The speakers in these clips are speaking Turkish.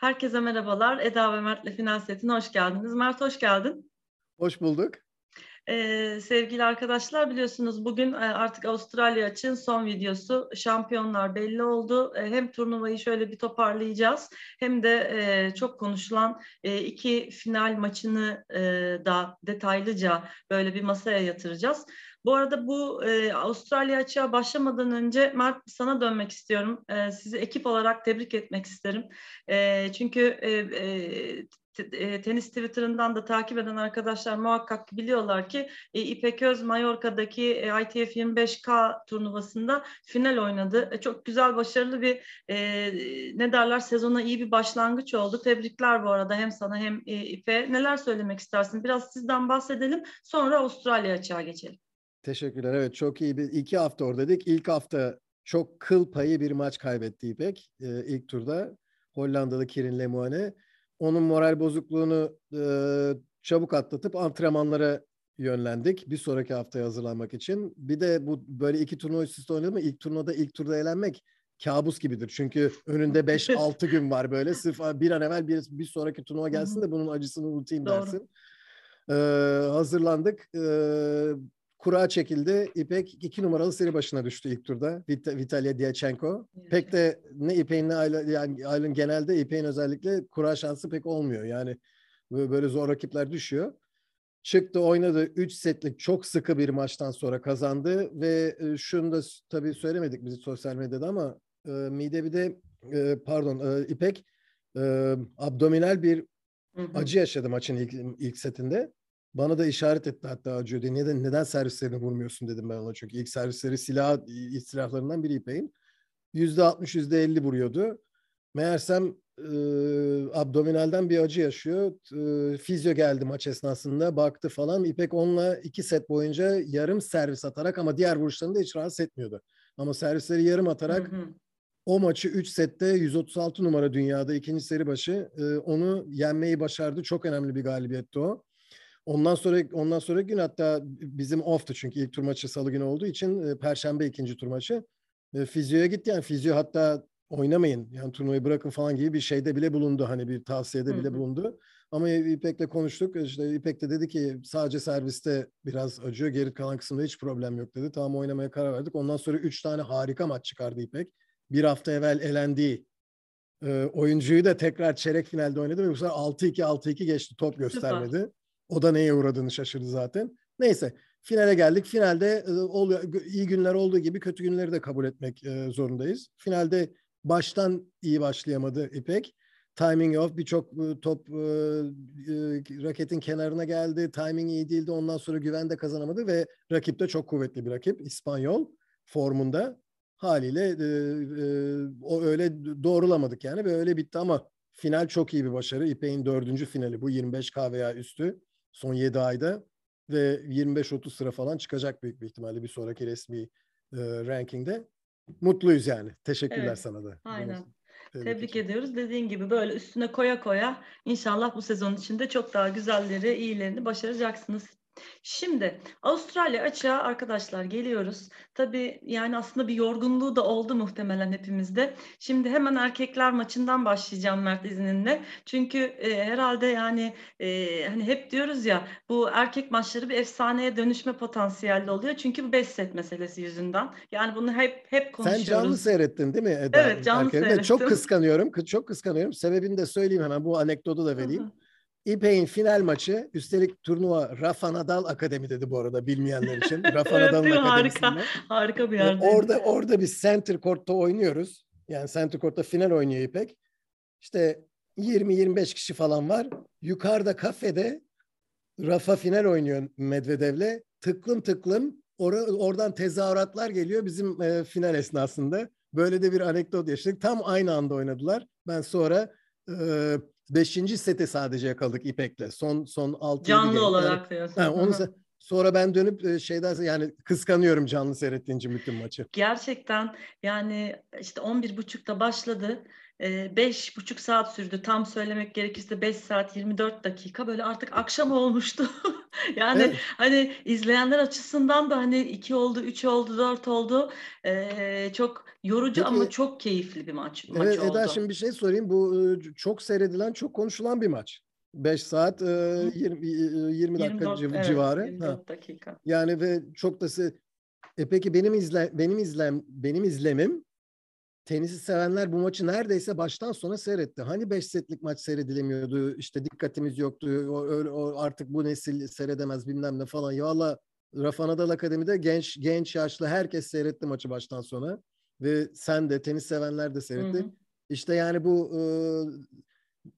Herkese merhabalar. Eda ve Mert'le Final Setine hoş geldiniz. Mert hoş geldin. Hoş bulduk. Ee, sevgili arkadaşlar biliyorsunuz bugün e, artık Avustralya için son videosu. Şampiyonlar belli oldu. E, hem turnuvayı şöyle bir toparlayacağız hem de e, çok konuşulan e, iki final maçını e, da detaylıca böyle bir masaya yatıracağız. Bu arada bu e, Avustralya açığa başlamadan önce Mert sana dönmek istiyorum. E, sizi ekip olarak tebrik etmek isterim. E, çünkü e, e, tenis Twitter'ından da takip eden arkadaşlar muhakkak biliyorlar ki e, İpek Öz Mallorca'daki e, ITF 25K turnuvasında final oynadı. E, çok güzel, başarılı bir e, ne derler sezona iyi bir başlangıç oldu. Tebrikler bu arada hem sana hem e, İpe. Neler söylemek istersin? Biraz sizden bahsedelim. Sonra Avustralya açığa geçelim. Teşekkürler. Evet çok iyi bir iki hafta oradaydık. İlk hafta çok kıl payı bir maç kaybetti İpek. Ee, ilk turda Hollandalı Kirin Lemoine. Onun moral bozukluğunu e, çabuk atlatıp antrenmanlara yönlendik. Bir sonraki haftaya hazırlanmak için. Bir de bu böyle iki turnuva üst üste oynadı mı ilk turnuvada ilk turda eğlenmek kabus gibidir. Çünkü önünde 5-6 gün var böyle. Sırf bir an evvel bir, bir sonraki turnuva gelsin de bunun acısını unutayım Doğru. dersin. Ee, hazırlandık. Ee, kura çekildi. İpek iki numaralı seri başına düştü ilk turda. Vit Vitalia Diachenko. Pek de ne İpek'in ne Ayla, yani Aylin genelde İpek'in özellikle kura şansı pek olmuyor. Yani böyle zor rakipler düşüyor. Çıktı oynadı. 3 setlik çok sıkı bir maçtan sonra kazandı ve e, şunu da tabii söylemedik biz sosyal medyada ama e, mide bir de e, pardon e, İpek e, abdominal bir acı yaşadı maçın ilk, ilk setinde. Bana da işaret etti hatta acıyor diye. Neden, neden servislerini vurmuyorsun dedim ben ona. Çünkü ilk servisleri silah, ilk silahlarından biri İpek'in. Yüzde altmış, yüzde elli vuruyordu. Meğersem e, abdominalden bir acı yaşıyor. E, fizyo geldi maç esnasında baktı falan. İpek onunla iki set boyunca yarım servis atarak ama diğer vuruşlarını da hiç rahatsız etmiyordu. Ama servisleri yarım atarak hı hı. o maçı 3 sette 136 numara dünyada ikinci seri başı e, onu yenmeyi başardı. Çok önemli bir galibiyetti o. Ondan sonra ondan sonra gün hatta bizim off'tu çünkü ilk tur maçı salı günü olduğu için e, perşembe ikinci tur maçı. E, fizyoya gitti yani fizyo hatta oynamayın yani turnuvayı bırakın falan gibi bir şeyde bile bulundu hani bir tavsiyede bile bulundu. Ama İpek'le konuştuk. İşte İpek de dedi ki sadece serviste biraz acıyor. Geri kalan kısımda hiç problem yok dedi. Tamam oynamaya karar verdik. Ondan sonra üç tane harika maç çıkardı İpek. Bir hafta evvel elendiği e, oyuncuyu da tekrar çeyrek finalde oynadı ve bu sefer 6-2 6-2 geçti. Top göstermedi. O da neye uğradığını şaşırdı zaten. Neyse finale geldik. Finalde e, iyi günler olduğu gibi kötü günleri de kabul etmek e, zorundayız. Finalde baştan iyi başlayamadı İpek. Timing off birçok e, top raketin kenarına geldi. Timing iyi değildi. Ondan sonra güvende kazanamadı ve rakip de çok kuvvetli bir rakip. İspanyol formunda haliyle o öyle doğrulamadık yani ve öyle bitti ama final çok iyi bir başarı. İpek'in dördüncü finali bu 25K veya üstü son 7 ayda ve 25-30 sıra falan çıkacak büyük bir ihtimalle bir sonraki resmi e, rankingde. Mutluyuz yani. Teşekkürler evet, sana da. Aynen. Tebrik, Tebrik ediyoruz. Dediğin gibi böyle üstüne koya koya inşallah bu sezon içinde çok daha güzelleri, iyilerini başaracaksınız. Şimdi Avustralya açığa arkadaşlar geliyoruz. Tabii yani aslında bir yorgunluğu da oldu muhtemelen hepimizde. Şimdi hemen erkekler maçından başlayacağım Mert izninle. Çünkü e, herhalde yani e, hani hep diyoruz ya bu erkek maçları bir efsaneye dönüşme potansiyelli oluyor. Çünkü bu 5 set meselesi yüzünden. Yani bunu hep hep konuşuyoruz. Sen canlı seyrettin değil mi Eda? Evet canlı Erken'de. seyrettim. Çok kıskanıyorum. Çok kıskanıyorum. Sebebini de söyleyeyim hemen. Bu anekdotu da vereyim. İpek'in final maçı üstelik turnuva Rafa Nadal Akademi dedi bu arada bilmeyenler için. Rafa evet, Nadal'ın harika, harika bir yerde. Orada orada biz center court'ta oynuyoruz. Yani center court'ta final oynuyor İpek. İşte 20-25 kişi falan var. Yukarıda kafede Rafa final oynuyor Medvedev'le. Tıklım tıklım or oradan tezahüratlar geliyor bizim e, final esnasında. Böyle de bir anekdot yaşadık. Tam aynı anda oynadılar. Ben sonra e, Beşinci sete sadece yakaladık İpek'le. Son son altı Canlı olarak diyorsun. Yani onu sonra ben dönüp e, şeyden yani kıskanıyorum canlı seyrettiğince bütün maçı. Gerçekten yani işte 11 buçukta başladı. E, beş buçuk saat sürdü. Tam söylemek gerekirse 5 saat 24 dakika. Böyle artık akşam olmuştu. yani evet. hani izleyenler açısından da hani iki oldu, üç oldu, dört oldu. E, çok yorucu Peki, ama çok keyifli bir maç, evet, maç oldu. Eda şimdi bir şey sorayım. Bu çok seyredilen, çok konuşulan bir maç. 5 saat e, 20, 20 dakika 24, civ- evet, civarı. 24 ha. dakika. Yani ve çok da e peki benim izle benim izlem benim izlemim tenisi sevenler bu maçı neredeyse baştan sona seyretti. Hani 5 setlik maç seyredilemiyordu. işte dikkatimiz yoktu. O, o artık bu nesil seyredemez bilmem ne falan. Ya valla Rafa Nadal Akademi'de genç genç yaşlı herkes seyretti maçı baştan sona. Ve sen de tenis sevenler de seyretti. Hı hı. İşte yani bu e,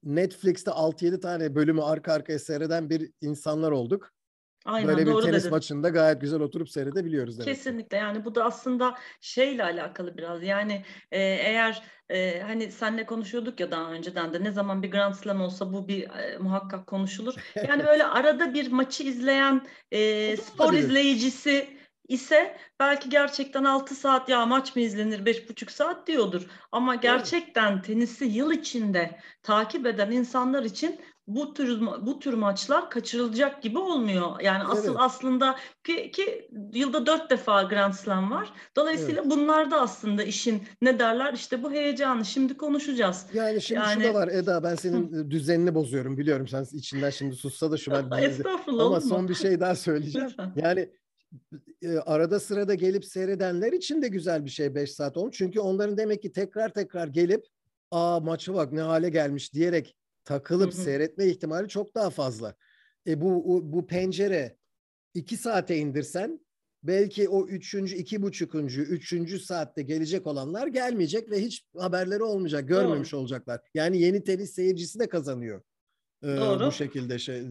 Netflix'te 6-7 tane bölümü arka arkaya seyreden bir insanlar olduk. Aynen, Böyle bir tenis dedin. maçında gayet güzel oturup seyredebiliyoruz. Demek Kesinlikle yani bu da aslında şeyle alakalı biraz yani e, eğer e, hani senle konuşuyorduk ya daha önceden de ne zaman bir Grand Slam olsa bu bir e, muhakkak konuşulur. Yani böyle arada bir maçı izleyen e, spor izleyicisi ise belki gerçekten 6 saat ya maç mı izlenir 5,5 saat diyordur. Ama gerçekten tenisi yıl içinde takip eden insanlar için bu tür bu tür maçlar kaçırılacak gibi olmuyor. Yani asıl evet. aslında ki, ki yılda dört defa Grand Slam var. Dolayısıyla evet. bunlar da aslında işin ne derler işte bu heyecanı şimdi konuşacağız. Yani şimdi yani... şu da var Eda ben senin düzenini bozuyorum biliyorum sen içinden şimdi sussa da şu ben Estağfurullah ama son bir şey daha söyleyeceğim. yani arada sırada gelip seyredenler için de güzel bir şey 5 saat olmuş. Çünkü onların demek ki tekrar tekrar gelip aa maçı bak ne hale gelmiş diyerek takılıp seyretme ihtimali çok daha fazla. E bu bu pencere iki saate indirsen belki o üçüncü, iki buçukuncu, üçüncü saatte gelecek olanlar gelmeyecek ve hiç haberleri olmayacak, görmemiş Doğru. olacaklar. Yani yeni tenis seyircisi de kazanıyor. Doğru. Bu şekilde şey.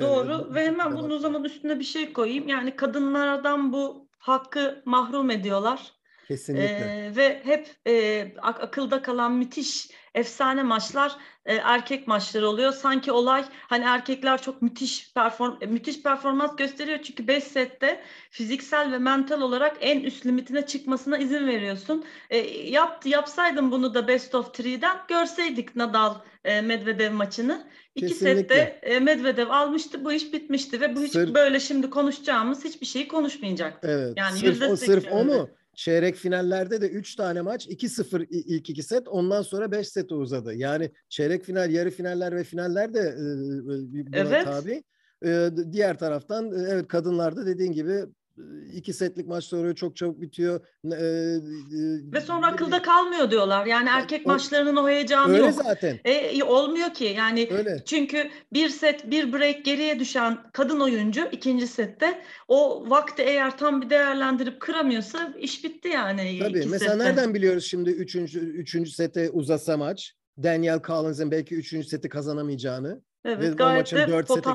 Doğru ve hemen bunun o zaman üstüne bir şey koyayım. Yani kadınlardan bu hakkı mahrum ediyorlar. Kesinlikle. Ee, ve hep e, ak- akılda kalan müthiş efsane maçlar e, erkek maçları oluyor. Sanki olay hani erkekler çok müthiş perform müthiş performans gösteriyor çünkü 5 sette fiziksel ve mental olarak en üst limitine çıkmasına izin veriyorsun. E, yaptı yapsaydın bunu da best of 3'den görseydik Nadal e, Medvedev maçını. İki Kesinlikle. sette e, Medvedev almıştı bu iş bitmişti ve bu hiç sırf, böyle şimdi konuşacağımız hiçbir şeyi konuşmayacaktı. Evet. Yani sırf, o, sırf onu Çeyrek finallerde de 3 tane maç 2-0 ilk iki set ondan sonra 5 sete uzadı. Yani çeyrek final, yarı finaller ve finaller de e, buna evet. tabi. E, diğer taraftan evet kadınlarda dediğin gibi iki setlik maçlar oluyor çok çabuk bitiyor. Ee, Ve sonra akılda kalmıyor diyorlar. Yani erkek o, maçlarının o heyecanı öyle yok. Öyle zaten. E, olmuyor ki yani öyle. çünkü bir set bir break geriye düşen kadın oyuncu ikinci sette o vakti eğer tam bir değerlendirip kıramıyorsa iş bitti yani. Tabii mesela sette. nereden biliyoruz şimdi üçüncü, üçüncü sete uzasa maç Daniel Collins'in belki üçüncü seti kazanamayacağını. Evet Ve gayet de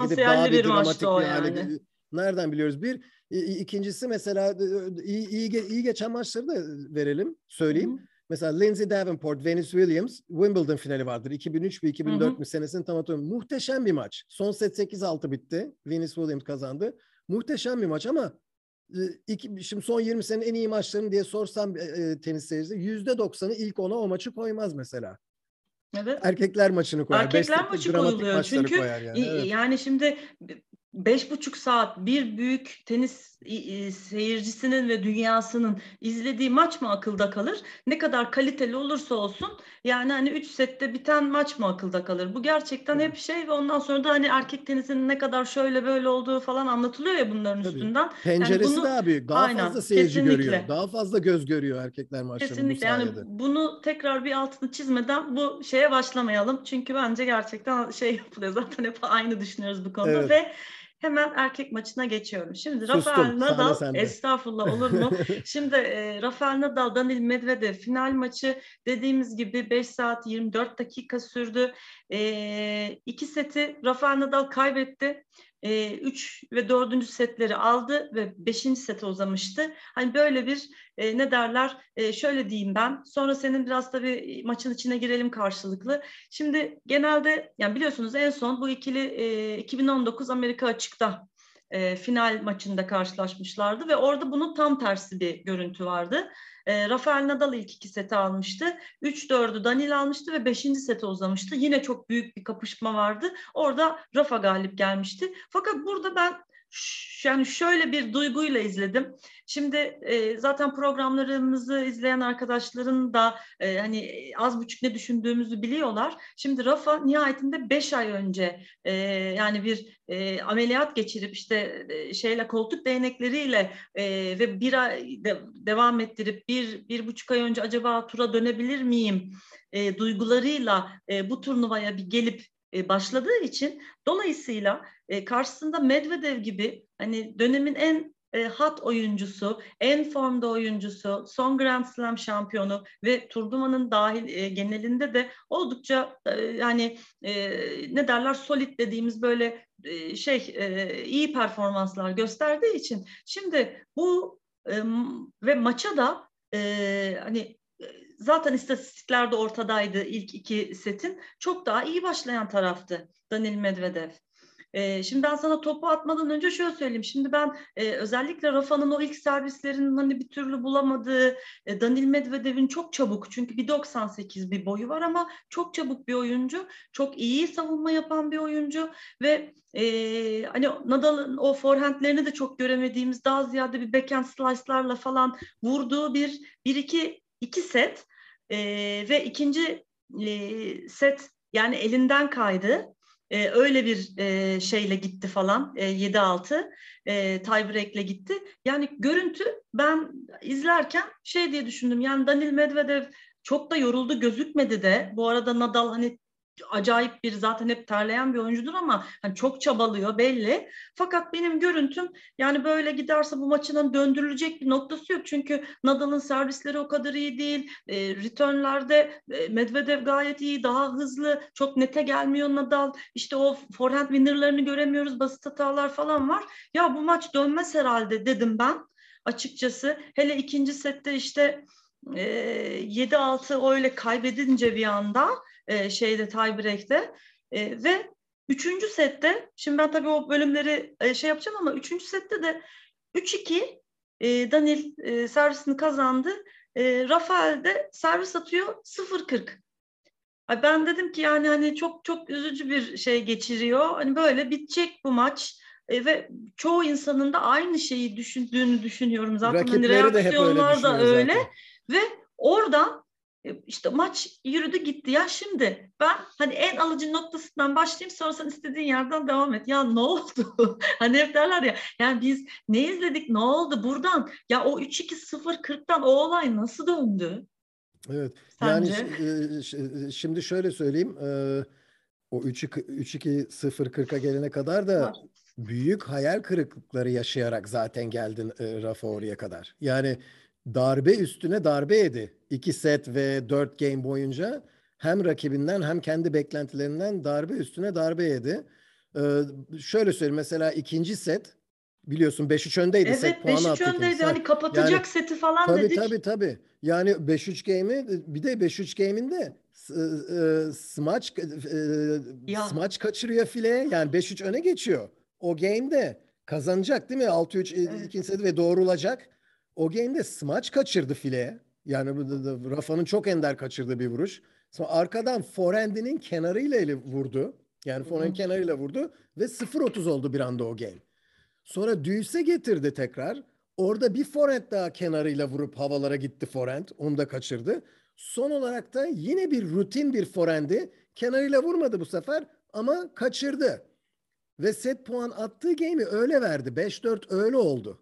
gidip daha bir, bir dramatik bir hale yani. Nereden biliyoruz? Bir, İkincisi mesela iyi, iyi, iyi geçen maçları da verelim, söyleyeyim. Hı-hı. Mesela Lindsay Davenport, Venus Williams Wimbledon finali vardır. 2003 mü 2004 mü senesinin tam hatırlamıyorum. Muhteşem bir maç. Son set 8-6 bitti. Venus Williams kazandı. Muhteşem bir maç ama iki, şimdi son 20 senenin en iyi maçlarını diye sorsam e, tenis seyircisi %90'ı ilk ona o maçı koymaz mesela. Evet. Erkekler maçını koyar. Erkekler maçı koyuluyor. Çünkü yani. Evet. yani şimdi beş buçuk saat bir büyük tenis seyircisinin ve dünyasının izlediği maç mı akılda kalır? Ne kadar kaliteli olursa olsun yani hani üç sette biten maç mı akılda kalır? Bu gerçekten hep şey ve ondan sonra da hani erkek tenisinin ne kadar şöyle böyle olduğu falan anlatılıyor ya bunların Tabii. üstünden. Penceresi yani bunu, daha büyük. Daha aynen, fazla seyirci kesinlikle. görüyor. Daha fazla göz görüyor erkekler maçlarını kesinlikle. bu sayede. Yani bunu tekrar bir altını çizmeden bu şeye başlamayalım. Çünkü bence gerçekten şey yapılıyor. Zaten hep aynı düşünüyoruz bu konuda evet. ve Hemen erkek maçına geçiyorum. Şimdi Sustum, Rafael Nadal, estağfurullah olur mu? Şimdi e, Rafael Nadal, Danil Medvedev final maçı dediğimiz gibi 5 saat 24 dakika sürdü. E, iki seti Rafael Nadal kaybetti. 3 e, ve 4. setleri aldı ve 5. sete uzamıştı. Hani böyle bir e, ne derler e, şöyle diyeyim ben. Sonra senin biraz da bir maçın içine girelim karşılıklı. Şimdi genelde yani biliyorsunuz en son bu ikili e, 2019 Amerika açıkta e, final maçında karşılaşmışlardı ve orada bunun tam tersi bir görüntü vardı. E, Rafael Nadal ilk iki seti almıştı. 3-4'ü Daniil almıştı ve 5. sete uzamıştı. Yine çok büyük bir kapışma vardı. Orada Rafa galip gelmişti. Fakat burada ben yani şöyle bir duyguyla izledim. Şimdi e, zaten programlarımızı izleyen arkadaşların da e, hani az buçuk ne düşündüğümüzü biliyorlar. Şimdi Rafa nihayetinde beş ay önce e, yani bir e, ameliyat geçirip işte e, şeyle koltuk değnekleriyle e, ve bir ay de, devam ettirip bir bir buçuk ay önce acaba tura dönebilir miyim e, duygularıyla e, bu turnuvaya bir gelip e, başladığı için dolayısıyla e, karşısında Medvedev gibi hani dönemin en e, hot oyuncusu, en formda oyuncusu, son Grand Slam şampiyonu ve turnuvanın dahil genelinde de oldukça e, yani ne derler solid dediğimiz böyle şey iyi performanslar gösterdiği için şimdi bu ve maça da e, hani zaten istatistiklerde ortadaydı ilk iki setin. Çok daha iyi başlayan taraftı Danil Medvedev. E, şimdi ben sana topu atmadan önce şöyle söyleyeyim. Şimdi ben e, özellikle Rafa'nın o ilk servislerinin hani bir türlü bulamadığı e, Danil Medvedev'in çok çabuk çünkü bir 98 bir boyu var ama çok çabuk bir oyuncu. Çok iyi savunma yapan bir oyuncu ve e, hani Nadal'ın o forehandlerini de çok göremediğimiz daha ziyade bir backhand slice'larla falan vurduğu bir bir iki iki set e, ve ikinci e, set yani elinden kaydı. E, öyle bir e, şeyle gitti falan e, 7-6 e, tiebreak'le gitti. Yani görüntü ben izlerken şey diye düşündüm yani Danil Medvedev çok da yoruldu gözükmedi de. Bu arada Nadal hani acayip bir zaten hep terleyen bir oyuncudur ama hani çok çabalıyor belli. Fakat benim görüntüm yani böyle giderse bu maçının döndürülecek bir noktası yok. Çünkü Nadal'ın servisleri o kadar iyi değil. E, returnlerde e, Medvedev gayet iyi, daha hızlı. Çok nete gelmiyor Nadal. İşte o forehand winnerlarını göremiyoruz. Basit hatalar falan var. Ya bu maç dönmez herhalde dedim ben açıkçası. Hele ikinci sette işte e, 7-6 öyle kaybedince bir anda e, şeyde tiebreak'te e, ve üçüncü sette şimdi ben tabii o bölümleri e, şey yapacağım ama üçüncü sette de 3-2 e, Danil e, servisini kazandı. E, Rafael de servis atıyor 0-40. Ben dedim ki yani hani çok çok üzücü bir şey geçiriyor. Hani böyle bitecek bu maç. E, ve çoğu insanın da aynı şeyi düşündüğünü düşünüyorum zaten. Hani Rakipleri hani reaksiyonlar da öyle. Zaten. Ve orada e, işte maç yürüdü gitti. Ya şimdi ben hani en alıcı noktasından başlayayım sonra sen istediğin yerden devam et. Ya ne oldu? Hani hep derler ya yani biz ne izledik ne oldu buradan? Ya o 3-2-0-40'tan o olay nasıl döndü? Evet. Sence? yani şimdi şöyle söyleyeyim o 3-2-0-40'a gelene kadar da büyük hayal kırıklıkları yaşayarak zaten geldin Rafa oraya kadar. Yani darbe üstüne darbe yedi. İki set ve dört game boyunca hem rakibinden hem kendi beklentilerinden darbe üstüne darbe yedi. Ee, şöyle söyleyeyim mesela ikinci set biliyorsun 5-3 öndeydi. Evet set 5-3 öndeydi. Hani kapatacak yani, seti falan tabii, dedik. Tabii tabii. Yani 5-3 game'i bir de 5-3 game'inde e, smaç e, smaç kaçırıyor fileye. Yani 5-3 öne geçiyor. O game'de kazanacak değil mi? 6-3 evet. ikinci seti ve doğrulacak. O game'de smaç kaçırdı fileye. Yani Rafa'nın çok ender kaçırdığı bir vuruş. Sonra arkadan forehand'inin kenarıyla eli vurdu. Yani forehand kenarıyla vurdu ve 0-30 oldu bir anda o game. Sonra düğüse getirdi tekrar. Orada bir forehand daha kenarıyla vurup havalara gitti forehand. Onu da kaçırdı. Son olarak da yine bir rutin bir forehand'i kenarıyla vurmadı bu sefer ama kaçırdı. Ve set puan attığı game'i öyle verdi. 5-4 öyle oldu.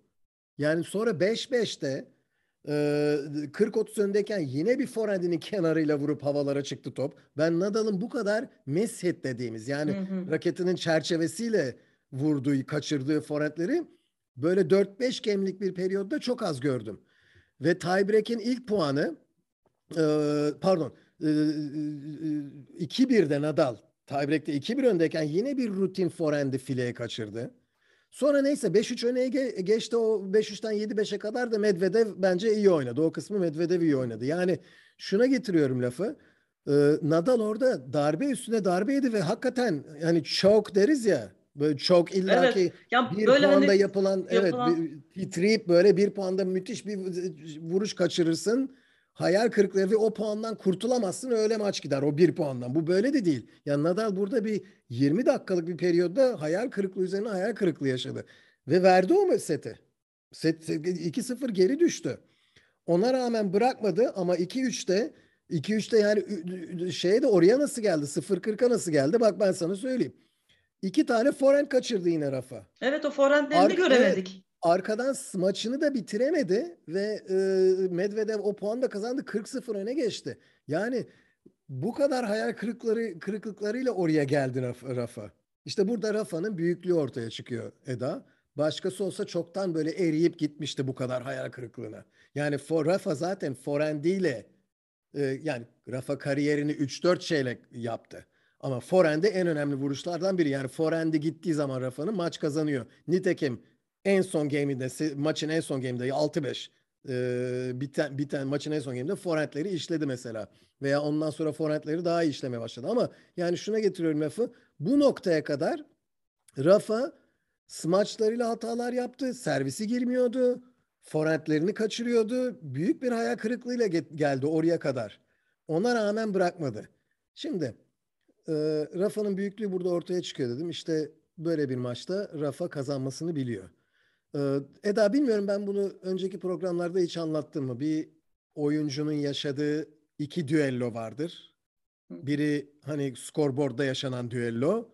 Yani sonra 5-5'te e, 40-30 öndeyken yine bir forehand'inin kenarıyla vurup havalara çıktı top. Ben Nadal'ın bu kadar meshit dediğimiz yani hı hı. raketinin çerçevesiyle vurduğu, kaçırdığı forehandleri böyle 4-5 gemlik bir periyotta çok az gördüm. Ve tiebreak'in ilk puanı e, pardon e, 2-1'de Nadal tiebreak'te 2-1 öndeyken yine bir rutin forehand'i fileye kaçırdı. Sonra neyse 5-3 öne geçti o 5-3'ten 7-5'e kadar da Medvedev bence iyi oynadı. O kısmı Medvedev iyi oynadı. Yani şuna getiriyorum lafı. Ee, Nadal orada darbe üstüne darbe yedi ve hakikaten hani choke deriz ya Böyle çok illaki evet. ya bir böyle puanda hani yapılan, yapılan evet bir, titreyip böyle bir puanda müthiş bir vuruş kaçırırsın. Hayal kırıklığı ve o puandan kurtulamazsın öyle maç gider o bir puandan. Bu böyle de değil. Ya Nadal burada bir 20 dakikalık bir periyoda hayal kırıklığı üzerine hayal kırıklığı yaşadı. Ve verdi o seti. Set 2-0 geri düştü. Ona rağmen bırakmadı ama 2-3'te 2-3'te yani şeye de oraya nasıl geldi? 0-40'a nasıl geldi? Bak ben sana söyleyeyim. İki tane forend kaçırdı yine Rafa. Evet o forendlerini Ar- göremedik. Evet, arkadan maçını da bitiremedi ve e, Medvedev o puan da kazandı. 40-0 öne geçti. Yani bu kadar hayal kırıkları kırıklıklarıyla oraya geldi Rafa. İşte burada Rafa'nın büyüklüğü ortaya çıkıyor Eda. Başkası olsa çoktan böyle eriyip gitmişti bu kadar hayal kırıklığına. Yani for, Rafa zaten forendiyle e, yani Rafa kariyerini 3-4 şeyle yaptı. Ama forende en önemli vuruşlardan biri. Yani forende gittiği zaman Rafa'nın maç kazanıyor. Nitekim en son game'inde maçın en son game'inde 6-5 e, biten, biten maçın en son game'inde forentleri işledi mesela. Veya ondan sonra forentleri daha iyi işlemeye başladı. Ama yani şuna getiriyorum lafı. Bu noktaya kadar Rafa smaçlarıyla hatalar yaptı. Servisi girmiyordu. Forentlerini kaçırıyordu. Büyük bir hayal kırıklığıyla geldi oraya kadar. Ona rağmen bırakmadı. Şimdi e, Rafa'nın büyüklüğü burada ortaya çıkıyor dedim. İşte böyle bir maçta Rafa kazanmasını biliyor. E, Eda bilmiyorum ben bunu önceki programlarda hiç anlattım mı? Bir oyuncunun yaşadığı iki düello vardır. Biri hani scoreboard'da yaşanan düello.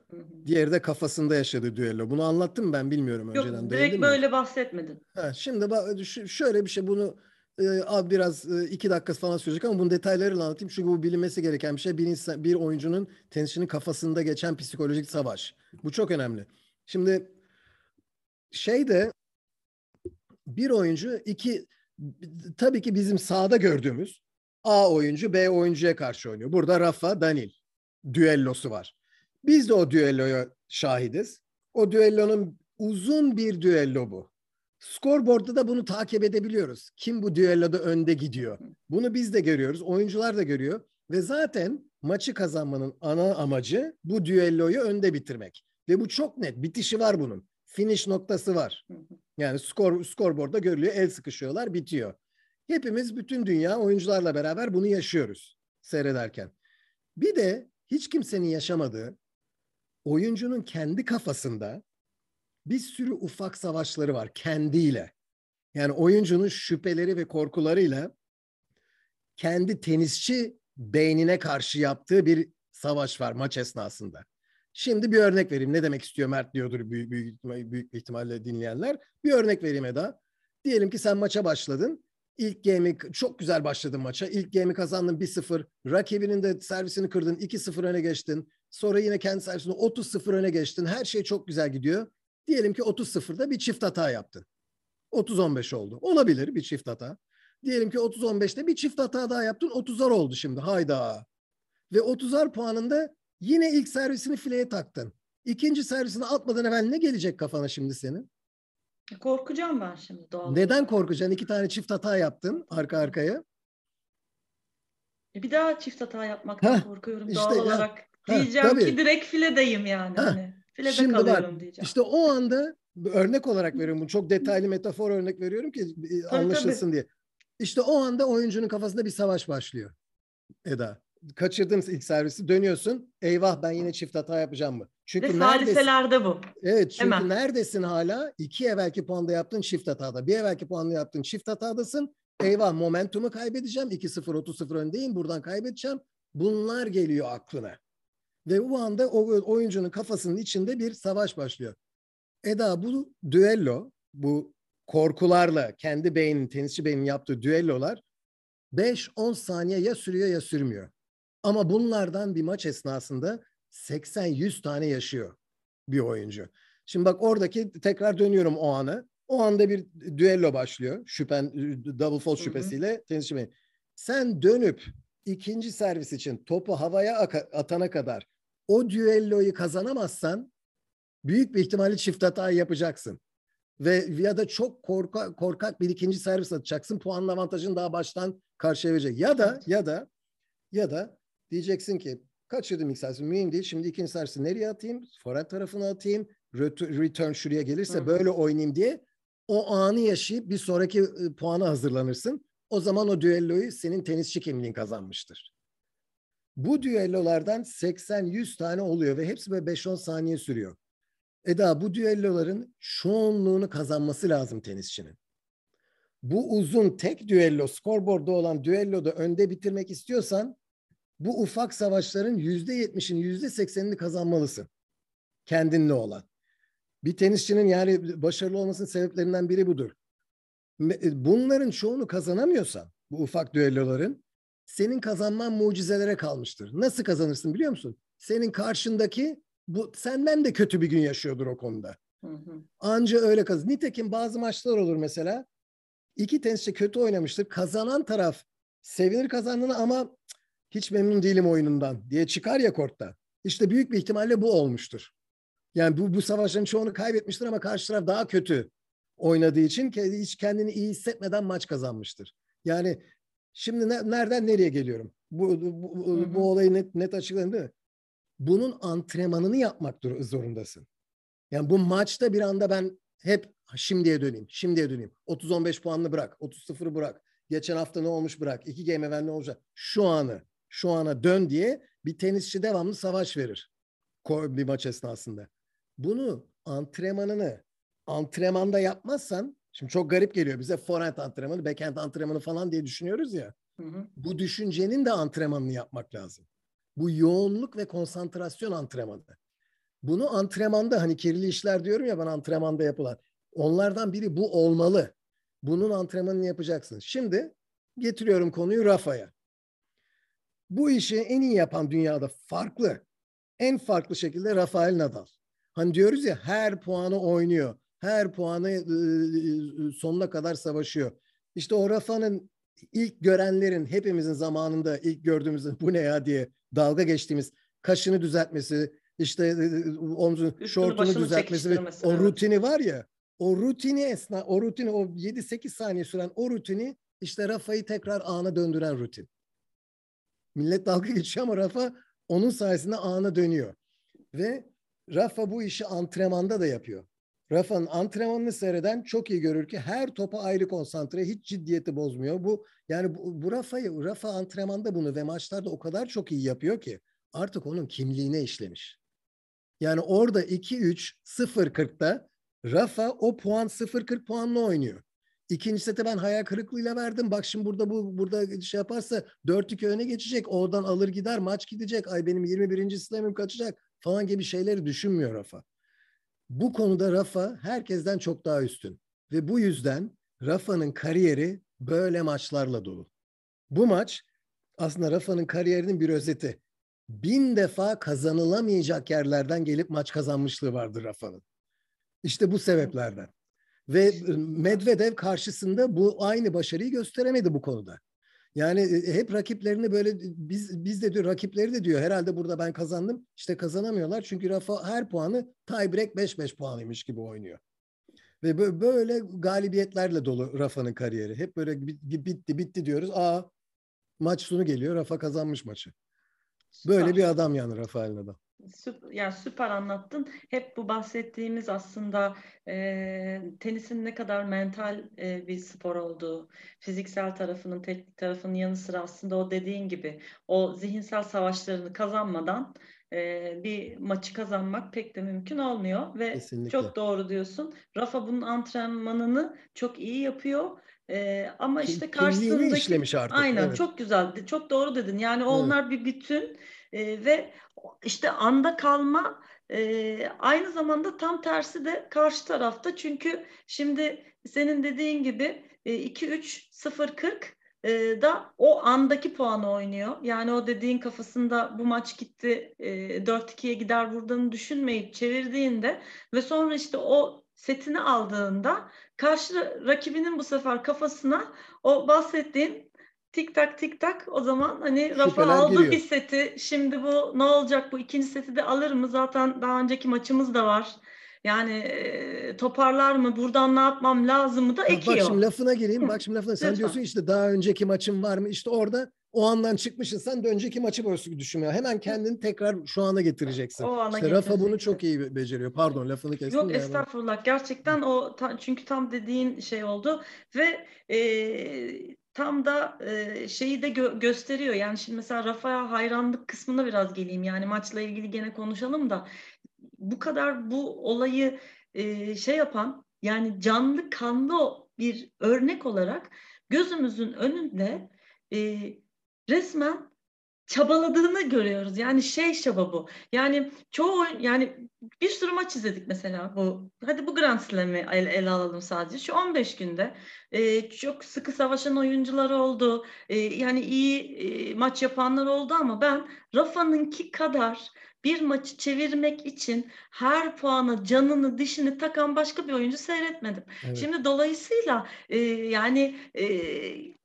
Diğeri de kafasında yaşadığı düello. Bunu anlattım ben bilmiyorum Yok, önceden. Yok direkt böyle mi? bahsetmedin. Ha, şimdi bak şöyle bir şey bunu e, biraz e, iki dakika falan sürecek ama bunun detaylarıyla anlatayım. Çünkü bu bilinmesi gereken bir şey. Bir, insan, bir oyuncunun tenisçinin kafasında geçen psikolojik savaş. Bu çok önemli. Şimdi şey de bir oyuncu iki tabii ki bizim sahada gördüğümüz A oyuncu B oyuncuya karşı oynuyor. Burada Rafa Danil düellosu var. Biz de o düelloya şahidiz. O düellonun uzun bir düello bu. Scoreboard'da da bunu takip edebiliyoruz. Kim bu düelloda önde gidiyor. Bunu biz de görüyoruz. Oyuncular da görüyor. Ve zaten maçı kazanmanın ana amacı bu düelloyu önde bitirmek. Ve bu çok net. Bitişi var bunun. Finish noktası var. Yani skor scoreboard'da görülüyor. El sıkışıyorlar, bitiyor. Hepimiz bütün dünya oyuncularla beraber bunu yaşıyoruz seyrederken. Bir de hiç kimsenin yaşamadığı oyuncunun kendi kafasında bir sürü ufak savaşları var kendiyle. Yani oyuncunun şüpheleri ve korkularıyla kendi tenisçi beynine karşı yaptığı bir savaş var maç esnasında. Şimdi bir örnek vereyim. Ne demek istiyor Mert diyordur büyük, büyük, büyük ihtimalle dinleyenler. Bir örnek vereyim Eda. Diyelim ki sen maça başladın. İlk game'i çok güzel başladın maça. İlk game'i kazandın 1-0. Rakibinin de servisini kırdın. 2-0 öne geçtin. Sonra yine kendi servisini 30-0 öne geçtin. Her şey çok güzel gidiyor. Diyelim ki 30-0'da bir çift hata yaptın. 30-15 oldu. Olabilir bir çift hata. Diyelim ki 30-15'te bir çift hata daha yaptın. 30'ar oldu şimdi. Hayda. Ve 30'ar puanında yine ilk servisini fileye taktın. İkinci servisini atmadan evvel ne gelecek kafana şimdi senin? Korkacağım ben şimdi doğal Neden korkacaksın? İki tane çift hata yaptın arka arkaya. E bir daha çift hata yapmaktan ha, korkuyorum işte doğal ya, olarak. Ha, diyeceğim tabii. ki direkt filedeyim yani. Ha, hani. Filede şimdi kalıyorum bak, diyeceğim. İşte o anda örnek olarak veriyorum bunu. Çok detaylı metafor örnek veriyorum ki e, anlaşılsın tabii. diye. İşte o anda oyuncunun kafasında bir savaş başlıyor. Eda kaçırdın ilk servisi dönüyorsun. Eyvah ben yine çift hata yapacağım mı? Çünkü Ve bu. Evet çünkü Hemen. neredesin hala? İki evvelki puanda yaptın çift hatada. Bir evvelki puanda yaptın çift hatadasın. Eyvah momentumu kaybedeceğim. 2-0 30-0 öndeyim. Buradan kaybedeceğim. Bunlar geliyor aklına. Ve bu anda o oyuncunun kafasının içinde bir savaş başlıyor. Eda bu düello, bu korkularla kendi beynin, tenisçi beynin yaptığı düellolar 5-10 saniye ya sürüyor ya sürmüyor. Ama bunlardan bir maç esnasında 80-100 tane yaşıyor bir oyuncu. Şimdi bak oradaki tekrar dönüyorum o anı. O anda bir düello başlıyor. Şüphen double fault şüphesiyle tenisçi bey. Sen dönüp ikinci servis için topu havaya atana kadar o düelloyu kazanamazsan büyük bir ihtimalle çift hata yapacaksın. Ve ya da çok korka, korkak bir ikinci servis atacaksın. Puan avantajını daha baştan karşıya verecek. Ya da ya da ya da Diyeceksin ki kaçırdım ilk servisi mühim değil. Şimdi ikinci servisi nereye atayım? Forehand tarafına atayım. return şuraya gelirse Hı. böyle oynayayım diye o anı yaşayıp bir sonraki puana hazırlanırsın. O zaman o düelloyu senin tenisçi kimliğin kazanmıştır. Bu düellolardan 80-100 tane oluyor ve hepsi böyle 5-10 saniye sürüyor. Eda bu düelloların çoğunluğunu kazanması lazım tenisçinin. Bu uzun tek düello, skorboardda olan düelloda önde bitirmek istiyorsan bu ufak savaşların yüzde yetmişini, yüzde seksenini kazanmalısın. Kendinle olan. Bir tenisçinin yani başarılı olmasının sebeplerinden biri budur. E, bunların çoğunu kazanamıyorsan, bu ufak düelloların, senin kazanman mucizelere kalmıştır. Nasıl kazanırsın biliyor musun? Senin karşındaki bu senden de kötü bir gün yaşıyordur o konuda. Hı hı. Anca öyle kazan. Nitekim bazı maçlar olur mesela. İki tenisçi kötü oynamıştır. Kazanan taraf sevinir kazandığını ama hiç memnun değilim oyunundan diye çıkar ya kortta. İşte büyük bir ihtimalle bu olmuştur. Yani bu, bu savaşların çoğunu kaybetmiştir ama karşı taraf daha kötü oynadığı için hiç kendini iyi hissetmeden maç kazanmıştır. Yani şimdi ne, nereden nereye geliyorum? Bu, bu, bu, bu olayı net, net açıklayın değil mi? Bunun antrenmanını yapmak zorundasın. Yani bu maçta bir anda ben hep şimdiye döneyim, şimdiye döneyim. 30-15 puanlı bırak, 30-0'ı bırak. Geçen hafta ne olmuş bırak, iki game event ne olacak? Şu anı, şu ana dön diye bir tenisçi devamlı savaş verir bir maç esnasında. Bunu antrenmanını antrenmanda yapmazsan şimdi çok garip geliyor bize forehand antrenmanı, backhand antrenmanı falan diye düşünüyoruz ya. Hı hı. Bu düşüncenin de antrenmanını yapmak lazım. Bu yoğunluk ve konsantrasyon antrenmanı. Bunu antrenmanda hani kirli işler diyorum ya ben antrenmanda yapılan. Onlardan biri bu olmalı. Bunun antrenmanını yapacaksın. Şimdi getiriyorum konuyu Rafa'ya. Bu işi en iyi yapan dünyada farklı, en farklı şekilde Rafael Nadal. Hani diyoruz ya her puanı oynuyor. Her puanı sonuna kadar savaşıyor. İşte o Rafa'nın ilk görenlerin hepimizin zamanında ilk gördüğümüzde bu ne ya diye dalga geçtiğimiz kaşını düzeltmesi, işte omzun şortunu düzeltmesi ve o rutini var ya o rutini esna o rutini o 7-8 saniye süren o rutini işte Rafa'yı tekrar ana döndüren rutin. Millet dalga geçiyor ama Rafa onun sayesinde ana dönüyor. Ve Rafa bu işi antrenmanda da yapıyor. Rafa'nın antrenmanını seyreden çok iyi görür ki her topa ayrı konsantre, hiç ciddiyeti bozmuyor. Bu yani bu, bu Rafa'yı Rafa antrenmanda bunu ve maçlarda o kadar çok iyi yapıyor ki artık onun kimliğine işlemiş. Yani orada 2-3 0-40'da Rafa o puan 0-40 puanla oynuyor. İkinci sete ben hayal kırıklığıyla verdim. Bak şimdi burada bu burada şey yaparsa 4-2 öne geçecek. Oradan alır gider maç gidecek. Ay benim 21. slam'im kaçacak falan gibi şeyleri düşünmüyor Rafa. Bu konuda Rafa herkesten çok daha üstün. Ve bu yüzden Rafa'nın kariyeri böyle maçlarla dolu. Bu maç aslında Rafa'nın kariyerinin bir özeti. Bin defa kazanılamayacak yerlerden gelip maç kazanmışlığı vardır Rafa'nın. İşte bu sebeplerden. Ve Medvedev karşısında bu aynı başarıyı gösteremedi bu konuda. Yani hep rakiplerini böyle biz biz de diyor rakipleri de diyor herhalde burada ben kazandım. İşte kazanamıyorlar çünkü Rafa her puanı tiebreak 5-5 puanıymış gibi oynuyor. Ve böyle galibiyetlerle dolu Rafa'nın kariyeri. Hep böyle bitti bitti diyoruz. Aa maç sonu geliyor Rafa kazanmış maçı. Böyle bir adam yani Rafael Nadal. Süper, yani süper anlattın. Hep bu bahsettiğimiz aslında e, tenisin ne kadar mental e, bir spor olduğu, fiziksel tarafının, teknik tarafının yanı sıra aslında o dediğin gibi o zihinsel savaşlarını kazanmadan e, bir maçı kazanmak pek de mümkün olmuyor ve Kesinlikle. çok doğru diyorsun. Rafa bunun antrenmanını çok iyi yapıyor. Ee, ama işte karşısındaki işlemiş artık. Aynen evet. çok güzeldi. Çok doğru dedin. Yani onlar evet. bir bütün e, ve işte anda kalma e, aynı zamanda tam tersi de karşı tarafta. Çünkü şimdi senin dediğin gibi e, 2-3-0-40 e, da o andaki puanı oynuyor. Yani o dediğin kafasında bu maç gitti e, 4-2'ye gider buradan düşünmeyip çevirdiğinde ve sonra işte o setini aldığında karşı rakibinin bu sefer kafasına o bahsettiğin tik tak tik tak o zaman hani Rafa aldı giriyor. bir seti şimdi bu ne olacak bu ikinci seti de alır mı zaten daha önceki maçımız da var yani e, toparlar mı buradan ne yapmam lazım mı da ekiyor. Bak şimdi lafına gireyim bak şimdi lafına sen diyorsun işte daha önceki maçım var mı işte orada o andan çıkmışsın sen de önceki maçı böyle düşünmüyor. Hemen kendini tekrar şu ana getireceksin. O ana işte Rafa bunu çok iyi beceriyor. Pardon lafını kestim. Yok estağfurullah. Gerçekten o ta- çünkü tam dediğin şey oldu ve e, tam da e, şeyi de gö- gösteriyor. Yani şimdi mesela Rafa'ya hayranlık kısmına biraz geleyim. Yani maçla ilgili gene konuşalım da bu kadar bu olayı e, şey yapan yani canlı kanlı bir örnek olarak gözümüzün önünde e, resmen çabaladığını görüyoruz. Yani şey çaba bu. Yani çoğu oyun- yani bir sürü maç izledik mesela bu. Hadi bu Grand Slam'i ele, ele alalım sadece. Şu 15 günde e, çok sıkı savaşan oyuncular oldu. E, yani iyi e, maç yapanlar oldu ama ben Rafa'nınki kadar bir maçı çevirmek için her puana canını dişini takan başka bir oyuncu seyretmedim. Evet. Şimdi dolayısıyla e, yani e,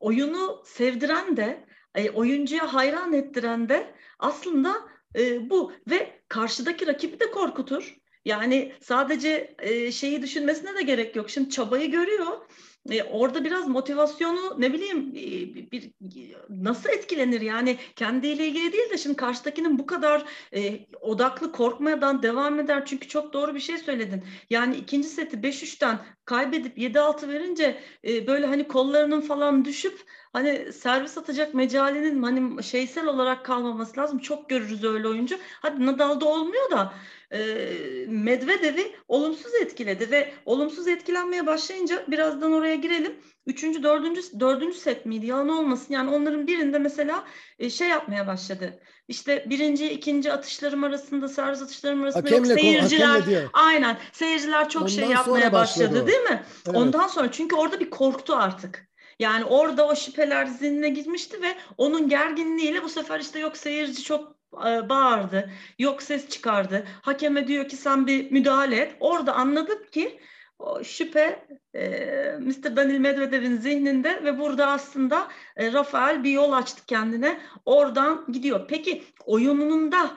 oyunu sevdiren de e, oyuncuya hayran ettiren de aslında e, bu ve karşıdaki rakibi de korkutur. Yani sadece e, şeyi düşünmesine de gerek yok. Şimdi çabayı görüyor. E, orada biraz motivasyonu ne bileyim e, bir, nasıl etkilenir yani kendiyle ilgili değil de şimdi karşıdakinin bu kadar e, odaklı korkmadan devam eder çünkü çok doğru bir şey söyledin. Yani ikinci seti 5-3'ten kaybedip 7-6 verince e, böyle hani kollarının falan düşüp hani servis atacak mecalinin hani şeysel olarak kalmaması lazım. Çok görürüz öyle oyuncu. Hadi Nadal'da olmuyor da e, Medvedev'i olumsuz etkiledi ve olumsuz etkilenmeye başlayınca birazdan oraya girelim. Üçüncü, dördüncü, dördüncü set miydi? Yalan olmasın. Yani onların birinde mesela e, şey yapmaya başladı. İşte birinci, ikinci atışlarım arasında, servis atışlarım arasında yok Hakemle, konu- seyirciler. Aynen. Seyirciler çok şey Ondan yapmaya sonra başladı başladı değil mi? Evet. Ondan sonra çünkü orada bir korktu artık. Yani orada o şüpheler zihnine gitmişti ve onun gerginliğiyle bu sefer işte yok seyirci çok e, bağırdı, yok ses çıkardı. Hakeme diyor ki sen bir müdahale et. Orada anladım ki o şüphe e, Mr. Daniil Medvedev'in zihninde ve burada aslında e, Rafael bir yol açtı kendine. Oradan gidiyor. Peki oyununda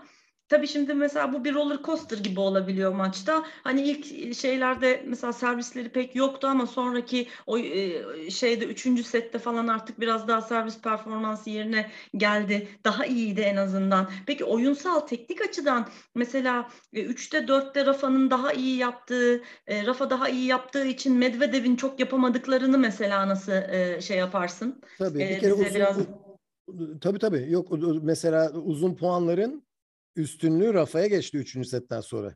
Tabii şimdi mesela bu bir roller coaster gibi olabiliyor maçta. Hani ilk şeylerde mesela servisleri pek yoktu ama sonraki o e, şeyde üçüncü sette falan artık biraz daha servis performansı yerine geldi. Daha iyiydi en azından. Peki oyunsal teknik açıdan mesela e, üçte dörtte Rafa'nın daha iyi yaptığı, e, Rafa daha iyi yaptığı için Medvedev'in çok yapamadıklarını mesela nasıl e, şey yaparsın? Tabii bir kere bize uzun, biraz- tabii tabii yok mesela uzun puanların üstünlüğü Rafa'ya geçti 3. setten sonra.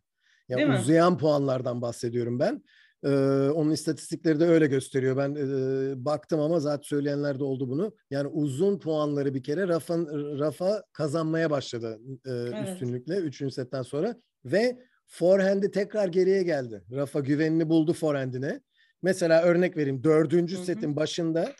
Yani Değil mi? uzayan puanlardan bahsediyorum ben. Ee, onun istatistikleri de öyle gösteriyor. Ben e, baktım ama zaten söyleyenler de oldu bunu. Yani uzun puanları bir kere Rafa, Rafa kazanmaya başladı e, üstünlükle 3. setten sonra ve forehand'i tekrar geriye geldi. Rafa güvenini buldu forehand'ine. Mesela örnek vereyim. Dördüncü setin başında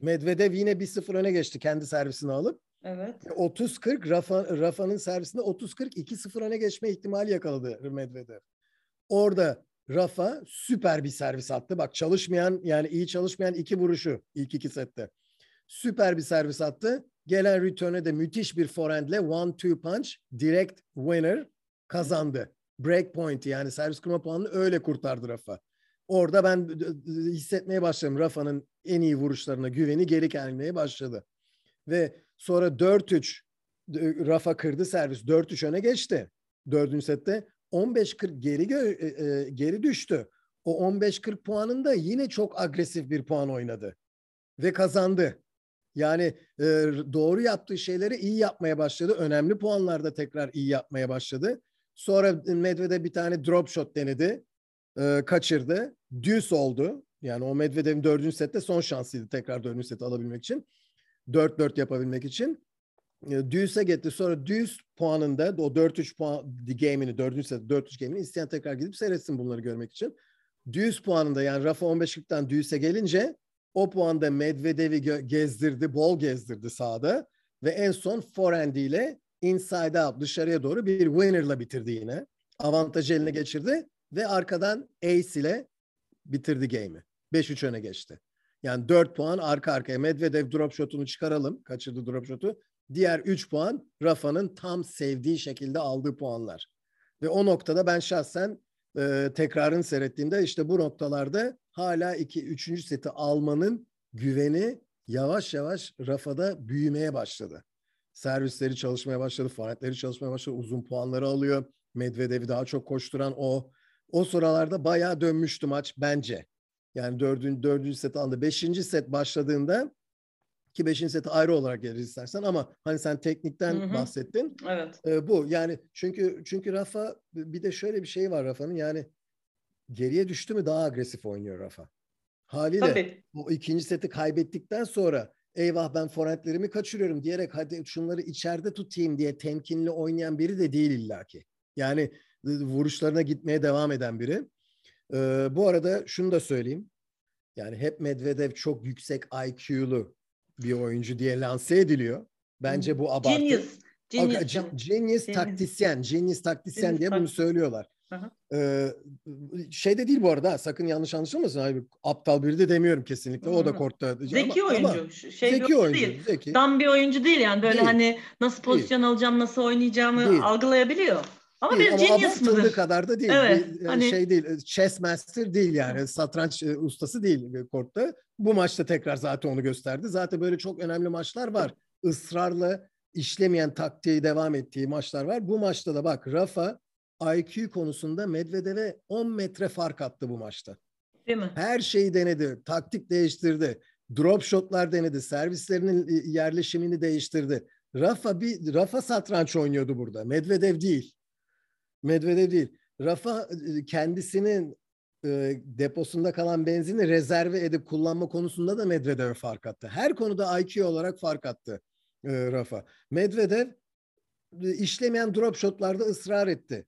Medvedev yine 1-0 öne geçti kendi servisini alıp. Evet. 30-40 Rafa, Rafa'nın servisinde 30-40 2-0 öne geçme ihtimali yakaladı Medvedev. Orada Rafa süper bir servis attı. Bak çalışmayan yani iyi çalışmayan iki vuruşu ilk iki sette. Süper bir servis attı. Gelen return'e de müthiş bir forehandle one two punch direct winner kazandı. Break point yani servis kurma puanını öyle kurtardı Rafa. Orada ben hissetmeye başladım. Rafa'nın en iyi vuruşlarına güveni geri gelmeye başladı. Ve sonra 4-3 Rafa kırdı servis. 4-3 öne geçti. Dördüncü sette 15-40 geri gö- e, e, geri düştü. O 15-40 puanında yine çok agresif bir puan oynadı. Ve kazandı. Yani e, doğru yaptığı şeyleri iyi yapmaya başladı. Önemli puanlarda tekrar iyi yapmaya başladı. Sonra Medvedev bir tane drop shot denedi. E, kaçırdı. Düz oldu. Yani o Medvedev'in dördüncü sette son şansıydı tekrar dördüncü seti alabilmek için. 4-4 yapabilmek için. E, Düz'e gitti. Sonra düz puanında o 4-3 puan game'ini, 4. set 4-3 game'ini isteyen tekrar gidip seyretsin bunları görmek için. Düz puanında yani Rafa 15-40'tan Düz'e gelince o puanda Medvedev'i gezdirdi, bol gezdirdi sahada ve en son forehand ile inside out dışarıya doğru bir winner'la bitirdi yine. Avantajı eline geçirdi ve arkadan ace ile bitirdi game'i. 5-3 öne geçti. Yani 4 puan arka arkaya. Medvedev drop shot'unu çıkaralım. Kaçırdı drop shot'u. Diğer 3 puan Rafa'nın tam sevdiği şekilde aldığı puanlar. Ve o noktada ben şahsen e, tekrarını seyrettiğimde işte bu noktalarda hala 2 3. seti almanın güveni yavaş yavaş Rafa'da büyümeye başladı. Servisleri çalışmaya başladı, forehentleri çalışmaya başladı, uzun puanları alıyor. Medvedev'i daha çok koşturan o. O sıralarda bayağı dönmüştü maç bence. Yani dördüncü, dördüncü set aldı. Beşinci set başladığında ki beşinci seti ayrı olarak geliriz istersen ama hani sen teknikten hı hı. bahsettin. Evet. E, bu yani çünkü çünkü Rafa bir de şöyle bir şey var Rafa'nın yani geriye düştü mü daha agresif oynuyor Rafa. Haliyle Tabii. o ikinci seti kaybettikten sonra eyvah ben forentlerimi kaçırıyorum diyerek hadi şunları içeride tutayım diye temkinli oynayan biri de değil illaki. Yani vuruşlarına gitmeye devam eden biri. Ee, bu arada şunu da söyleyeyim. Yani hep Medvedev çok yüksek IQ'lu bir oyuncu diye lanse ediliyor. Bence bu abartı. Genius. Genius, Genius, genius taktisyen, genius taktisyen genius diye bunu söylüyorlar. Ee, şey de değil bu arada sakın yanlış anlaşılmasın. Abi, aptal biri de demiyorum kesinlikle. O da kortta. Zeki ama, oyuncu. Ama, şey zeki oyuncu. Değil. Zeki. Tam bir oyuncu değil yani. Böyle değil. hani nasıl pozisyon değil. alacağım, nasıl oynayacağımı değil. algılayabiliyor. Ama değil, bir genius mıdır? kadar da değil. Evet, bir, hani... Şey değil, chess master değil yani. Satranç e, ustası değil kortta. Bu maçta tekrar zaten onu gösterdi. Zaten böyle çok önemli maçlar var. Israrla işlemeyen taktiği devam ettiği maçlar var. Bu maçta da bak Rafa IQ konusunda Medvedev'e 10 metre fark attı bu maçta. Değil mi? Her şeyi denedi. Taktik değiştirdi. Drop shotlar denedi. Servislerinin e, yerleşimini değiştirdi. Rafa bir Rafa satranç oynuyordu burada. Medvedev değil. Medvedev değil. Rafa e, kendisinin e, deposunda kalan benzini rezerve edip kullanma konusunda da Medvedev'e fark attı. Her konuda IQ olarak fark attı e, Rafa. Medvedev e, işlemeyen drop shotlarda ısrar etti.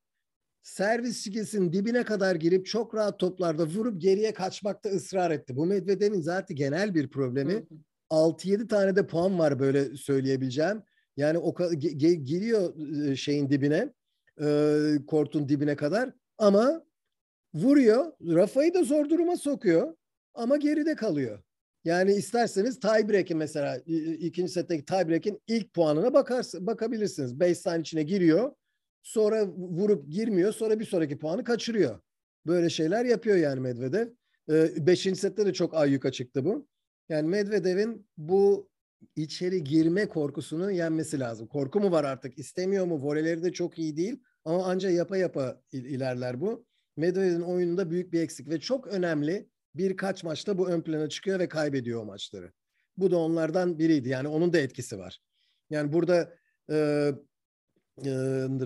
Servis çizgisinin dibine kadar girip çok rahat toplarda vurup geriye kaçmakta ısrar etti. Bu Medvedev'in zaten genel bir problemi. 6-7 tane de puan var böyle söyleyebileceğim. Yani o giriyor e, şeyin dibine, e, kortun dibine kadar ama vuruyor. Rafa'yı da zor duruma sokuyor ama geride kalıyor. Yani isterseniz tiebreak'in mesela ikinci setteki tiebreak'in ilk puanına bakarsın, bakabilirsiniz. Baseline içine giriyor. Sonra vurup girmiyor. Sonra bir sonraki puanı kaçırıyor. Böyle şeyler yapıyor yani Medvedev. Ee, beşinci sette de çok ayyuka çıktı bu. Yani Medvedev'in bu içeri girme korkusunu yenmesi lazım. Korku mu var artık? İstemiyor mu? Voleleri de çok iyi değil. Ama ancak yapa yapa ilerler bu. Medvedev'in oyununda büyük bir eksik ve çok önemli birkaç maçta bu ön plana çıkıyor ve kaybediyor o maçları. Bu da onlardan biriydi. Yani onun da etkisi var. Yani burada e, e,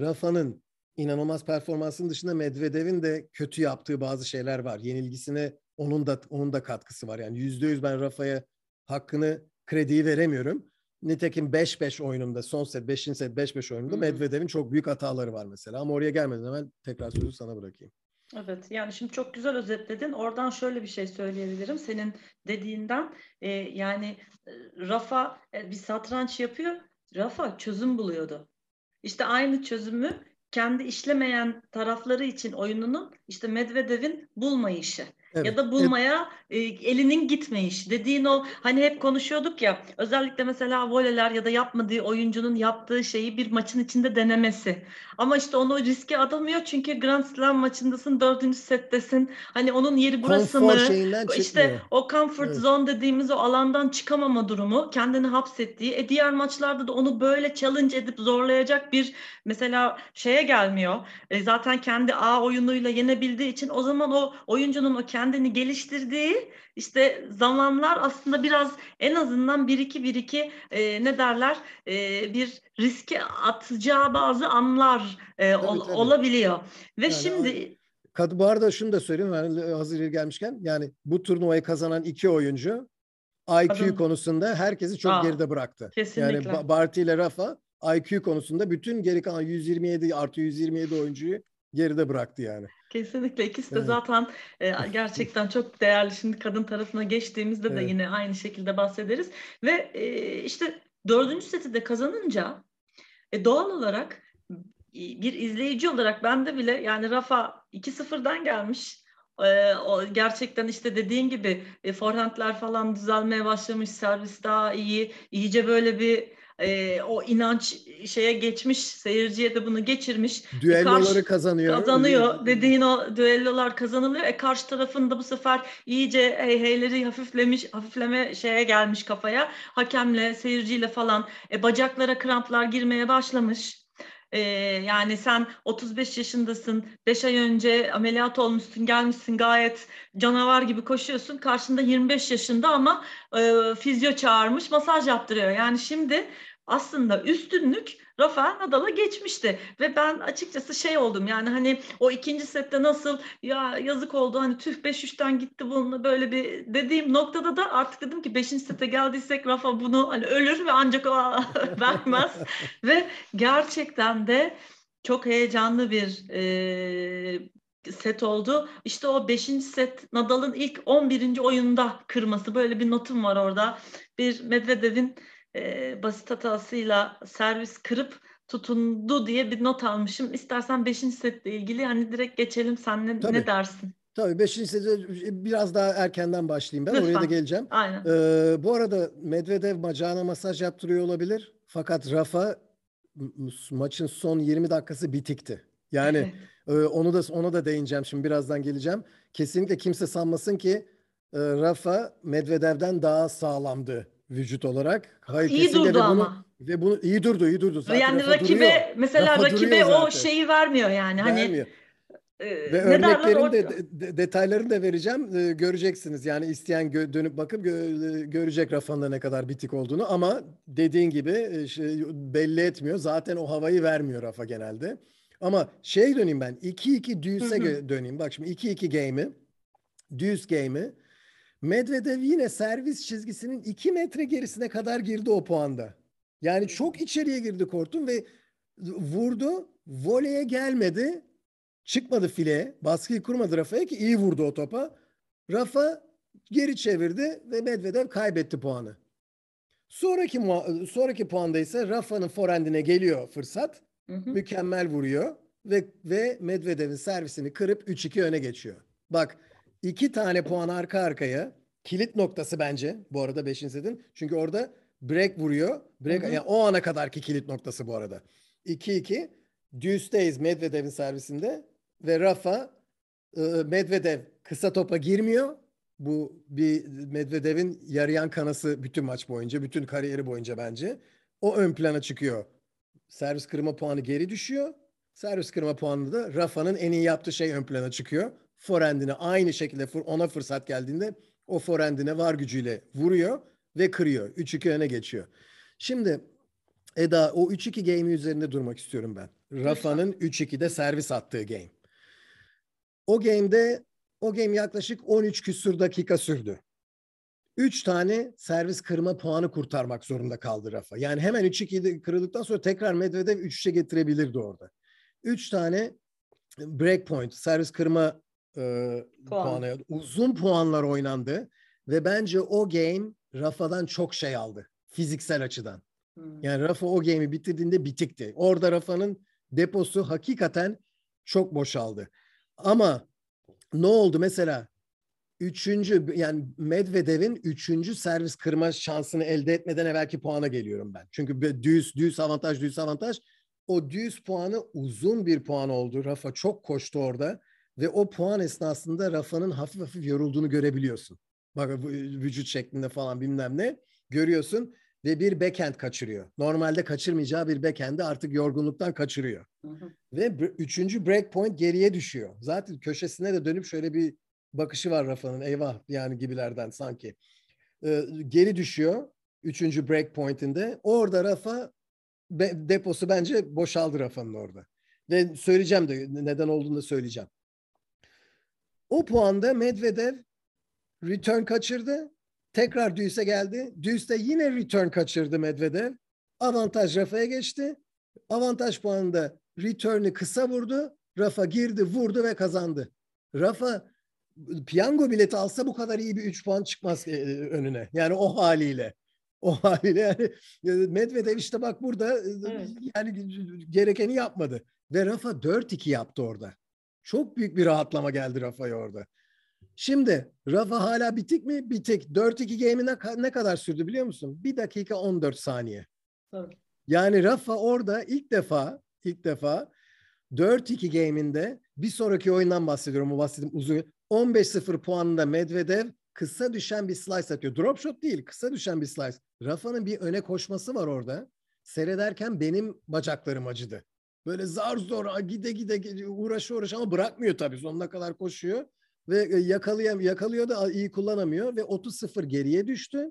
Rafa'nın inanılmaz performansının dışında Medvedev'in de kötü yaptığı bazı şeyler var. Yenilgisine onun da onun da katkısı var. Yani yüzde yüz ben Rafa'ya hakkını krediyi veremiyorum. Nitekim 5-5 oyununda son set 5. set 5-5 oyununda Medvedev'in çok büyük hataları var mesela. Ama oraya gelmeden hemen tekrar sözü sana bırakayım. Evet yani şimdi çok güzel özetledin. Oradan şöyle bir şey söyleyebilirim. Senin dediğinden e, yani Rafa e, bir satranç yapıyor. Rafa çözüm buluyordu. İşte aynı çözümü kendi işlemeyen tarafları için oyununun işte Medvedev'in bulmayışı. Evet. Ya da bulmaya evet. e, elinin gitmeyiş. Dediğin o hani hep konuşuyorduk ya özellikle mesela voleler ya da yapmadığı oyuncunun yaptığı şeyi bir maçın içinde denemesi. Ama işte onu riske atamıyor çünkü Grand Slam maçındasın dördüncü settesin. Hani onun yeri burası mı? İşte o comfort evet. zone dediğimiz o alandan çıkamama durumu kendini hapsettiği. E diğer maçlarda da onu böyle challenge edip zorlayacak bir mesela şeye gelmiyor. E, zaten kendi A oyunuyla yenebildiği için o zaman o oyuncunun o kendini geliştirdiği işte zamanlar aslında biraz en azından bir iki bir iki e, ne derler e, bir riske atacağı bazı anlar e, tabii, ol, tabii. olabiliyor. Ve yani, şimdi bu arada şunu da söyleyeyim yani hazır gelmişken yani bu turnuvayı kazanan iki oyuncu IQ Kadın. konusunda herkesi çok Aa, geride bıraktı. Kesinlikle. Yani Barty ile Rafa IQ konusunda bütün geri kalan 127 artı 127 oyuncuyu geride bıraktı yani. Kesinlikle ikisi de evet. zaten e, gerçekten çok değerli. Şimdi kadın tarafına geçtiğimizde evet. de yine aynı şekilde bahsederiz. Ve e, işte dördüncü seti de kazanınca e, doğal olarak bir izleyici olarak ben de bile yani Rafa 2-0'dan gelmiş. E, o gerçekten işte dediğin gibi e, forehandler falan düzelmeye başlamış. Servis daha iyi. iyice böyle bir e, o inanç şeye geçmiş, seyirciye de bunu geçirmiş. Düelloları karşı, kazanıyor. Kazanıyor. Dediğin o düellolar kazanılıyor. E karşı tarafında bu sefer iyice hey heyleri hafiflemiş, hafifleme şeye gelmiş kafaya. Hakemle, seyirciyle falan e, bacaklara kramplar girmeye başlamış. Ee, yani sen 35 yaşındasın, 5 ay önce ameliyat olmuşsun, gelmişsin gayet canavar gibi koşuyorsun. Karşında 25 yaşında ama e, fizyo çağırmış, masaj yaptırıyor. Yani şimdi aslında üstünlük Rafael Nadal'a geçmişti ve ben açıkçası şey oldum yani hani o ikinci sette nasıl ya yazık oldu hani tüh 5-3'ten gitti bununla böyle bir dediğim noktada da artık dedim ki 5. sete geldiysek Rafa bunu hani ölür ve ancak vermez ve gerçekten de çok heyecanlı bir e, set oldu. İşte o 5. set Nadal'ın ilk 11. oyunda kırması böyle bir notum var orada. Bir Medvedev'in e, basit hatasıyla servis kırıp tutundu diye bir not almışım. İstersen 5. setle ilgili hani direkt geçelim. Sen ne, ne dersin? Tabii 5. sete biraz daha erkenden başlayayım ben. Lütfen. Oraya da geleceğim. Aynen. Ee, bu arada Medvedev bacağına masaj yaptırıyor olabilir. Fakat Rafa maçın son 20 dakikası bitikti. Yani e, onu da ona da değineceğim şimdi birazdan geleceğim. Kesinlikle kimse sanmasın ki e, Rafa Medvedev'den daha sağlamdı vücut olarak. Hayır, iyi durdu bunu, ama. Ve bunu iyi durdu, iyi durdu. Zaten yani rakibe duruyor. mesela Rafa rakibe o şeyi vermiyor yani. Hani vermiyor. E, ve örneklerin de, de detaylarını da vereceğim. E, göreceksiniz. Yani isteyen gö- dönüp bakıp gö- görecek Rafa'nın ne kadar bitik olduğunu ama dediğin gibi e, şey, belli etmiyor. Zaten o havayı vermiyor Rafa genelde. Ama şey döneyim ben. 2-2 düğüse döneyim. Bak şimdi 2-2 game'i. Düğüs game'i. Medvedev yine servis çizgisinin 2 metre gerisine kadar girdi o puanda. Yani çok içeriye girdi kortun ve vurdu. Voleye gelmedi. Çıkmadı fileye. Baskıyı kurmadı Rafa'ya ki iyi vurdu o topa. Rafa geri çevirdi ve Medvedev kaybetti puanı. Sonraki sonraki puanda ise Rafa'nın forendine geliyor fırsat. Hı hı. Mükemmel vuruyor ve ve Medvedev'in servisini kırıp 3-2 öne geçiyor. Bak iki tane puan arka arkaya kilit noktası bence bu arada 5. setin. Çünkü orada break vuruyor. Break hı hı. yani o ana kadarki kilit noktası bu arada. 2-2 Deuce'deyiz Medvedev'in servisinde ve Rafa e, Medvedev kısa topa girmiyor. Bu bir Medvedev'in yarayan kanası bütün maç boyunca, bütün kariyeri boyunca bence. O ön plana çıkıyor. Servis kırma puanı geri düşüyor. Servis kırma puanında da Rafa'nın en iyi yaptığı şey ön plana çıkıyor forendine aynı şekilde ona fırsat geldiğinde o forendine var gücüyle vuruyor ve kırıyor. 3-2 öne geçiyor. Şimdi Eda o 3-2 game'i üzerinde durmak istiyorum ben. Rafa'nın 3-2'de servis attığı game. O game'de o game yaklaşık 13 küsur dakika sürdü. 3 tane servis kırma puanı kurtarmak zorunda kaldı Rafa. Yani hemen 3-2'de kırıldıktan sonra tekrar Medvedev 3-3'e getirebilirdi orada. 3 tane break point, servis kırma e, Puan. puanı. Uzun puanlar oynandı ve bence o game Rafa'dan çok şey aldı fiziksel açıdan. Hmm. Yani Rafa o game'i bitirdiğinde bitikti. Orada Rafa'nın deposu hakikaten çok boşaldı. Ama ne oldu mesela? Üçüncü yani Medvedev'in üçüncü servis kırma şansını elde etmeden evvelki puana geliyorum ben. Çünkü düz düz avantaj düz avantaj. O düz puanı uzun bir puan oldu. Rafa çok koştu orada ve o puan esnasında Rafa'nın hafif hafif yorulduğunu görebiliyorsun. Bak vücut şeklinde falan bilmem ne görüyorsun ve bir backhand kaçırıyor. Normalde kaçırmayacağı bir backhand'i artık yorgunluktan kaçırıyor. Hı hı. Ve üçüncü break point geriye düşüyor. Zaten köşesine de dönüp şöyle bir bakışı var Rafa'nın eyvah yani gibilerden sanki. Ee, geri düşüyor üçüncü break point'inde. Orada Rafa deposu bence boşaldı Rafa'nın orada. Ve söyleyeceğim de neden olduğunu da söyleyeceğim. O puanda Medvedev return kaçırdı. Tekrar Düğüs'e geldi. Düğüs'te yine return kaçırdı Medvedev. Avantaj Rafa'ya geçti. Avantaj puanında return'ü kısa vurdu. Rafa girdi, vurdu ve kazandı. Rafa piyango bileti alsa bu kadar iyi bir 3 puan çıkmaz e, e, önüne. Yani o haliyle. O haliyle yani e, Medvedev işte bak burada evet. yani gerekeni yapmadı. Ve Rafa 4-2 yaptı orada. Çok büyük bir rahatlama geldi Rafa'ya orada. Şimdi Rafa hala bitik mi? Bitik. 4-2 game'i ne, ne kadar sürdü biliyor musun? 1 dakika 14 saniye. Tabii. Yani Rafa orada ilk defa ilk defa 4-2 game'inde bir sonraki oyundan bahsediyorum. O bahsettiğim uzun 15-0 puanında Medvedev kısa düşen bir slice atıyor. Drop shot değil, kısa düşen bir slice. Rafa'nın bir öne koşması var orada. Seyrederken benim bacaklarım acıdı. Böyle zar zor gide gide uğraş uğraş ama bırakmıyor tabii. Sonuna kadar koşuyor ve e, yakalıyor, yakalıyor da iyi kullanamıyor ve 30-0 geriye düştü.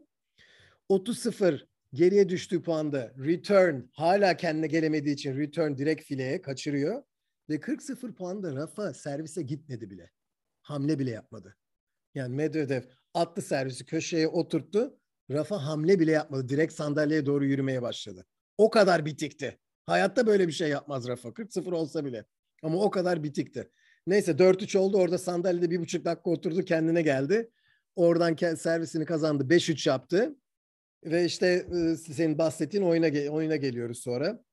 30-0 geriye düştüğü puanda return hala kendine gelemediği için return direkt fileye kaçırıyor. Ve 40-0 puanda Rafa servise gitmedi bile. Hamle bile yapmadı. Yani Medvedev attı servisi köşeye oturttu. Rafa hamle bile yapmadı. Direkt sandalyeye doğru yürümeye başladı. O kadar bitikti. Hayatta böyle bir şey yapmaz Rafa. 40-0 olsa bile. Ama o kadar bitikti. Neyse 4-3 oldu. Orada sandalyede bir buçuk dakika oturdu. Kendine geldi. Oradan servisini kazandı. 5-3 yaptı. Ve işte senin bahsettiğin oyuna oyuna geliyoruz sonra.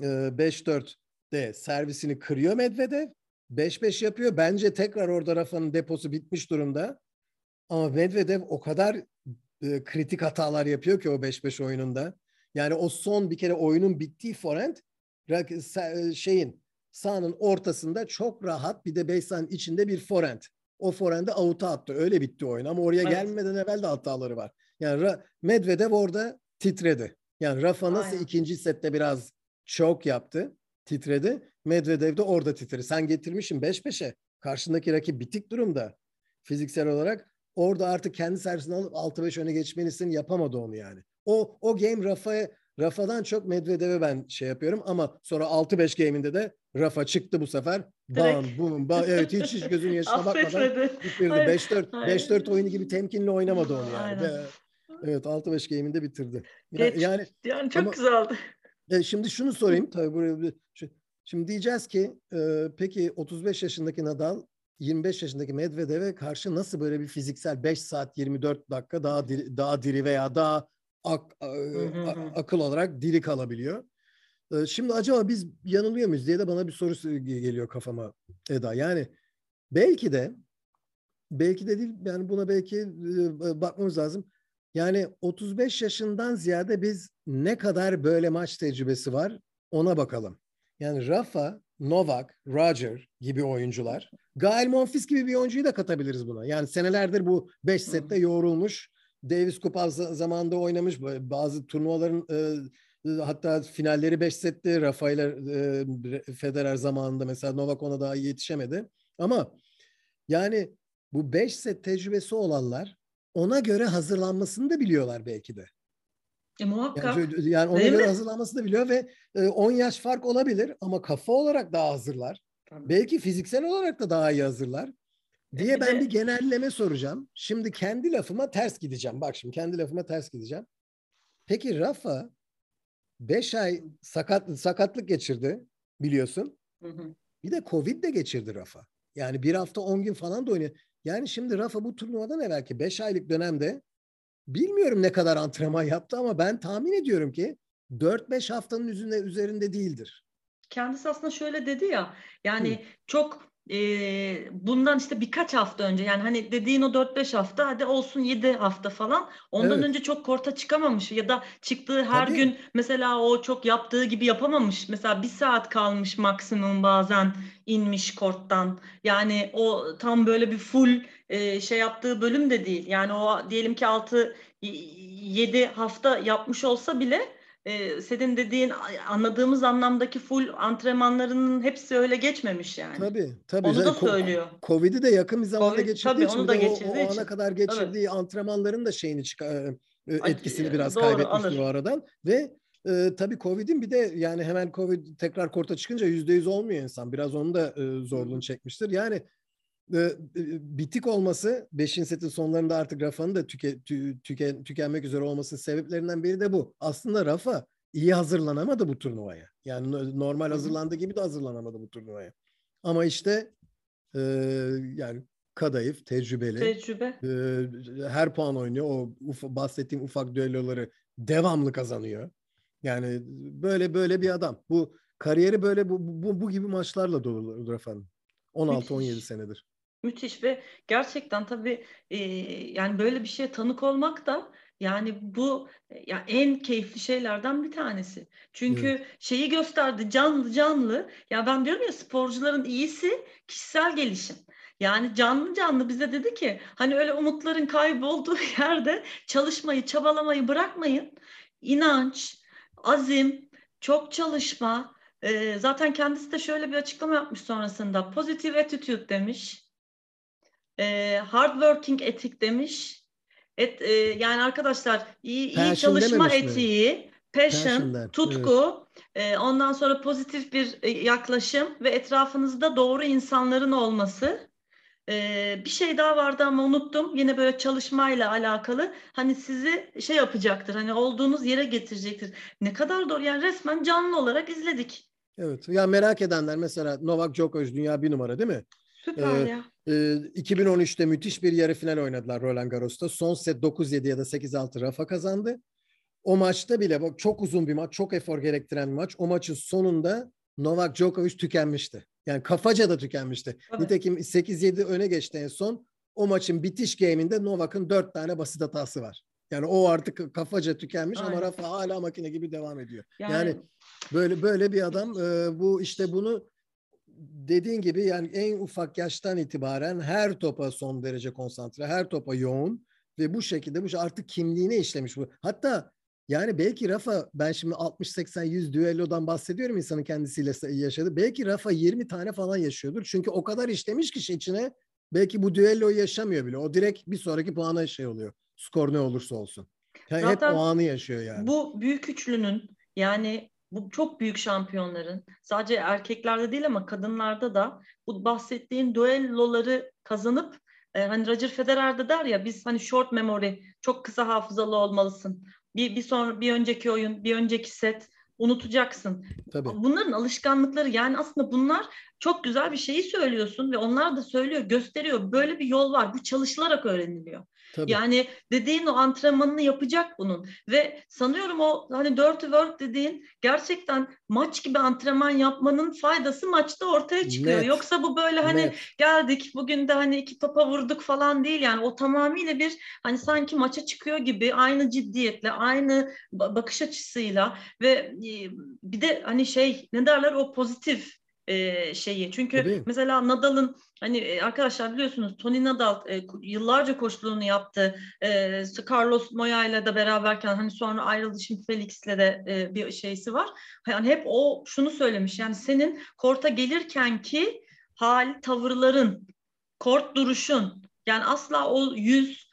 5-4'de servisini kırıyor Medvedev. 5-5 yapıyor. Bence tekrar orada Rafa'nın deposu bitmiş durumda. Ama Medvedev o kadar kritik hatalar yapıyor ki o 5-5 oyununda. Yani o son bir kere oyunun bittiği forehand şeyin sahanın ortasında çok rahat bir de baseline içinde bir forehand. O forehand'e avuta attı. Öyle bitti oyun ama oraya evet. gelmeden evvel de hataları var. Yani Medvedev orada titredi. Yani Rafa nasıl Aynen. ikinci sette biraz çok yaptı, titredi. Medvedev de orada titredi. Sen getirmişsin 5-5'e. Karşındaki rakip bitik durumda fiziksel olarak. Orada artık kendi servisini alıp 6-5 öne geçmelisin yapamadı onu yani. O o game Rafa'ya Rafa'dan çok Medvedev'e ben şey yapıyorum ama sonra 6-5 game'inde de Rafa çıktı bu sefer. Bam bum bam. Evet hiç hiç gözünün yaşına bakmadan bitirdi. 5-4 5-4 oyunu gibi temkinli oynamadı onu yani. Aynen. Evet 6-5 game'inde bitirdi. Geç, yani yani çok ama, güzeldi. E, şimdi şunu sorayım tabii buraya şu, şimdi diyeceğiz ki e, peki 35 yaşındaki Nadal 25 yaşındaki Medvedev'e karşı nasıl böyle bir fiziksel 5 saat 24 dakika daha diri, daha diri veya daha ak, a, a, akıl olarak diri kalabiliyor. E, şimdi acaba biz yanılıyor muyuz diye de bana bir soru geliyor kafama Eda. Yani belki de belki de değil yani buna belki e, bakmamız lazım. Yani 35 yaşından ziyade biz ne kadar böyle maç tecrübesi var ona bakalım. Yani Rafa, Novak, Roger gibi oyuncular. Gael Monfils gibi bir oyuncuyu da katabiliriz buna. Yani senelerdir bu 5 sette yoğrulmuş. Davis Cup zamanında oynamış. Bazı turnuvaların e, hatta finalleri 5 sette Rafa ile e, Federer zamanında mesela Novak ona daha iyi yetişemedi. Ama yani bu 5 set tecrübesi olanlar ona göre hazırlanmasını da biliyorlar belki de. E, muhakkak. Yani, yani ona Değil göre mi? hazırlanmasını da biliyor ve e, 10 yaş fark olabilir ama kafa olarak daha hazırlar. Tabii. Belki fiziksel olarak da daha iyi hazırlar. Diye ben bir genelleme soracağım. Şimdi kendi lafıma ters gideceğim. Bak şimdi kendi lafıma ters gideceğim. Peki Rafa 5 ay sakat sakatlık geçirdi biliyorsun. Hı hı. Bir de Covid de geçirdi Rafa. Yani bir hafta 10 gün falan da oynuyor. Yani şimdi Rafa bu turnuvadan evvelki 5 aylık dönemde bilmiyorum ne kadar antrenman yaptı ama ben tahmin ediyorum ki 4-5 haftanın üzerinde, üzerinde değildir. Kendisi aslında şöyle dedi ya yani Hı. çok e, bundan işte birkaç hafta önce yani hani dediğin o 4-5 hafta hadi olsun 7 hafta falan ondan evet. önce çok korta çıkamamış ya da çıktığı her Tabii. gün mesela o çok yaptığı gibi yapamamış mesela bir saat kalmış maksimum bazen inmiş korttan yani o tam böyle bir full e, şey yaptığı bölüm de değil yani o diyelim ki 6 7 hafta yapmış olsa bile e, senin dediğin anladığımız anlamdaki full antrenmanlarının hepsi öyle geçmemiş yani. Tabii tabii. Onu da söylüyor. Covid'i de yakın bir zamanda COVID, geçirdiği tabii, için onu da geçirdiği o, o ana için. kadar geçirdiği tabii. antrenmanların da şeyini çıkar, etkisini Ay, biraz doğru, kaybetmiştir o aradan ve e, tabii Covid'in bir de yani hemen Covid tekrar korta çıkınca yüzde yüz olmuyor insan. Biraz onu da e, zorluğunu çekmiştir. Yani bitik olması 5. setin sonlarında artık Rafa'nın da tüke, tü, tüke, tükenmek üzere olmasının sebeplerinden biri de bu. Aslında Rafa iyi hazırlanamadı bu turnuvaya. Yani normal hazırlandığı gibi de hazırlanamadı bu turnuvaya. Ama işte e, yani kadayıf, tecrübeli. Tecrübe. E, her puan oynuyor. O uf, bahsettiğim ufak düelloları devamlı kazanıyor. Yani böyle böyle bir adam. Bu kariyeri böyle bu, bu, bu gibi maçlarla dolu Rafa'nın. 16-17 senedir. Müthiş ve gerçekten tabii e, yani böyle bir şeye tanık olmak da Yani bu ya en keyifli şeylerden bir tanesi. Çünkü evet. şeyi gösterdi canlı canlı. Ya ben diyorum ya sporcuların iyisi kişisel gelişim. Yani canlı canlı bize dedi ki hani öyle umutların kaybolduğu yerde çalışmayı, çabalamayı bırakmayın. İnanç, azim, çok çalışma. Ee, zaten kendisi de şöyle bir açıklama yapmış sonrasında. Positive attitude demiş. Ee, hard working etik demiş. Et, e, yani arkadaşlar iyi, iyi çalışma etiği, passion, tutku, evet. e, ondan sonra pozitif bir e, yaklaşım ve etrafınızda doğru insanların olması. Ee, bir şey daha vardı ama unuttum. Yine böyle çalışmayla alakalı. Hani sizi şey yapacaktır. Hani olduğunuz yere getirecektir. Ne kadar doğru. Yani resmen canlı olarak izledik. Evet. Ya merak edenler mesela Novak Djokovic dünya bir numara değil mi? Süper ee, ya. E, 2013'te müthiş bir yarı final oynadılar Roland Garros'ta. Son set 9-7 ya da 8-6 Rafa kazandı. O maçta bile bak çok uzun bir maç, çok efor gerektiren bir maç. O maçın sonunda Novak Djokovic tükenmişti. Yani kafaca da tükenmişti. Tabii. Nitekim 8-7 öne geçti en son. O maçın bitiş game'inde Novak'ın 4 tane basit hatası var. Yani o artık kafaca tükenmiş Aynen. ama Rafa hala makine gibi devam ediyor. Yani, yani böyle böyle bir adam e, bu işte bunu dediğin gibi yani en ufak yaştan itibaren her topa son derece konsantre, her topa yoğun ve bu şekilde bu artık kimliğine işlemiş bu. Hatta yani belki Rafa ben şimdi 60 80 100 düellodan bahsediyorum insanın kendisiyle yaşadı. Belki Rafa 20 tane falan yaşıyordur. Çünkü o kadar işlemiş ki içine belki bu düelloyu yaşamıyor bile. O direkt bir sonraki puana şey oluyor. Skor ne olursa olsun. Yani Zaten hep o anı yaşıyor yani. Bu büyük üçlünün yani bu çok büyük şampiyonların sadece erkeklerde değil ama kadınlarda da bu bahsettiğin duelloları kazanıp e, hani Roger Federer de der ya biz hani short memory çok kısa hafızalı olmalısın. Bir, bir sonra bir önceki oyun, bir önceki set unutacaksın. Tabii. Bunların alışkanlıkları yani aslında bunlar çok güzel bir şeyi söylüyorsun ve onlar da söylüyor, gösteriyor. Böyle bir yol var. Bu çalışılarak öğreniliyor. Tabii. Yani dediğin o antrenmanını yapacak bunun ve sanıyorum o hani dirty work dediğin gerçekten maç gibi antrenman yapmanın faydası maçta ortaya çıkıyor. Net. Yoksa bu böyle hani Net. geldik bugün de hani iki topa vurduk falan değil yani o tamamıyla bir hani sanki maça çıkıyor gibi aynı ciddiyetle aynı bakış açısıyla ve bir de hani şey ne derler o pozitif e, şeyi. Çünkü Tabii. mesela Nadal'ın hani arkadaşlar biliyorsunuz Tony Nadal e, yıllarca koçluğunu yaptı. E, Carlos Moya ile de beraberken hani sonra ayrıldı şimdi Felix'le de e, bir şeysi var. Yani hep o şunu söylemiş. Yani senin korta gelirken ki hal, tavırların, kort duruşun yani asla o yüz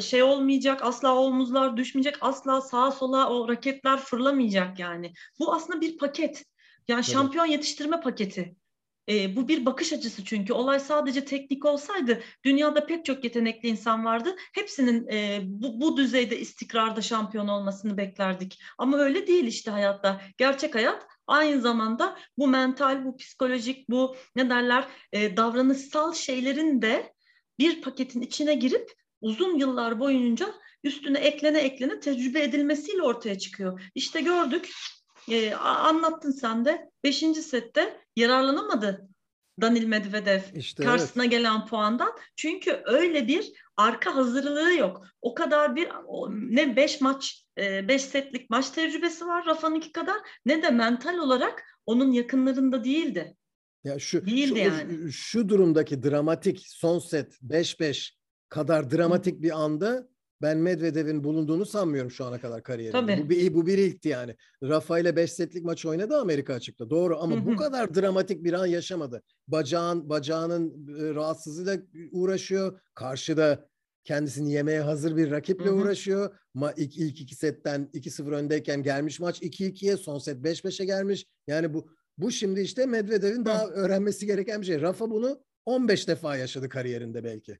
şey olmayacak, asla omuzlar düşmeyecek, asla sağa sola o raketler fırlamayacak yani. Bu aslında bir paket. Yani Tabii. şampiyon yetiştirme paketi. E, bu bir bakış açısı çünkü olay sadece teknik olsaydı dünyada pek çok yetenekli insan vardı. Hepsinin e, bu, bu düzeyde istikrarda şampiyon olmasını beklerdik. Ama öyle değil işte hayatta. Gerçek hayat aynı zamanda bu mental, bu psikolojik, bu ne derler e, davranışsal şeylerin de bir paketin içine girip uzun yıllar boyunca üstüne eklene eklene tecrübe edilmesiyle ortaya çıkıyor. İşte gördük e, anlattın sen de. Beşinci sette yararlanamadı Danil Medvedev işte karşısına evet. gelen puandan. Çünkü öyle bir arka hazırlığı yok. O kadar bir ne beş maç, e, beş setlik maç tecrübesi var Rafa'nınki kadar ne de mental olarak onun yakınlarında değildi. Ya şu, değildi şu, yani. şu durumdaki dramatik son set 5-5 kadar dramatik Hı. bir anda ben Medvedev'in bulunduğunu sanmıyorum şu ana kadar kariyerinde. Tabii. Bu bir, bu bir ilkti yani. Rafa ile 5 setlik maç oynadı Amerika açıkta. Doğru ama bu kadar dramatik bir an yaşamadı. Bacağın bacağının e, rahatsızlığıyla uğraşıyor. Karşıda kendisini yemeye hazır bir rakiple uğraşıyor. Ma ilk, ilk iki setten 2-0 öndeyken gelmiş maç 2-2'ye son set 5-5'e gelmiş. Yani bu bu şimdi işte Medvedev'in daha öğrenmesi gereken bir şey. Rafa bunu 15 defa yaşadı kariyerinde belki.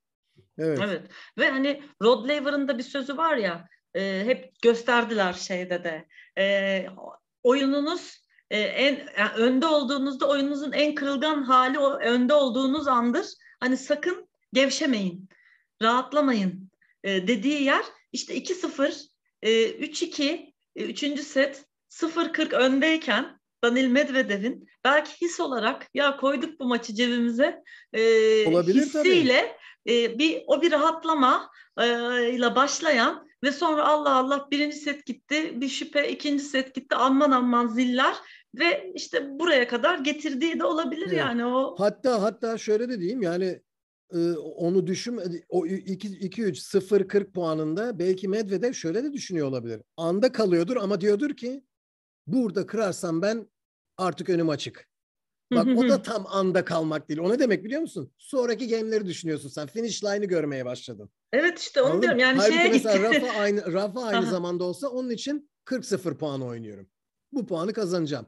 Evet. Evet. Ve hani Rod Laver'ın da bir sözü var ya e, hep gösterdiler şeyde de. E, oyununuz e, en yani önde olduğunuzda oyununuzun en kırılgan hali o önde olduğunuz andır. Hani sakın gevşemeyin. Rahatlamayın. E, dediği yer işte 2-0 e, 3-2 e, 3. set 0-40 öndeyken Danil Medvedev'in belki his olarak ya koyduk bu maçı cebimize e, Olabilir, hissiyle tabii e, bir o bir rahatlama e, ile başlayan ve sonra Allah Allah birinci set gitti, bir şüphe ikinci set gitti, aman aman ziller ve işte buraya kadar getirdiği de olabilir evet. yani o. Hatta hatta şöyle de diyeyim yani onu düşün o 2 2 3 0 40 puanında belki Medvedev şöyle de düşünüyor olabilir. Anda kalıyordur ama diyordur ki burada kırarsam ben artık önüm açık. Bak o da tam anda kalmak değil. O ne demek biliyor musun? Sonraki game'leri düşünüyorsun sen. Finish line'ı görmeye başladın. Evet işte onu Anladın diyorum. Yani Halbuki şeye mesela. Rafa aynı, Rafa aynı zamanda olsa onun için 40-0 puan oynuyorum. Bu puanı kazanacağım.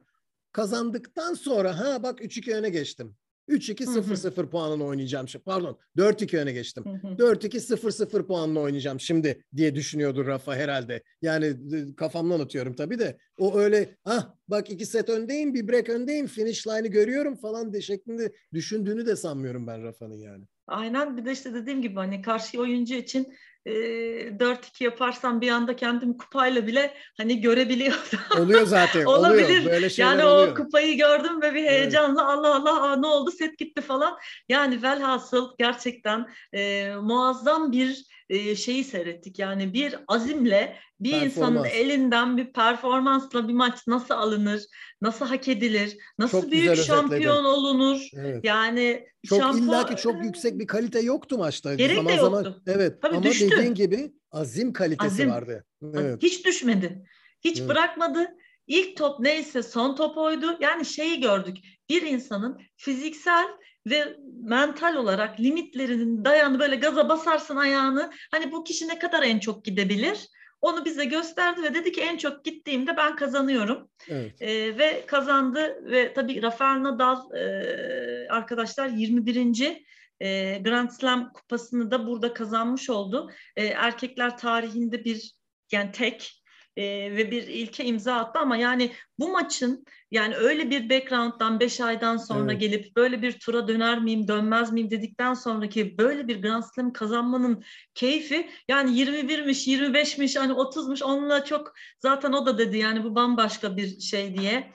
Kazandıktan sonra ha bak 3-2 öne geçtim. 3-2-0-0 puanını oynayacağım. Pardon 4-2 öne geçtim. 4-2-0-0 puanla oynayacağım şimdi diye düşünüyordur Rafa herhalde. Yani kafamdan atıyorum tabii de. O öyle ah bak iki set öndeyim bir break öndeyim finish line'ı görüyorum falan de şeklinde düşündüğünü de sanmıyorum ben Rafa'nın yani. Aynen bir de işte dediğim gibi hani karşı oyuncu için e, 4-2 yaparsam bir anda kendimi kupayla bile hani görebiliyordum. Oluyor zaten. Olabilir. Oluyor. Böyle yani oluyor. o kupayı gördüm ve bir heyecanla evet. Allah Allah aa, ne oldu set gitti falan. Yani velhasıl gerçekten e, muazzam bir e, şeyi seyrettik. Yani bir azimle bir insanın elinden bir performansla bir maç nasıl alınır, nasıl hak edilir, nasıl çok büyük şampiyon olunur. Evet. Yani çok şampiyon... illaki çok yüksek bir kalite yoktu maçta. Gerek zaman de yoktu. Zaman, evet. Tabii Ama düştü. dediğin gibi azim kalitesi azim. vardı. Evet. Hiç düşmedi. Hiç evet. bırakmadı. İlk top neyse son top oydu. Yani şeyi gördük. Bir insanın fiziksel ve mental olarak limitlerinin dayanı böyle gaza basarsın ayağını. Hani bu kişi ne kadar en çok gidebilir? Onu bize gösterdi ve dedi ki en çok gittiğimde ben kazanıyorum. Evet. E, ve kazandı ve tabii Rafael Nadal e, arkadaşlar 21. E, Grand Slam kupasını da burada kazanmış oldu. E, erkekler tarihinde bir yani tek e, ve bir ilke imza attı ama yani bu maçın yani öyle bir background'dan 5 aydan sonra evet. gelip böyle bir tura döner miyim dönmez miyim dedikten sonraki böyle bir Grand Slam kazanmanın keyfi yani 21'miş 25'miş hani 30'muş onunla çok zaten o da dedi yani bu bambaşka bir şey diye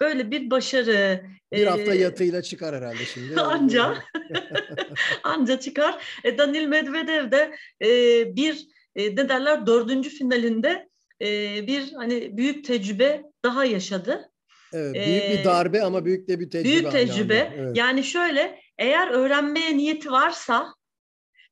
böyle bir başarı. Bir hafta yatıyla çıkar herhalde şimdi. Anca. anca çıkar. E, Danil Medvedev de e, bir e, ne derler dördüncü finalinde e, bir hani büyük tecrübe daha yaşadı. Evet, büyük bir darbe ama büyük de bir tecrübe. Büyük tecrübe. Evet. Yani şöyle eğer öğrenmeye niyeti varsa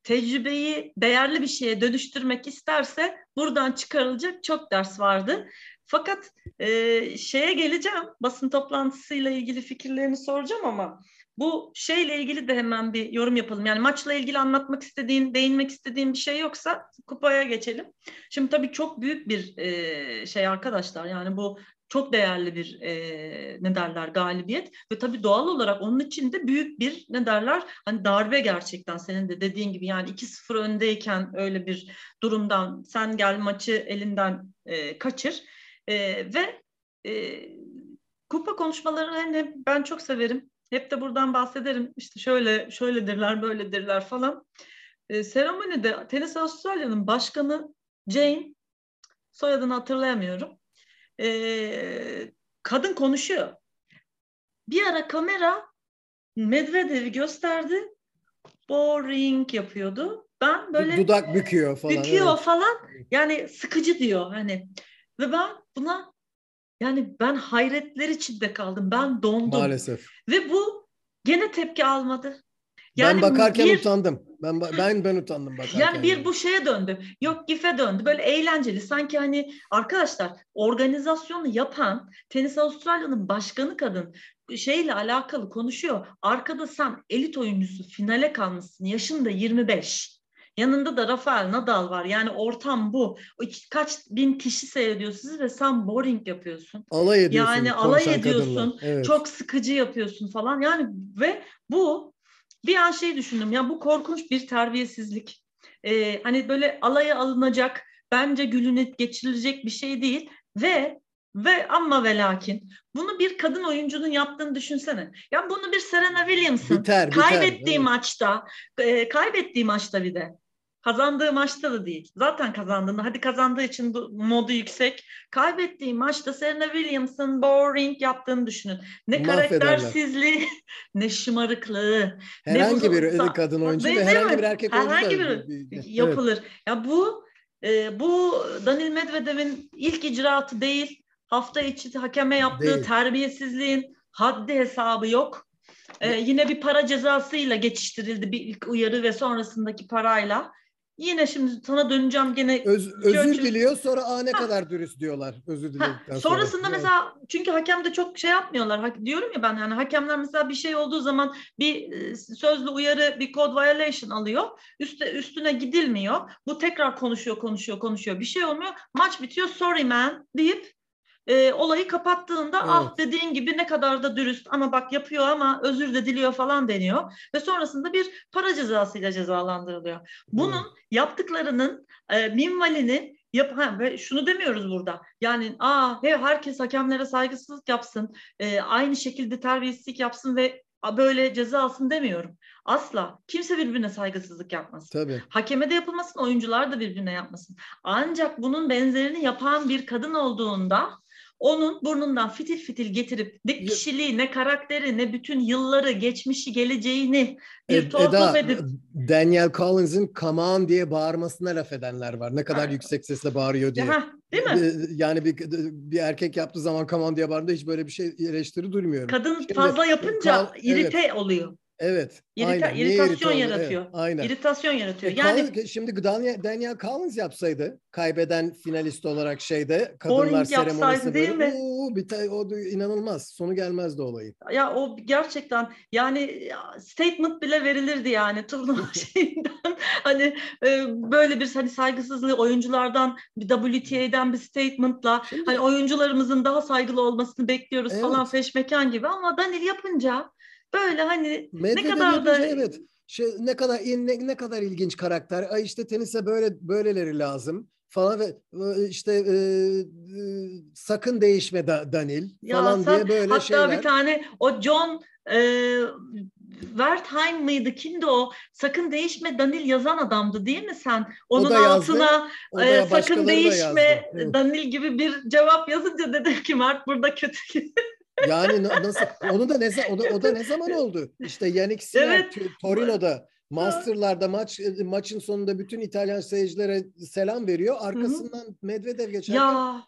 tecrübeyi değerli bir şeye dönüştürmek isterse buradan çıkarılacak çok ders vardı. Fakat e, şeye geleceğim basın toplantısıyla ilgili fikirlerini soracağım ama bu şeyle ilgili de hemen bir yorum yapalım. Yani maçla ilgili anlatmak istediğin, değinmek istediğin bir şey yoksa kupaya geçelim. Şimdi tabii çok büyük bir e, şey arkadaşlar. Yani bu çok değerli bir e, ne derler galibiyet ve tabii doğal olarak onun için de büyük bir ne derler hani darbe gerçekten senin de dediğin gibi yani 2-0 öndeyken öyle bir durumdan sen gel maçı elinden e, kaçır e, ve e, kupa konuşmalarını hani ben çok severim hep de buradan bahsederim. İşte şöyle şöyledirler, böyledirler falan. E, seremonide Tenis Avustralya'nın başkanı Jane, soyadını hatırlayamıyorum. E, kadın konuşuyor. Bir ara kamera Medvedev'i gösterdi. Boring yapıyordu. Ben böyle dudak büküyor falan. Büküyor evet. falan. Yani sıkıcı diyor hani. Ve ben buna yani ben hayretler içinde kaldım. Ben dondum. Maalesef. Ve bu gene tepki almadı. Yani ben bakarken bir, utandım. Ben ben ben utandım bakarken. Yani bir bu şeye döndü. Yok GIF'e döndü. Böyle eğlenceli. Sanki hani arkadaşlar organizasyonu yapan Tenis Avustralya'nın başkanı kadın şeyle alakalı konuşuyor. Arkada sen elit oyuncusu finale kalmışsın. Yaşın da 25. Yanında da Rafael Nadal var. Yani ortam bu. Kaç bin kişi seyrediyor sizi ve sen boring yapıyorsun. Alay ediyorsun. Yani alay ediyorsun. Evet. Çok sıkıcı yapıyorsun falan. Yani ve bu bir an şey düşündüm. Ya bu korkunç bir terbiyesizlik. Ee, hani böyle alaya alınacak, bence gülüne geçirilecek bir şey değil. Ve ve ama ve lakin bunu bir kadın oyuncunun yaptığını düşünsene. Ya bunu bir Serena Williams'ın biter, biter, kaybettiği evet. maçta, e, kaybettiği maçta bir de Kazandığı maçta da değil. Zaten kazandığında hadi kazandığı için modu yüksek. Kaybettiği maçta Serena Williams'ın boring yaptığını düşünün. Ne karaktersizliği ne şımarıklığı. Herhangi ne bir kadın oyuncu ve herhangi bir erkek oyuncu herhangi bir, bir yapılır. Evet. Ya bu e, bu Danil Medvedev'in ilk icraatı değil. Hafta içi hakeme yaptığı değil. terbiyesizliğin haddi hesabı yok. Ee, yine bir para cezasıyla geçiştirildi bir ilk uyarı ve sonrasındaki parayla. Yine şimdi sana döneceğim gene. Öz, özür ölçü... diliyor sonra a ne ha. kadar dürüst diyorlar özür diledikten sonra. Sonrasında mesela çünkü hakem de çok şey yapmıyorlar. Ha, diyorum ya ben yani hakemler mesela bir şey olduğu zaman bir e, sözlü uyarı bir code violation alıyor. Üste, üstüne gidilmiyor. Bu tekrar konuşuyor konuşuyor konuşuyor. Bir şey olmuyor. Maç bitiyor sorry man deyip e, olayı kapattığında ah, evet. ah dediğin gibi ne kadar da dürüst ama bak yapıyor ama özür de diliyor falan deniyor ve sonrasında bir para cezasıyla cezalandırılıyor. Bunun evet. yaptıklarının e, minvalini yap ha, ve şunu demiyoruz burada. Yani aa he, herkes hakemlere saygısızlık yapsın. E, aynı şekilde terbiyesizlik yapsın ve böyle ceza alsın demiyorum. Asla. Kimse birbirine saygısızlık yapmasın. Tabii. Hakeme de yapılmasın, oyuncular da birbirine yapmasın. Ancak bunun benzerini yapan bir kadın olduğunda onun burnundan fitil fitil getirip ne kişiliği, ne karakteri, ne bütün yılları, geçmişi, geleceğini bir torpil edip... Daniel Collins'in come on diye bağırmasına laf edenler var. Ne kadar ha. yüksek sesle bağırıyor diye. Ha, değil mi? Yani bir, bir erkek yaptığı zaman come on diye bağırdığında hiç böyle bir şey eleştiri duymuyorum. Kadın Şimdi, fazla yapınca kal, irite evet. oluyor. Evet. İrita, aynen. İritasyon yaratıyor. Evet, aynen. İritasyon yaratıyor. E, yani şimdi Daniel, Daniel Collins yapsaydı kaybeden finalist olarak şeyde kadınlar seremonisi değil mi? Oo, bir ta, o inanılmaz. Sonu gelmezdi olayı. Ya o gerçekten yani statement bile verilirdi yani turnuva şeyinden. hani e, böyle bir hani saygısızlığı oyunculardan bir WTA'den bir statementla şimdi, hani oyuncularımızın daha saygılı olmasını bekliyoruz evet. falan feşmekan gibi ama Daniel yapınca Böyle hani Medvedev ne kadar da evet. Şey, ne kadar ne, ne kadar ilginç karakter. Ay işte tenise böyle böyleleri lazım falan ve e, işte e, e, sakın değişme da, Danil falan sen, diye böyle hatta şeyler. Hatta bir tane o John e, Wertheim mıydı kimdi o? Sakın değişme Danil yazan adamdı değil mi sen? Onun altına e, sakın değişme Danil gibi bir cevap yazınca dedim ki Mert burada kötü Yani nasıl onu da ne o da, o da ne zaman oldu? İşte Yannick Sinner evet. Torino'da Master'larda maç maçın sonunda bütün İtalyan seyircilere selam veriyor. Arkasından Hı-hı. Medvedev geçerken ya.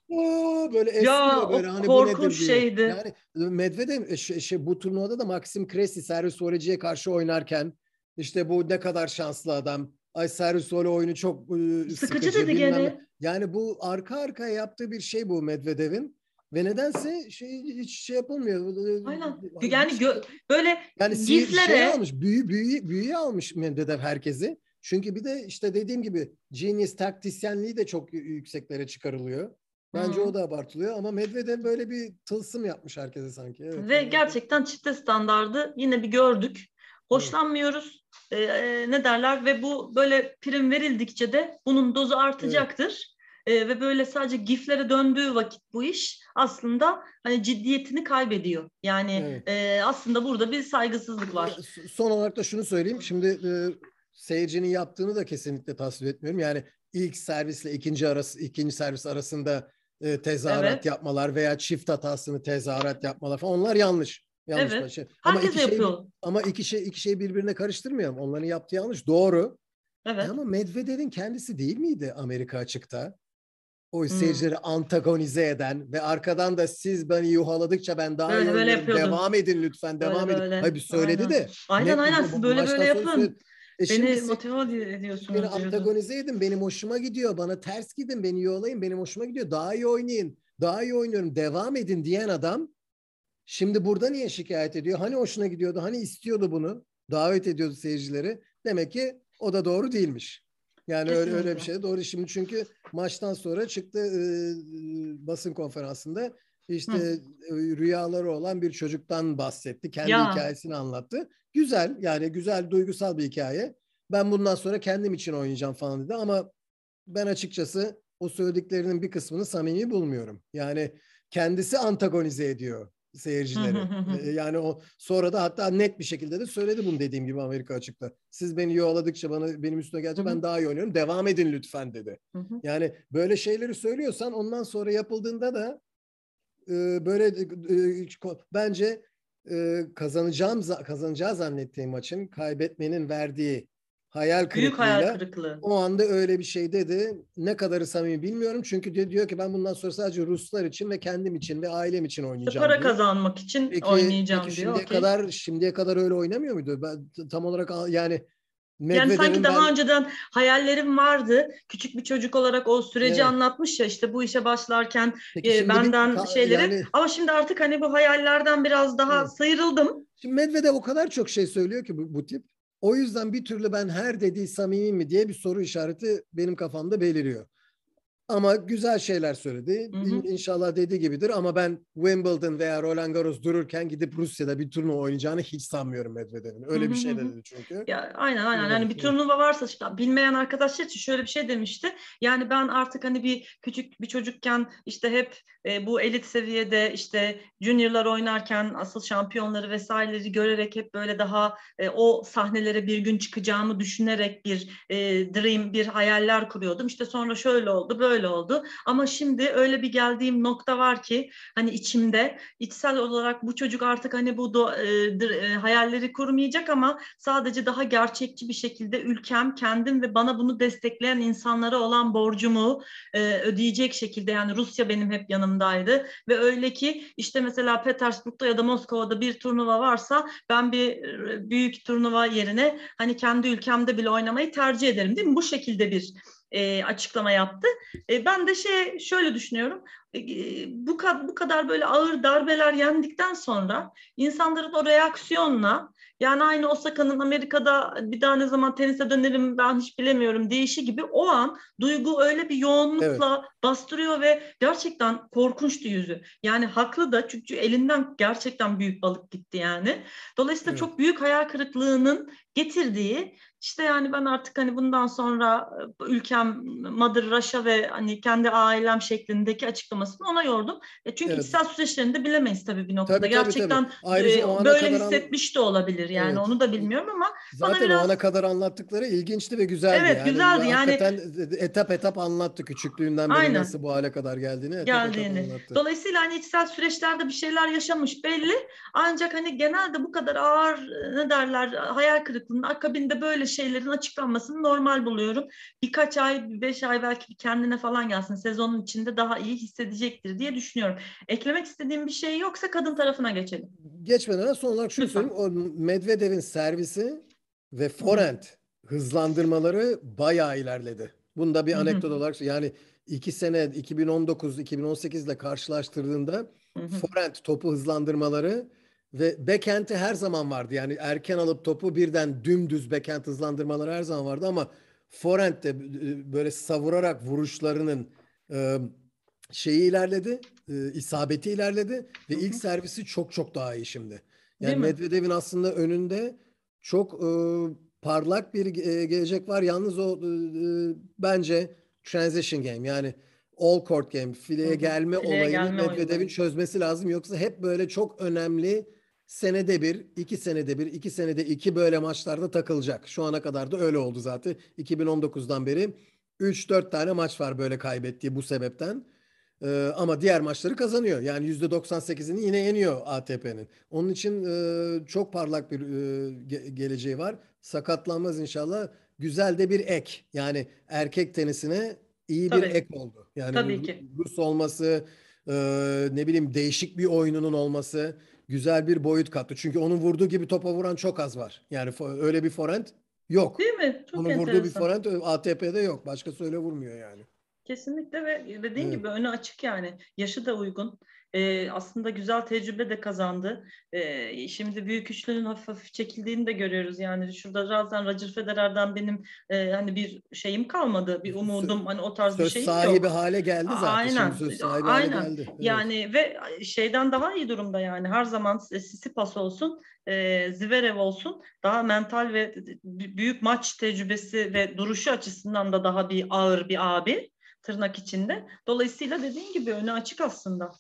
böyle esniyor böyle hani bu nedir diye. şeydi. Yani Medvedev şey, şey, bu turnuvada da Maxim Cressy servis voleyciye karşı oynarken işte bu ne kadar şanslı adam. Ay servis voley oyunu çok sıkıcı, sıkıcı dedi gene. Yani bu arka arkaya yaptığı bir şey bu Medvedev'in. Ve nedense şey hiç şey yapılmıyor. Aynen. Yani gö- böyle yani giflere şey almış, büyü büyü büyüye almış Medvedev herkesi. Çünkü bir de işte dediğim gibi genius taktisyenliği de çok yükseklere çıkarılıyor. Bence hmm. o da abartılıyor ama Medvedev böyle bir tılsım yapmış herkese sanki. Evet, Ve evet. gerçekten çifte standardı yine bir gördük. Hoşlanmıyoruz. Evet. Ee, ne derler ve bu böyle prim verildikçe de bunun dozu artacaktır. Evet e, ve böyle sadece giflere döndüğü vakit bu iş aslında hani ciddiyetini kaybediyor. Yani evet. e, aslında burada bir saygısızlık var. Son olarak da şunu söyleyeyim. Şimdi e, seyircinin yaptığını da kesinlikle tasvip etmiyorum. Yani ilk servisle ikinci arası ikinci servis arasında e, tezahürat evet. yapmalar veya çift hatasını tezahürat yapmalar falan onlar yanlış. Yanlış evet. Şey. Ama iki şey, ama iki şey iki şey birbirine karıştırmayalım. Onların yaptığı yanlış. Doğru. Evet. Ama Medvedev'in kendisi değil miydi Amerika açıkta? O seyircileri hmm. antagonize eden ve arkadan da siz beni yuhaladıkça ben daha böyle, iyi böyle devam edin lütfen devam böyle, edin. Böyle. Hayır bir söyledi aynen. de. Aynen ne, aynen siz böyle böyle yapın. E beni motive ediyorsunuz. Beni antagonize edin. Benim hoşuma gidiyor. Bana ters gidin. Beni yolayın. Benim hoşuma gidiyor. Daha iyi oynayın. Daha iyi oynuyorum. Devam edin diyen adam şimdi burada niye şikayet ediyor? Hani hoşuna gidiyordu? Hani istiyordu bunu? Davet ediyordu seyircileri. Demek ki o da doğru değilmiş. Yani öyle öyle bir şey doğru. Şimdi çünkü maçtan sonra çıktı e, basın konferansında işte Hı. rüyaları olan bir çocuktan bahsetti. Kendi ya. hikayesini anlattı. Güzel yani güzel duygusal bir hikaye. Ben bundan sonra kendim için oynayacağım falan dedi ama ben açıkçası o söylediklerinin bir kısmını samimi bulmuyorum. Yani kendisi antagonize ediyor seyircileri. yani o sonra da hatta net bir şekilde de söyledi bunu dediğim gibi Amerika açıkta. Siz beni yovaladıkça bana benim üstüne gelince ben daha iyi oynuyorum. Devam edin lütfen dedi. yani böyle şeyleri söylüyorsan ondan sonra yapıldığında da e, böyle e, bence e, kazanacağım kazanacağı zannettiğim maçın kaybetmenin verdiği hayal kırıklığıyla. Büyük hayal kırıklığı. O anda öyle bir şey dedi. Ne kadarı samimi bilmiyorum. Çünkü diyor, diyor ki ben bundan sonra sadece Ruslar için ve kendim için ve ailem için oynayacağım. Para diyor. kazanmak için Peki, oynayacağım peki diyor. Şimdiye Okey. kadar şimdiye kadar öyle oynamıyor muydu? Ben tam olarak yani Yani sanki Medvedev'in daha ben- önceden hayallerim vardı. Küçük bir çocuk olarak o süreci Evet. anlatmış ya işte bu işe başlarken e, bir- benden ka- şeyleri. yani- Ama şimdi artık hani bu hayallerden biraz daha Evet. sıyrıldım. Şimdi Medvedev o kadar çok şey söylüyor ki bu, bu tip. O yüzden bir türlü ben her dediği samimi mi diye bir soru işareti benim kafamda beliriyor. Ama güzel şeyler söyledi. Hı hı. İn- İnşallah dediği gibidir ama ben Wimbledon veya Roland Garros dururken gidip Rusya'da bir turnuva oynayacağını hiç sanmıyorum Medvedev'in. Öyle Hı bir şey de dedi çünkü. Ya aynen aynen. Evet, Yani bir evet. turnuva varsa işte bilmeyen arkadaşlar için şöyle bir şey demişti. Yani ben artık hani bir küçük bir çocukken işte hep e, bu elit seviyede işte juniorlar oynarken asıl şampiyonları vesaireleri görerek hep böyle daha e, o sahnelere bir gün çıkacağımı düşünerek bir e, dream, bir hayaller kuruyordum. İşte sonra şöyle oldu, böyle oldu. Ama şimdi öyle bir geldiğim nokta var ki hani içimde içsel olarak bu çocuk artık hani bu do, e, e, hayalleri kurmayacak ama sadece daha gerçekçi bir şekilde ülkem, kendim ve bana bunu destekleyen insanlara olan borcumu e, ödeyecek şekilde yani Rusya benim hep yanımdaydı ve öyle ki işte mesela Petersburg'da ya da Moskova'da bir turnuva varsa ben bir e, büyük turnuva yerine hani kendi ülkemde bile oynamayı tercih ederim değil mi? Bu şekilde bir e, açıklama yaptı. E, ben de şey şöyle düşünüyorum. E, bu kadar bu kadar böyle ağır darbeler yendikten sonra insanların o reaksiyonla yani aynı Osaka'nın Amerika'da bir daha ne zaman tenise dönerim ben hiç bilemiyorum deyişi gibi o an duygu öyle bir yoğunlukla bastırıyor ve gerçekten korkunçtu yüzü. Yani haklı da çünkü elinden gerçekten büyük balık gitti yani. Dolayısıyla Evet. çok büyük hayal kırıklığının getirdiği işte yani ben artık hani bundan sonra e, ülkem Mother Russia ve hani kendi ailem şeklindeki açıklamasını ona yordum. E çünkü Evet. içsel süreçlerini de bilemeyiz tabii bir noktada. Tabii, tabii, Gerçekten tabii. Ayrıca e, böyle kadar an- hissetmiş de olabilir yani Evet. onu da bilmiyorum ama Zaten biraz- o ana kadar anlattıkları ilginçti ve güzeldi. Evet, yani. güzeldi. Yani- etap etap anlattı küçüklüğünden beri Aynen. nasıl bu hale kadar geldiğini. Etap geldiğini. etap anlattı. Dolayısıyla hani içsel süreçlerde bir şeyler yaşamış belli. Ancak hani genelde bu kadar ağır e, ne derler hayal kırıklığının akabinde böyle şeylerin açıklanmasını normal buluyorum. Birkaç ay, bir beş ay belki bir kendine falan gelsin. Sezonun içinde daha iyi hissedecektir diye düşünüyorum. Eklemek istediğim bir şey yoksa kadın tarafına geçelim. Geçmeden son olarak şunu Lütfen. söyleyeyim. O Medvedev'in servisi ve forehand hızlandırmaları bayağı ilerledi. Bunda bir Hı hı. anekdot olarak yani iki sene 2019-2018 ile karşılaştırdığında forehand topu hızlandırmaları ve backhand'i her zaman vardı. Yani erken alıp topu birden dümdüz backhand hızlandırmaları her zaman vardı ama forehand'de e, böyle savurarak vuruşlarının e, şeyi ilerledi, e, isabeti ilerledi ve ilk servisi çok çok daha iyi şimdi. Yani? Medvedev'in aslında önünde çok parlak bir gelecek var. Yalnız o bence transition game yani all court game, fileye gelme Fileye olayını gelme Medvedev'in oyunu. çözmesi lazım. Yoksa hep böyle çok önemli senede bir, iki senede bir, iki senede iki böyle maçlarda takılacak. Şu ana kadar da öyle oldu zaten. 2019'dan beri 3-4 tane maç var böyle kaybettiği bu sebepten. Ee, ama diğer maçları kazanıyor. Yani %98'ini yine yeniyor ATP'nin. Onun için e, çok parlak bir e, ge- geleceği var. Sakatlanmaz inşallah. Güzel de bir ek. Yani erkek tenisine iyi bir Tabii. ek oldu. Yani Tabii ki. Rus olması, e, ne bileyim değişik bir oyununun olması güzel bir boyut kattı. Çünkü onun vurduğu gibi topa vuran çok az var. Yani öyle bir forehand yok. Değil mi? Çok Onun vurduğu bir forehand ATP'de yok. Başkası öyle vurmuyor yani. Kesinlikle ve dediğin Evet. gibi önü açık yani. Yaşı da uygun. Ee, aslında güzel tecrübe de kazandı. Ee, şimdi büyük üçlünün hafif hafif çekildiğini de görüyoruz. Yani şurada zaten Roger Federer'den benim e, hani bir şeyim kalmadı. Bir umudum hani o tarz bir Söz şeyim sahibi yok. hale geldi zaten. Aynen. Şimdi söz sahibi Aynen. hale geldi. Evet. Yani ve şeyden daha iyi durumda yani. Her zaman Sissipas olsun, e, Zverev olsun daha mental ve büyük maç tecrübesi ve duruşu açısından da daha bir ağır bir abi tırnak içinde. Dolayısıyla dediğin gibi önü açık aslında.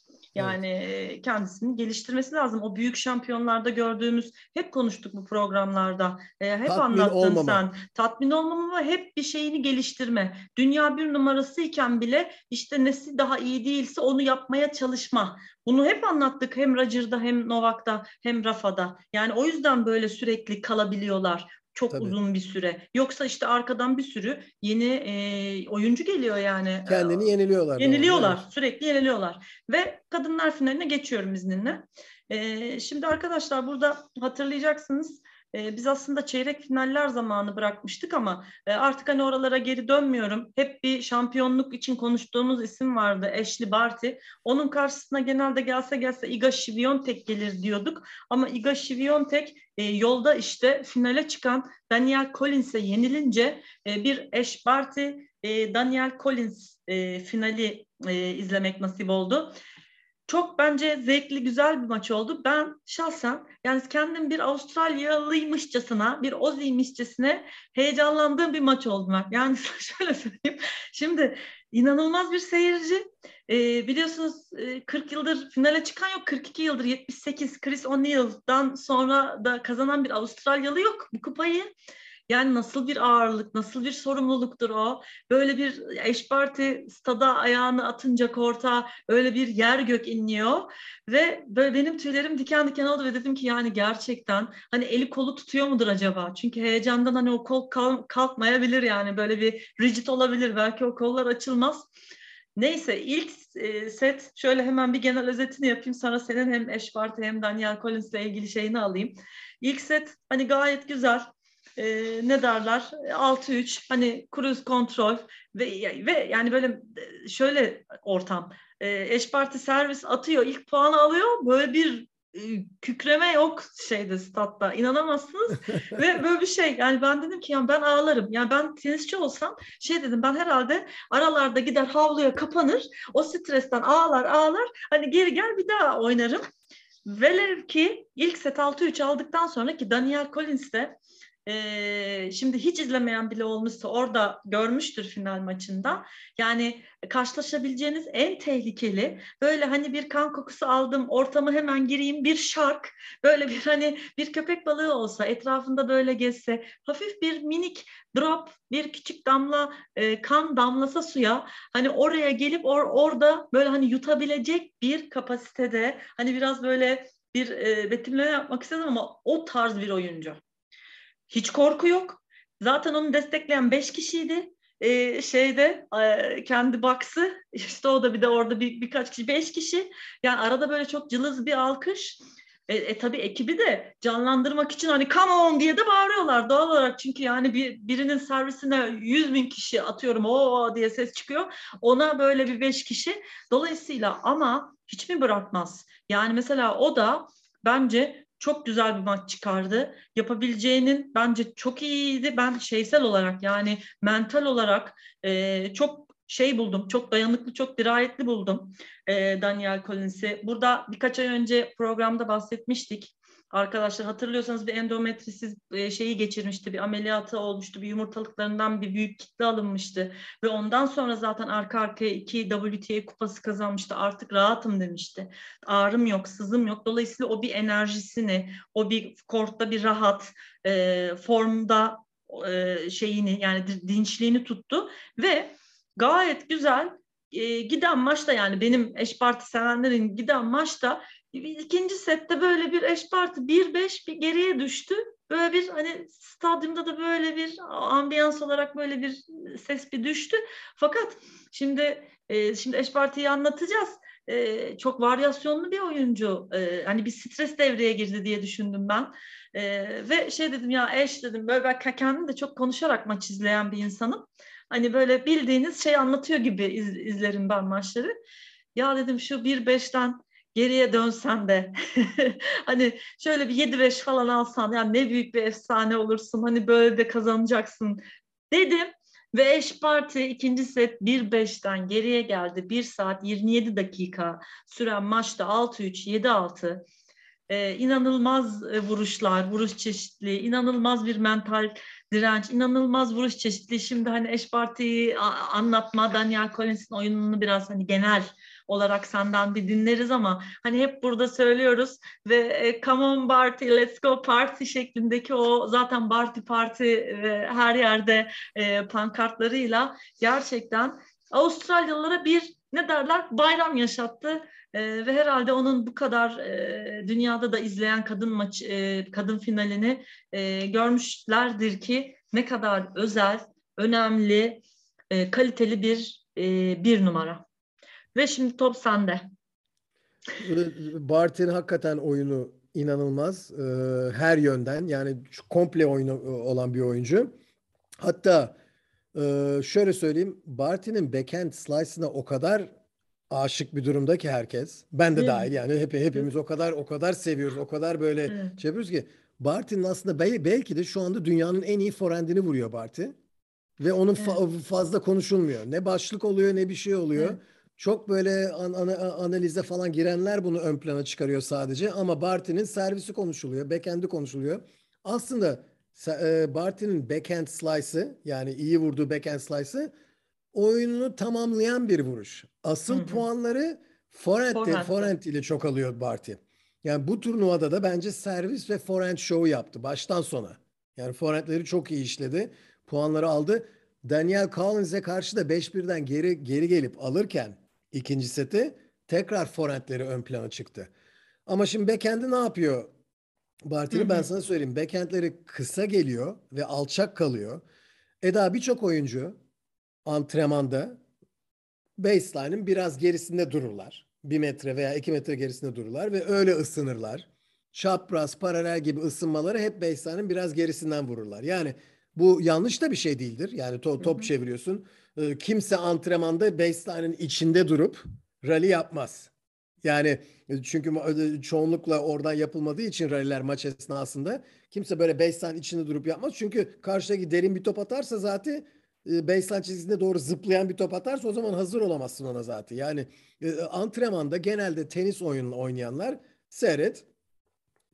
Yani e, kendisini geliştirmesi lazım. O büyük şampiyonlarda gördüğümüz, hep konuştuk bu programlarda. E, hep Tatmin anlattın olmama. sen. Tatmin olmama ve hep bir şeyini geliştirme. Dünya bir numarasıyken bile işte nesi daha iyi değilse onu yapmaya çalışma. Bunu hep anlattık hem Roger'da hem Novak'ta hem Rafa'da. Yani o yüzden böyle sürekli kalabiliyorlar. Çok Tabii. uzun bir süre. Yoksa işte arkadan bir sürü yeni e, oyuncu geliyor yani. Kendini yeniliyorlar. Yeniliyorlar. Doğru. Sürekli yeniliyorlar. Ve kadınlar finaline geçiyorum izninle. E, şimdi arkadaşlar burada hatırlayacaksınız e, biz aslında çeyrek finaller zamanı bırakmıştık ama e, artık hani oralara geri dönmüyorum. Hep bir şampiyonluk için konuştuğumuz isim vardı Ashley Barty. Onun karşısına genelde gelse gelse Iga Świątek gelir diyorduk. Ama Iga Świątek e, yolda işte finale çıkan Daniel Collins'e yenilince e, bir Ash Barty, e, Daniel Collins e, finali e, izlemek nasip oldu. Çok bence zevkli, güzel bir maç oldu. Ben şahsen yani kendim bir Avustralyalıymışçasına, bir Oziymişçesine heyecanlandığım bir maç oldu. Yani şöyle söyleyeyim. Şimdi inanılmaz bir seyirci. Ee, biliyorsunuz 40 yıldır finale çıkan yok. 42 yıldır 78 Chris O'Neill'dan sonra da kazanan bir Avustralyalı yok bu kupayı. Yani nasıl bir ağırlık, nasıl bir sorumluluktur o? Böyle bir eş parti stada ayağını atınca korta öyle bir yer gök inliyor ve böyle benim tüylerim diken diken oldu ve dedim ki yani gerçekten hani eli kolu tutuyor mudur acaba? Çünkü heyecandan hani o kol kalkmayabilir yani böyle bir rigid olabilir belki o kollar açılmaz. Neyse ilk e, set şöyle hemen bir genel özetini yapayım sonra senin hem Barty hem Daniel Collins ile ilgili şeyini alayım. İlk set hani gayet güzel e, ne derler? 6-3 hani cruise kontrol ve ve yani böyle şöyle ortam. E, eş parti servis atıyor ilk puanı alıyor böyle bir e, kükreme yok şeyde statta. İnanamazsınız. Ve böyle bir şey yani ben dedim ki yani ben ağlarım. Yani ben tenisçi olsam şey dedim ben herhalde aralarda gider havluya kapanır o stresten ağlar ağlar. Hani geri gel bir daha oynarım. Velev ki ilk set 6-3 aldıktan sonra ki Daniel Collins de e, şimdi hiç izlemeyen bile olmuşsa orada görmüştür final maçında. Yani karşılaşabileceğiniz en tehlikeli böyle hani bir kan kokusu aldım ortamı hemen gireyim bir şark böyle bir hani bir köpek balığı olsa etrafında böyle gezse hafif bir minik drop bir küçük damla e, kan damlasa suya hani oraya gelip or, orada böyle hani yutabilecek bir kapasitede hani biraz böyle bir e, betimleme yapmak istedim ama o tarz bir oyuncu. Hiç korku yok. Zaten onu destekleyen beş kişiydi. Ee, şeyde e, kendi baksı işte o da bir de orada bir, birkaç kişi beş kişi. Yani arada böyle çok cılız bir alkış. E, e tabii ekibi de canlandırmak için hani come on! diye de bağırıyorlar doğal olarak. Çünkü yani bir birinin servisine yüz bin kişi atıyorum o diye ses çıkıyor. Ona böyle bir beş kişi. Dolayısıyla ama hiç mi bırakmaz? Yani mesela o da bence çok güzel bir maç çıkardı. Yapabileceğinin bence çok iyiydi. Ben şeysel olarak yani mental olarak e, çok şey buldum. Çok dayanıklı, çok dirayetli buldum e, Daniel Collins'i. Burada birkaç ay önce programda bahsetmiştik. Arkadaşlar hatırlıyorsanız bir endometrisiz e, şeyi geçirmişti, bir ameliyatı olmuştu, bir yumurtalıklarından bir büyük kitle alınmıştı ve ondan sonra zaten arka arkaya iki WTA kupası kazanmıştı. Artık rahatım demişti. Ağrım yok, sızım yok. Dolayısıyla o bir enerjisini, o bir kortta bir rahat e, formda e, şeyini yani dinçliğini tuttu ve gayet güzel e, giden maçta yani benim eş parti sevenlerin giden maçta İkinci sette böyle bir eş parti 1-5 bir geriye düştü. Böyle bir hani stadyumda da böyle bir ambiyans olarak böyle bir ses bir düştü. Fakat şimdi e, şimdi eş partiyi anlatacağız. E, çok varyasyonlu bir oyuncu. E, hani bir stres devreye girdi diye düşündüm ben. E, ve şey dedim ya eş dedim böyle ben kendim de çok konuşarak maç izleyen bir insanım. Hani böyle bildiğiniz şey anlatıyor gibi iz, izlerim ben maçları. Ya dedim şu 1-5'ten geriye dönsen de hani şöyle bir 7-5 falan alsan yani ne büyük bir efsane olursun hani böyle de kazanacaksın dedim ve eş parti ikinci set 1-5'ten geriye geldi. 1 saat 27 dakika süren maçta 6-3, 7-6 ee, inanılmaz e, vuruşlar, vuruş çeşitliği, inanılmaz bir mental direnç, inanılmaz vuruş çeşitliği. Şimdi hani eş partiyi anlatma, Daniel Collins'in oyununu biraz hani genel olarak senden bir dinleriz ama hani hep burada söylüyoruz ve e, come on Barty, let's go party şeklindeki o zaten Barty Party e, her yerde e, pankartlarıyla gerçekten Avustralyalılara bir ne derler bayram yaşattı e, ve herhalde onun bu kadar e, dünyada da izleyen kadın maç e, kadın finalini e, görmüşlerdir ki ne kadar özel, önemli, e, kaliteli bir e, bir numara. Ve şimdi top sende. Bart'in hakikaten oyunu inanılmaz. E, her yönden yani komple oyunu e, olan bir oyuncu. Hatta e, şöyle söyleyeyim. Barty'nin backhand slice'ına o kadar aşık bir durumda ki herkes. Ben de dahil yani hep, hepimiz o kadar o kadar seviyoruz. O kadar böyle evet. şey yapıyoruz ki Barty'nin aslında belki de şu anda dünyanın en iyi forehandini vuruyor Barty. Ve onun evet. fa- fazla konuşulmuyor. Ne başlık oluyor ne bir şey oluyor. Evet. Çok böyle an, an, analize falan girenler bunu ön plana çıkarıyor sadece. Ama Barty'nin servisi konuşuluyor. Backhand'i konuşuluyor. Aslında e, Barty'nin backhand slice'ı yani iyi vurduğu backhand slice'ı oyununu tamamlayan bir vuruş. Asıl hı hı. puanları forehand, forehand ile çok alıyor Barty. Yani bu turnuvada da bence servis ve forehand show yaptı baştan sona. Yani forehandleri çok iyi işledi. Puanları aldı. Daniel Collins'e karşı da 5-1'den geri geri gelip alırken ikinci seti tekrar forehandleri ön plana çıktı. Ama şimdi backhand'i ne yapıyor? Barty'nin ben sana söyleyeyim. Backhand'leri kısa geliyor ve alçak kalıyor. Eda birçok oyuncu antrenmanda baseline'ın biraz gerisinde dururlar. Bir metre veya iki metre gerisinde dururlar ve öyle ısınırlar. Çapraz, paralel gibi ısınmaları hep baseline'ın biraz gerisinden vururlar. Yani bu yanlış da bir şey değildir. Yani to- top çeviriyorsun. Ee, kimse antrenmanda baseline'ın içinde durup rally yapmaz. Yani e, çünkü e, çoğunlukla oradan yapılmadığı için rallyler maç esnasında kimse böyle baseline içinde durup yapmaz. Çünkü karşıdaki derin bir top atarsa zaten e, baseline çizgisine doğru zıplayan bir top atarsa o zaman hazır olamazsın ona zaten. Yani antrenmanda genelde tenis oyununu oynayanlar seyret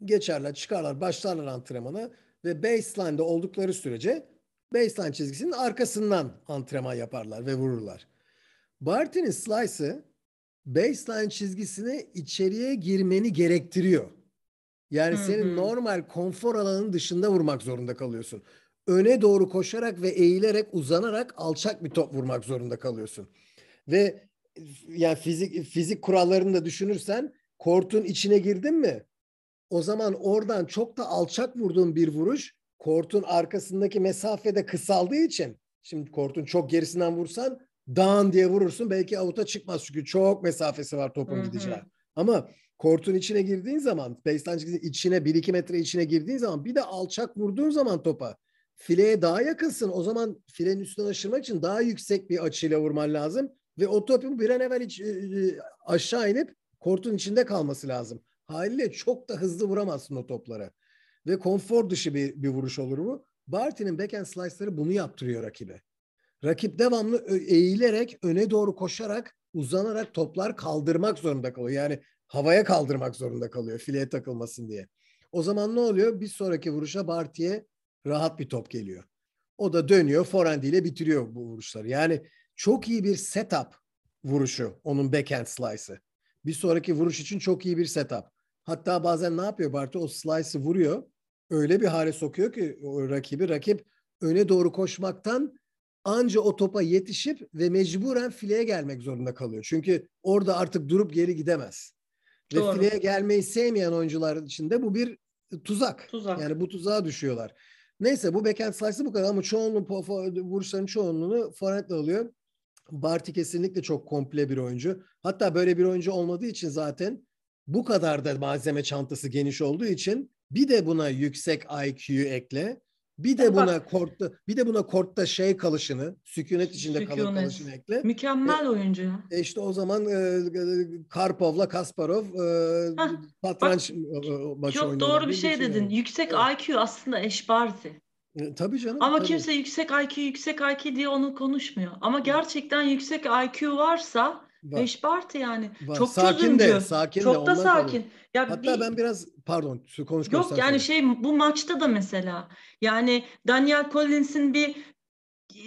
geçerler, çıkarlar, başlarlar antrenmana ve baseline'de oldukları sürece baseline çizgisinin arkasından antrenman yaparlar ve vururlar. Barty'nin slice'ı baseline çizgisine içeriye girmeni gerektiriyor. Yani senin normal konfor alanının dışında vurmak zorunda kalıyorsun. Öne doğru koşarak ve eğilerek uzanarak alçak bir top vurmak zorunda kalıyorsun. Ve yani fizik fizik kurallarını da düşünürsen kortun içine girdin mi? O zaman oradan çok da alçak vurduğun bir vuruş kortun arkasındaki mesafede kısaldığı için şimdi kortun çok gerisinden vursan dağın diye vurursun belki avuta çıkmaz çünkü çok mesafesi var topun gideceği. Ama kortun içine girdiğin zaman baseline içine 1-2 metre içine girdiğin zaman bir de alçak vurduğun zaman topa fileye daha yakınsın. O zaman filenin üstüne aşırmak için daha yüksek bir açıyla vurman lazım ve o topun bir an evvel iç, e, e, aşağı inip kortun içinde kalması lazım. Haliyle çok da hızlı vuramazsın o toplara. Ve konfor dışı bir, bir vuruş olur bu. Barty'nin backhand slice'ları bunu yaptırıyor rakibe. Rakip devamlı eğilerek, öne doğru koşarak, uzanarak toplar kaldırmak zorunda kalıyor. Yani havaya kaldırmak zorunda kalıyor fileye takılmasın diye. O zaman ne oluyor? Bir sonraki vuruşa Barty'ye rahat bir top geliyor. O da dönüyor, forehand ile bitiriyor bu vuruşları. Yani çok iyi bir setup vuruşu onun backhand slice'ı. Bir sonraki vuruş için çok iyi bir setup. Hatta bazen ne yapıyor Barty? O slice'ı vuruyor. Öyle bir hale sokuyor ki o rakibi. Rakip öne doğru koşmaktan anca o topa yetişip ve mecburen fileye gelmek zorunda kalıyor. Çünkü orada artık durup geri gidemez. Doğru. Ve fileye gelmeyi sevmeyen oyuncular için de bu bir tuzak. tuzak. Yani bu tuzağa düşüyorlar. Neyse bu backhand slice'ı bu kadar ama çoğunluğu vuruşların çoğunluğunu forehandle alıyor. Barty kesinlikle çok komple bir oyuncu. Hatta böyle bir oyuncu olmadığı için zaten bu kadar da malzeme çantası geniş olduğu için bir de buna yüksek IQ'yu ekle. Bir de buna Bak, kortta bir de buna kortta şey kalışını, sükunet içinde sükunet. kalışını ekle. Mükemmel e, oyuncu ya. E işte o zaman e, Karpov'la Kasparov e, satranç maçı Çok doğru bir şey, şey dedin. Yani. Yüksek evet. IQ aslında eşbarti. E, tabii canım. Ama tabii. kimse yüksek IQ, yüksek IQ diye onu konuşmuyor. Ama gerçekten yüksek IQ varsa Var. Beş parti yani. Var. Çok sakin çözümcü. De, sakin Çok de, da sakin. Ya Hatta bir, ben biraz pardon konuş Yok yani şey bu maçta da mesela yani Daniel Collins'in bir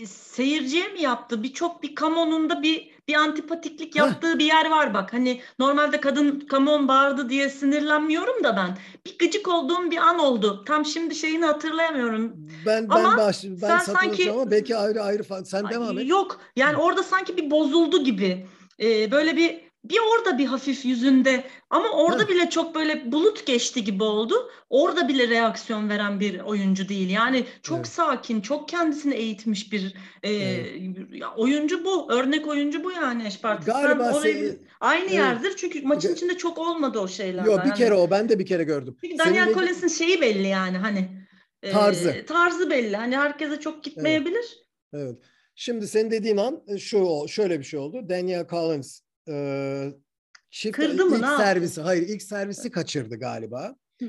seyirciye mi yaptı? Bir çok bir kamonunda bir bir antipatiklik yaptığı Heh. bir yer var bak. Hani normalde kadın kamon bağırdı diye sinirlenmiyorum da ben. Bir gıcık olduğum bir an oldu. Tam şimdi şeyini hatırlayamıyorum. Ben ama ben baş, ben sanki ama belki ayrı ayrı sen devam et. Yok yani orada sanki bir bozuldu gibi. E, böyle bir bir orada bir hafif yüzünde ama orada Ha. bile çok böyle bulut geçti gibi oldu. Orada bile reaksiyon veren bir oyuncu değil. Yani çok Evet. sakin, çok kendisini eğitmiş bir e, ya oyuncu bu. Örnek oyuncu bu yani Eşparti. Sen Galiba orayı aynı evet. yerdir çünkü maçın içinde çok olmadı o şeyler. Yo bir kere o ben de bir kere gördüm. Çünkü Senin Daniel dediğin- Collins'in şeyi belli yani hani e, Tarzı. tarzı belli. Hani herkese çok gitmeyebilir. Evet. Şimdi senin dediğin an e, şu şöyle bir şey oldu. Daniel Collins e, çift Kırdı mı, ilk yaptı? servisi hayır ilk servisi kaçırdı galiba. Hı.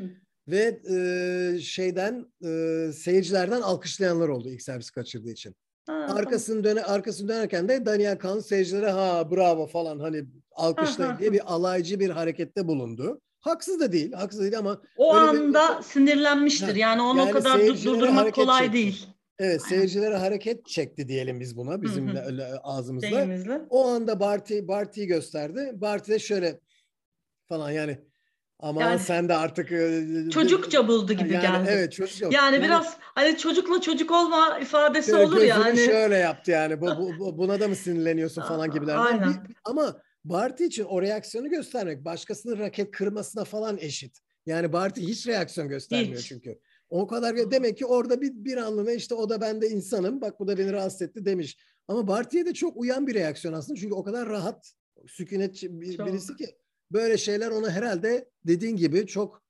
Ve e, şeyden e, seyircilerden alkışlayanlar oldu ilk servisi kaçırdığı için. Ha. Arkasını döne arkasını dönerken de Daniel Collins seyircilere ha bravo falan hani alkışlayın diye bir alaycı bir harekette bulundu. Haksız da değil, haksız değil ama O Öyle bir- anda sinirlenmiştir. Yani onu yani o kadar durdurmak kolay çekti. değil. Evet seyircilere hareket çekti diyelim biz buna bizim hı. öyle ağzımızla. Deyimizle. O anda Barty Barty'yi gösterdi. Barty de şöyle falan yani ama Yani sen de artık Çocukça buldu gibi yani, geldi. Evet çocukça. Yani, biraz hani çocukla çocuk olma ifadesi şöyle olur gözünü ya. Hani, şöyle yaptı yani. Bu, bu- bu- buna da mı sinirleniyorsun falan. Aynen. Bir- ama Barty için o reaksiyonu göstermek başkasının raket kırmasına falan eşit. Yani Barty hiç reaksiyon göstermiyor Hiç. çünkü. O kadar demek ki orada bir bir anlığına işte o da ben de insanım. Bak bu da beni rahatsız etti demiş. Ama Barty'ye de çok uyan bir reaksiyon aslında. Çünkü o kadar rahat, sükunetçi bir, Çok. birisi ki böyle şeyler ona herhalde dediğin gibi çok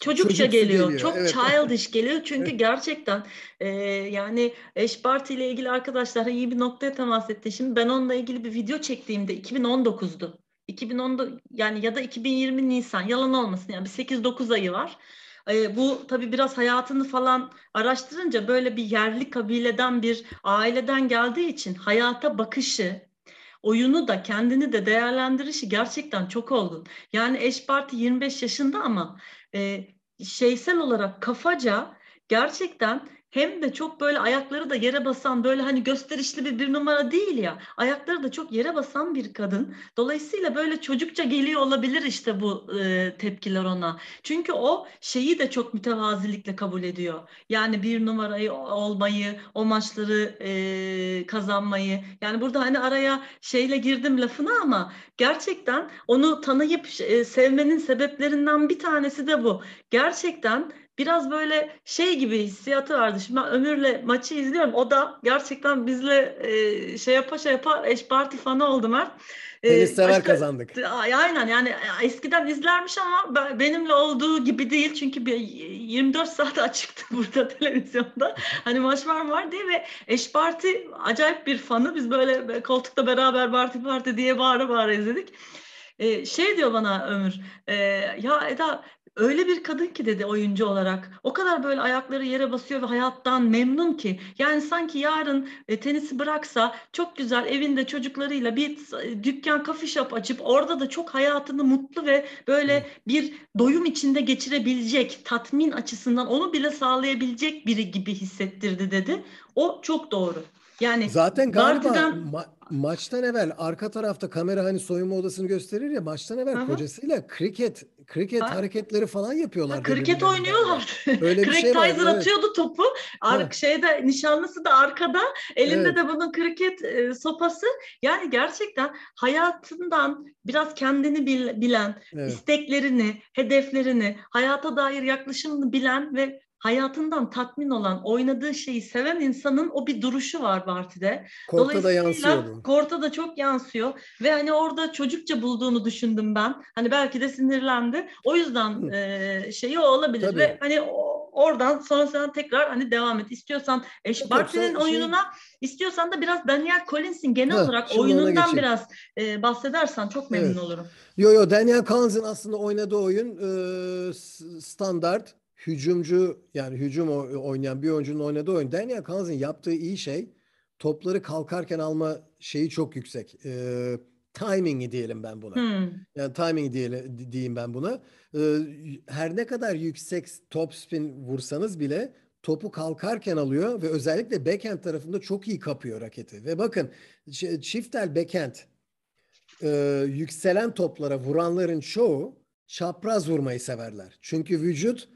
çocukça çocuksu geliyor. Çok Evet. childish geliyor. Çünkü Evet. gerçekten e, yani Eş Barty ile ilgili arkadaşlar iyi bir noktaya temas etti. Şimdi ben onunla ilgili bir video çektiğimde 2019'du. 2010'da yani ya da 2020 Nisan yalan olmasın yani bir 8-9 ayı var. E, bu tabii biraz hayatını falan araştırınca böyle bir yerli kabileden bir aileden geldiği için hayata bakışı, oyunu da kendini de değerlendirişi gerçekten çok olgun. Yani Eş Barty 25 yaşında ama e, şeysel olarak kafaca gerçekten hem de çok böyle ayakları da yere basan böyle hani gösterişli bir bir numara değil ya ayakları da çok yere basan bir kadın. Dolayısıyla böyle çocukça geliyor olabilir işte bu e, tepkiler ona. Çünkü o şeyi de çok mütevazilikle kabul ediyor. Yani bir numarayı olmayı, o maçları e, kazanmayı. Yani burada hani araya şeyle girdim lafına ama gerçekten onu tanıyıp e, sevmenin sebeplerinden bir tanesi de bu. Gerçekten biraz böyle şey gibi hissiyatı vardı. Şimdi ben Ömür'le maçı izliyorum. O da gerçekten bizle e, şey yapa şey yapa eş parti fanı oldu Mert. E, tenis sever başka- kazandık. Ay, Aynen yani eskiden izlermiş ama ben- benimle olduğu gibi değil çünkü bir 24 saat açıktı burada televizyonda. Hani maç var mı var diye ve eş parti acayip bir fanı. Biz böyle koltukta beraber parti parti diye bağıra bağıra izledik. Ee, şey diyor bana Ömür, e, ya Eda öyle bir kadın ki dedi oyuncu olarak. O kadar böyle ayakları yere basıyor ve hayattan memnun ki. Yani sanki yarın e, tenisi bıraksa çok güzel evinde çocuklarıyla bir e, dükkan, coffee shop açıp orada da çok hayatını mutlu ve böyle bir doyum içinde geçirebilecek, tatmin açısından onu bile sağlayabilecek biri gibi hissettirdi dedi. O çok doğru. Yani Zaten galiba Barty'den- ma- maçtan evvel arka tarafta kamera hani soyunma odasını gösterir ya maçtan evvel hı. kocasıyla kriket kriket Ha. hareketleri falan yapıyorlar. Ha, kriket oynuyorlar. Öyle bir şey var, Tyser evet. atıyordu topu. Ar- şeyde nişanlısı da arkada. Elinde Evet. de bunun kriket e, sopası. Yani gerçekten hayatından biraz kendini bil- bilen, Evet. isteklerini, hedeflerini, hayata dair yaklaşımını bilen ve hayatından tatmin olan, oynadığı şeyi seven insanın o bir duruşu var Barty'de. Kortta da yansıyordu. Korta da çok yansıyor ve hani orada çocukça bulduğunu düşündüm ben. Hani belki de sinirlendi. O yüzden Hı. e, şeyi o olabilir Tabii. ve hani o- oradan sonra sen tekrar hani devam et. İstiyorsan Eş yoksa şey- oyununa istiyorsan da biraz Daniel Collins'in genel Heh, olarak oyunundan biraz e, bahsedersen çok memnun Evet. olurum. Yo yo Daniel Collins'in aslında oynadığı oyun e, standart hücumcu yani hücum oynayan bir oyuncunun oynadığı oyun. Daniel Collins'in yaptığı iyi şey topları kalkarken alma şeyi çok yüksek. E, timingi diyelim ben buna. Hmm. Yani timing diyelim, di- diyeyim ben buna. Ee, her ne kadar yüksek top spin vursanız bile topu kalkarken alıyor ve özellikle backhand tarafında çok iyi kapıyor raketi. Ve bakın çift el backhand e, yükselen toplara vuranların çoğu çapraz vurmayı severler. Çünkü vücut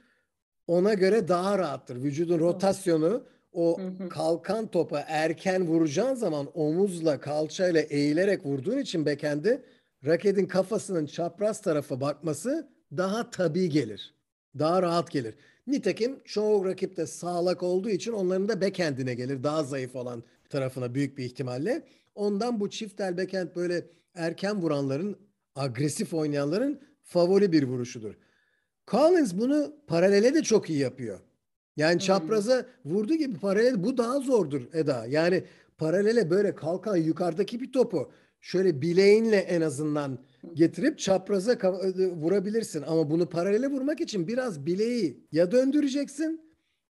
ona göre daha rahattır. Vücudun rotasyonu o kalkan topa erken vuracağın zaman omuzla kalçayla eğilerek vurduğun için bekendi raketin kafasının çapraz tarafa bakması daha tabii gelir. Daha rahat gelir. Nitekim çoğu rakip de sağlak olduğu için onların da backhand'ine gelir. Daha zayıf olan tarafına büyük bir ihtimalle. Ondan bu çift el backhand böyle erken vuranların, agresif oynayanların favori bir vuruşudur. Collins bunu paralele de çok iyi yapıyor. Yani çapraza vurdu gibi paralel bu daha zordur Eda. Yani paralele böyle kalkan yukarıdaki bir topu şöyle bileğinle en azından getirip çapraza vurabilirsin. Ama bunu paralele vurmak için biraz bileği ya döndüreceksin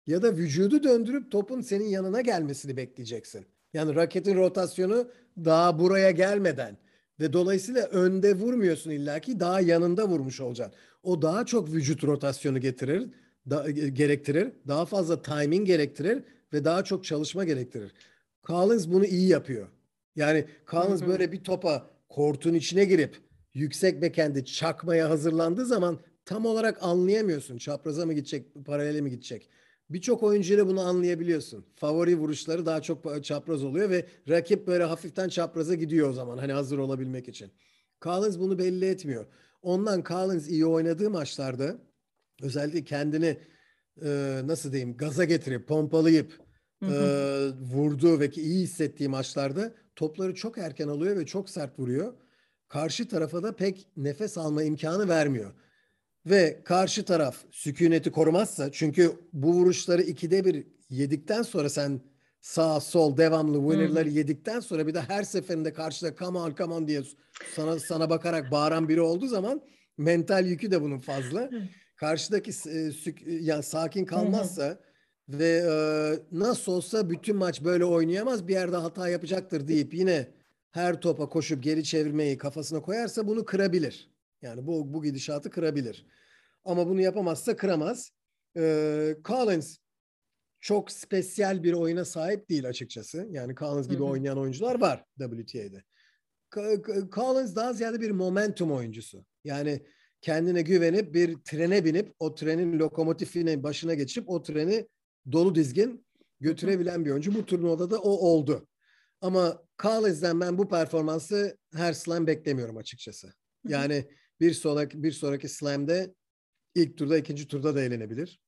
ya da vücudu döndürüp topun senin yanına gelmesini bekleyeceksin. Yani raketin rotasyonu daha buraya gelmeden ve dolayısıyla önde vurmuyorsun illaki daha yanında vurmuş olacaksın. O daha çok vücut rotasyonu getirir, da, e, gerektirir, daha fazla timing gerektirir ve daha çok çalışma gerektirir. Collins bunu iyi yapıyor. Yani Collins böyle bir topa kortun içine girip yüksek bekendi çakmaya hazırlandığı zaman tam olarak anlayamıyorsun. Çapraza mı gidecek, paralele mi gidecek? Birçok oyuncuyla bunu anlayabiliyorsun. Favori vuruşları daha çok çapraz oluyor ve rakip böyle hafiften çapraza gidiyor o zaman hani hazır olabilmek için. Collins bunu belli etmiyor. Ondan Collins iyi oynadığı maçlarda özellikle kendini e, nasıl diyeyim gaza getirip pompalayıp e, vurduğu ve ki iyi hissettiği maçlarda topları çok erken alıyor ve çok sert vuruyor. Karşı tarafa da pek nefes alma imkanı vermiyor. Ve karşı taraf sükuneti korumazsa çünkü bu vuruşları ikide bir yedikten sonra sen sağ sol devamlı winner'ları yedikten sonra bir de her seferinde karşıda come on come on diye sana sana bakarak bağıran biri olduğu zaman mental yükü de bunun fazla. Karşıdaki e, sük, yani sakin kalmazsa ve e, nasıl olsa bütün maç böyle oynayamaz bir yerde hata yapacaktır deyip yine her topa koşup geri çevirmeyi kafasına koyarsa bunu kırabilir. Yani bu bu gidişatı kırabilir. Ama bunu yapamazsa kıramaz. Ee, Collins çok spesiyel bir oyuna sahip değil açıkçası. Yani Collins gibi hı hı. oynayan oyuncular var WTA'de. Collins daha ziyade bir momentum oyuncusu. Yani kendine güvenip bir trene binip o trenin lokomotifine başına geçip o treni dolu dizgin götürebilen bir oyuncu. Bu turnuvada da o oldu. Ama Collins'den ben bu performansı her slam beklemiyorum açıkçası. Yani bir sonraki bir sonraki slam'de ilk turda, ikinci turda da eğlenebilir.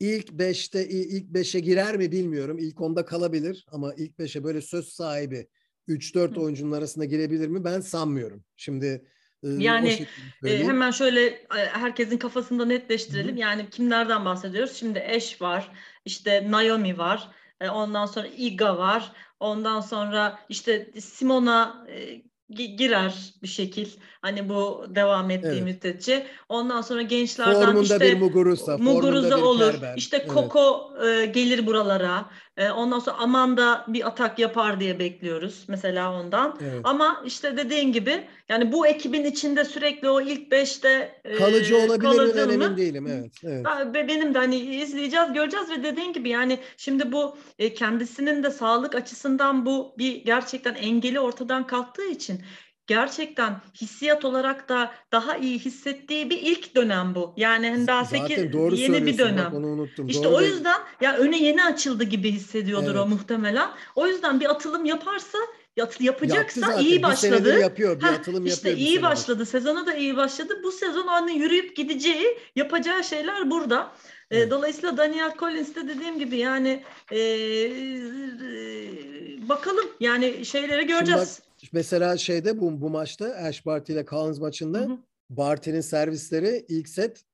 İlk beşte, ilk beşe girer mi bilmiyorum. İlk onda kalabilir ama ilk beşe böyle söz sahibi 3-4 oyuncunun arasında girebilir mi? Ben sanmıyorum. Şimdi yani e, hemen şöyle herkesin kafasında netleştirelim. Hı-hı. Yani kimlerden bahsediyoruz? Şimdi Eş var, işte Naomi var, ondan sonra Iga var, ondan sonra işte Simona girer bir şekil. Hani bu devam ettiği evet. müddetçe. Ondan sonra gençlerden formunda işte bir Muguruza, Muguruza olur. Kerber. İşte Koko evet. e, gelir buralara. E, ondan sonra Amanda bir atak yapar diye bekliyoruz mesela ondan. Evet. Ama işte dediğin gibi yani bu ekibin içinde sürekli o ilk beşte e, kalıcı olabilir mi emin değilim. Evet, evet. Benim de hani izleyeceğiz, göreceğiz ve dediğin gibi yani şimdi bu e, kendisinin de sağlık açısından bu bir gerçekten engeli ortadan kalktığı için gerçekten hissiyat olarak da daha iyi hissettiği bir ilk dönem bu. Yani hani daha sekiz, doğru yeni bir dönem. Bak, onu unuttum. İşte doğru o yüzden ya öne yeni açıldı gibi hissediyordur evet. o muhtemelen. O yüzden bir atılım yaparsa yapacaksa iyi başladı. Bir yapıyor, bir atılım işte yapıyor. iyi başladı. Sezona da iyi başladı. Bu sezon hani yürüyüp gideceği, yapacağı şeyler burada. Evet. Dolayısıyla Daniel Collins de dediğim gibi yani e, bakalım yani şeyleri göreceğiz. Bak, mesela şeyde bu, bu maçta Ash Barty ile Collins maçında hı Barty'nin servisleri ilk set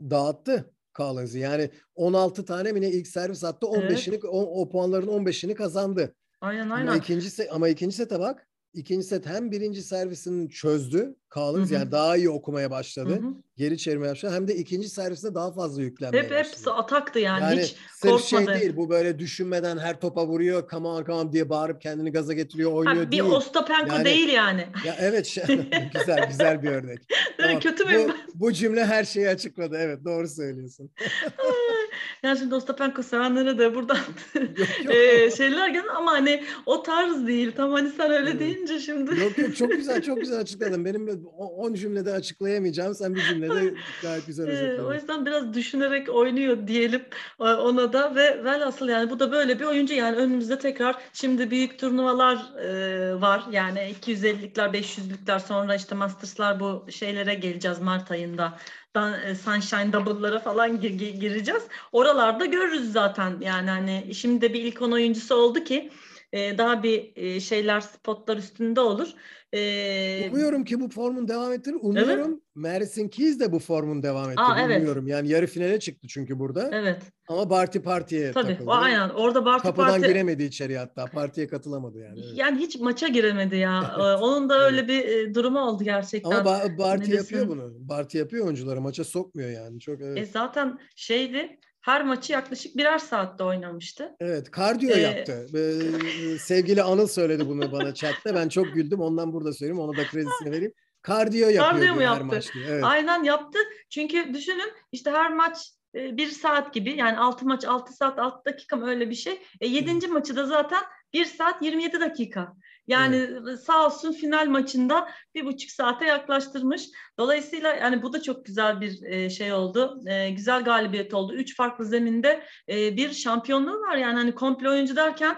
dağıttı Collins'i. Yani 16 tane mi ne ilk servis attı 15'ini evet. o, o puanların 15'ini kazandı. Aynen aynen. Ama ikinci, set, ama ikinci sete bak. İkinci set hem birinci servisini çözdü Collins yani daha iyi okumaya başladı. Hı-hı. Geri çevirmeye başladı. Hem de ikinci servisinde daha fazla yüklenmeye Hep başladı. hepsi ataktı yani, yani hiç sırf şey değil bu böyle düşünmeden her topa vuruyor come on come on diye bağırıp kendini gaza getiriyor oynuyor ha, bir değil. Bir Ostapenko yani, değil yani. Ya evet güzel güzel bir örnek. tamam. Kötü mü? Bu, bu cümle her şeyi açıkladı evet doğru söylüyorsun. Yani şimdi Ostapenko sevenlere de buradan e, şeyler geldi ama hani o tarz değil. Tam hani sen öyle evet. deyince şimdi. Yok yok çok güzel çok güzel açıkladın. Benim 10 cümlede açıklayamayacağım. Sen bir cümlede gayet güzel özetledin. o yüzden biraz düşünerek oynuyor diyelim ona da ve velhasıl yani bu da böyle bir oyuncu yani önümüzde tekrar şimdi büyük turnuvalar e, var. Yani 250'likler 500'lükler sonra işte Masters'lar bu şeylere geleceğiz Mart ayında. E, Sunshine Double'lara falan gir, gireceğiz. Oralarda görürüz zaten. Yani hani şimdi de bir ilk on oyuncusu oldu ki e, daha bir e, şeyler spotlar üstünde olur. Ee, Umuyorum ki bu formun devam ettirir. Umuyorum evet. Mersin Keys de bu formun devam ettirir. Aa, evet. Umuyorum. Yani yarı finale çıktı çünkü burada. Evet. Ama Barty Parti'ye Tabii, takıldı. aynen. Orada Barty Kapıdan Parti... giremedi içeri hatta. Partiye katılamadı yani. Evet. Yani hiç maça giremedi ya. Ee, onun da öyle bir e, durumu oldu gerçekten. Ama ba- Barty yapıyor bunu. Barty yapıyor oyuncuları. Maça sokmuyor yani. Çok evet. E zaten şeydi her maçı yaklaşık birer saatte oynamıştı. Evet, kardiyo ee, yaptı. Ee, sevgili Anıl söyledi bunu bana chatte. Ben çok güldüm. Ondan burada söyleyeyim. Ona da kredisini vereyim. Kardiyo yapıyor kardiyo mu yaptı? maç diyor. Evet. Aynen yaptı. Çünkü düşünün işte her maç e, bir saat gibi yani 6 maç 6 saat 6 dakika mı öyle bir şey. E, 7. maçı da zaten 1 saat 27 dakika. Yani evet. sağ olsun final maçında bir buçuk saate yaklaştırmış. Dolayısıyla yani bu da çok güzel bir e, şey oldu. E, güzel galibiyet oldu. Üç farklı zeminde e, bir şampiyonluğu var. Yani hani komple oyuncu derken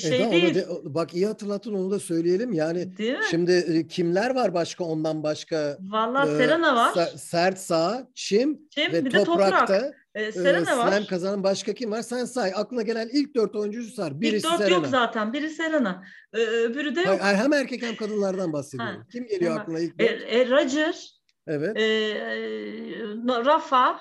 şey Eda, değil. De, bak iyi hatırlattın onu da söyleyelim. Yani şimdi kimler var başka ondan başka? Valla e, Serena var. Sert sağ, çim, çim ve toprakta. Toprak. Ee, Serena ee, var. Slam kazanan başka kim var? Sen say. Aklına gelen ilk dört oyuncuyu sar. Birisi ilk dört Serena. yok zaten. Biri Serena. Ee, öbürü de yok. Hayır, hem erkek hem kadınlardan bahsediyorum. Ha. Kim geliyor ha. aklına ilk dört? E, e, Roger. Evet. E, Rafa.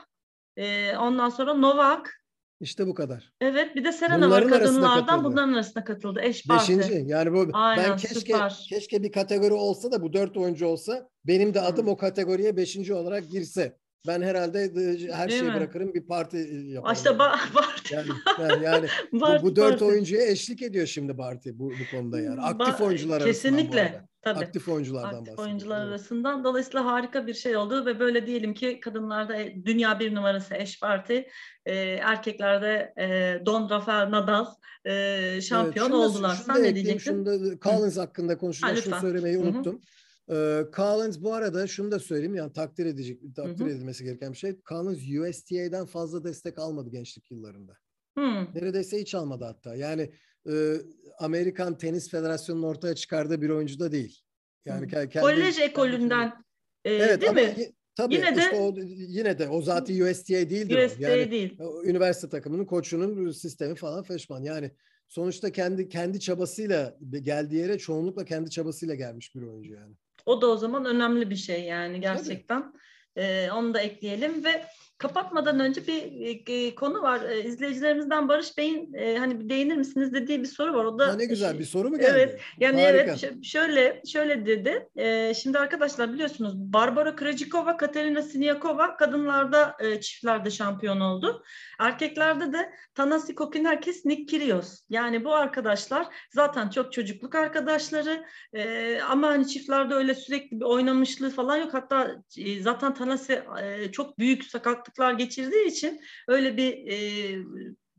E, ondan sonra Novak. İşte bu kadar. Evet bir de Serena bunların var kadınlardan bunların arasında katıldı. Eş Beşinci. Yani bu Aynen, ben keşke süper. keşke bir kategori olsa da bu dört oyuncu olsa benim de adım Hı. o kategoriye beşinci olarak girse. Ben herhalde her Değil şeyi mi? bırakırım bir parti yaparım. İşte ba- parti. Yani, yani, yani bu, bu dört parti. oyuncuya eşlik ediyor şimdi parti bu, bu konuda yani. Aktif ba- oyuncular Kesinlikle. Tabii. Aktif oyunculardan Aktif oyuncular evet. arasından. Dolayısıyla harika bir şey oldu ve böyle diyelim ki kadınlarda e, dünya bir numarası eş parti, e, erkeklerde e, Don Rafael Nadal e, şampiyon evet, oldular. Sen ne diyecektin? Şunu da Collins hakkında konuşurken şunu söylemeyi unuttum. Hı-hı. Ee, Collins bu arada şunu da söyleyeyim yani takdir edecek takdir hı hı. edilmesi gereken bir şey. Collins USTA'dan fazla destek almadı gençlik yıllarında. Hı. Neredeyse hiç almadı hatta. Yani e, Amerikan Tenis Federasyonu'nun ortaya çıkardığı bir oyuncu da değil. Yani kendi, kolej ekolünden e, evet, değil mi? Tabii yine işte de o, yine de o zaten USTA değildir USTA o. Yani, değil. Üniversite takımının koçunun sistemi falan feşman. Yani sonuçta kendi kendi çabasıyla geldiği yere çoğunlukla kendi çabasıyla gelmiş bir oyuncu yani. O da o zaman önemli bir şey yani gerçekten. Ee, onu da ekleyelim ve kapatmadan önce bir e, konu var. E, izleyicilerimizden Barış Bey'in e, hani bir değinir misiniz dediği bir soru var. O da ha, ne güzel bir soru mu geldi? Evet. Yani Harika. evet şöyle şöyle dedi. E, şimdi arkadaşlar biliyorsunuz Barbara Krejcikova, Katerina Siniakova kadınlarda e, çiftlerde şampiyon oldu. Erkeklerde de Tanasi Kokinakis, Nick Kyrgios. Yani bu arkadaşlar zaten çok çocukluk arkadaşları e, ama hani çiftlerde öyle sürekli bir oynamışlığı falan yok. Hatta e, zaten Tanasi e, çok büyük sakat sakatlıklar geçirdiği için öyle bir e,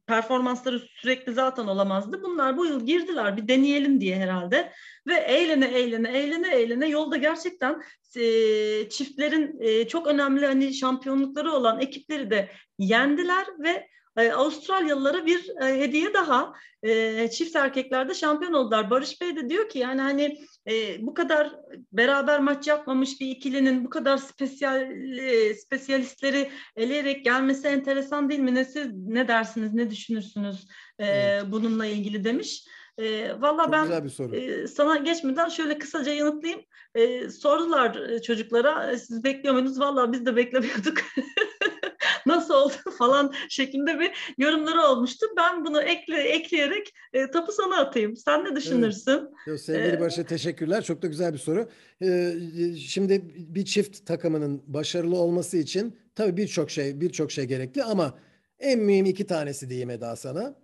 performansları sürekli zaten olamazdı. Bunlar bu yıl girdiler bir deneyelim diye herhalde ve eğlene eğlene eğlene eğlene yolda gerçekten e, çiftlerin e, çok önemli hani şampiyonlukları olan ekipleri de yendiler ve e, Avustralyalılara bir e, hediye daha e, çift erkeklerde şampiyon oldular. Barış Bey de diyor ki yani hani e, bu kadar beraber maç yapmamış bir ikilinin bu kadar spesyal e, spesyalistleri eleyerek gelmesi enteresan değil mi? Ne, siz, ne dersiniz, ne düşünürsünüz e, evet. bununla ilgili demiş. E, Valla ben e, sana geçmeden şöyle kısaca yanıtlayayım. E, sordular e, çocuklara, siz bekliyor muydunuz? Valla biz de beklemiyorduk. nasıl oldu falan şeklinde bir yorumları olmuştu. Ben bunu ekle, ekleyerek e, topu sana atayım. Sen ne düşünürsün? Evet. Sevgili ee, Barış'a teşekkürler. Çok da güzel bir soru. Ee, şimdi bir çift takımının başarılı olması için tabii birçok şey birçok şey gerekli ama en mühim iki tanesi diyeyim Eda sana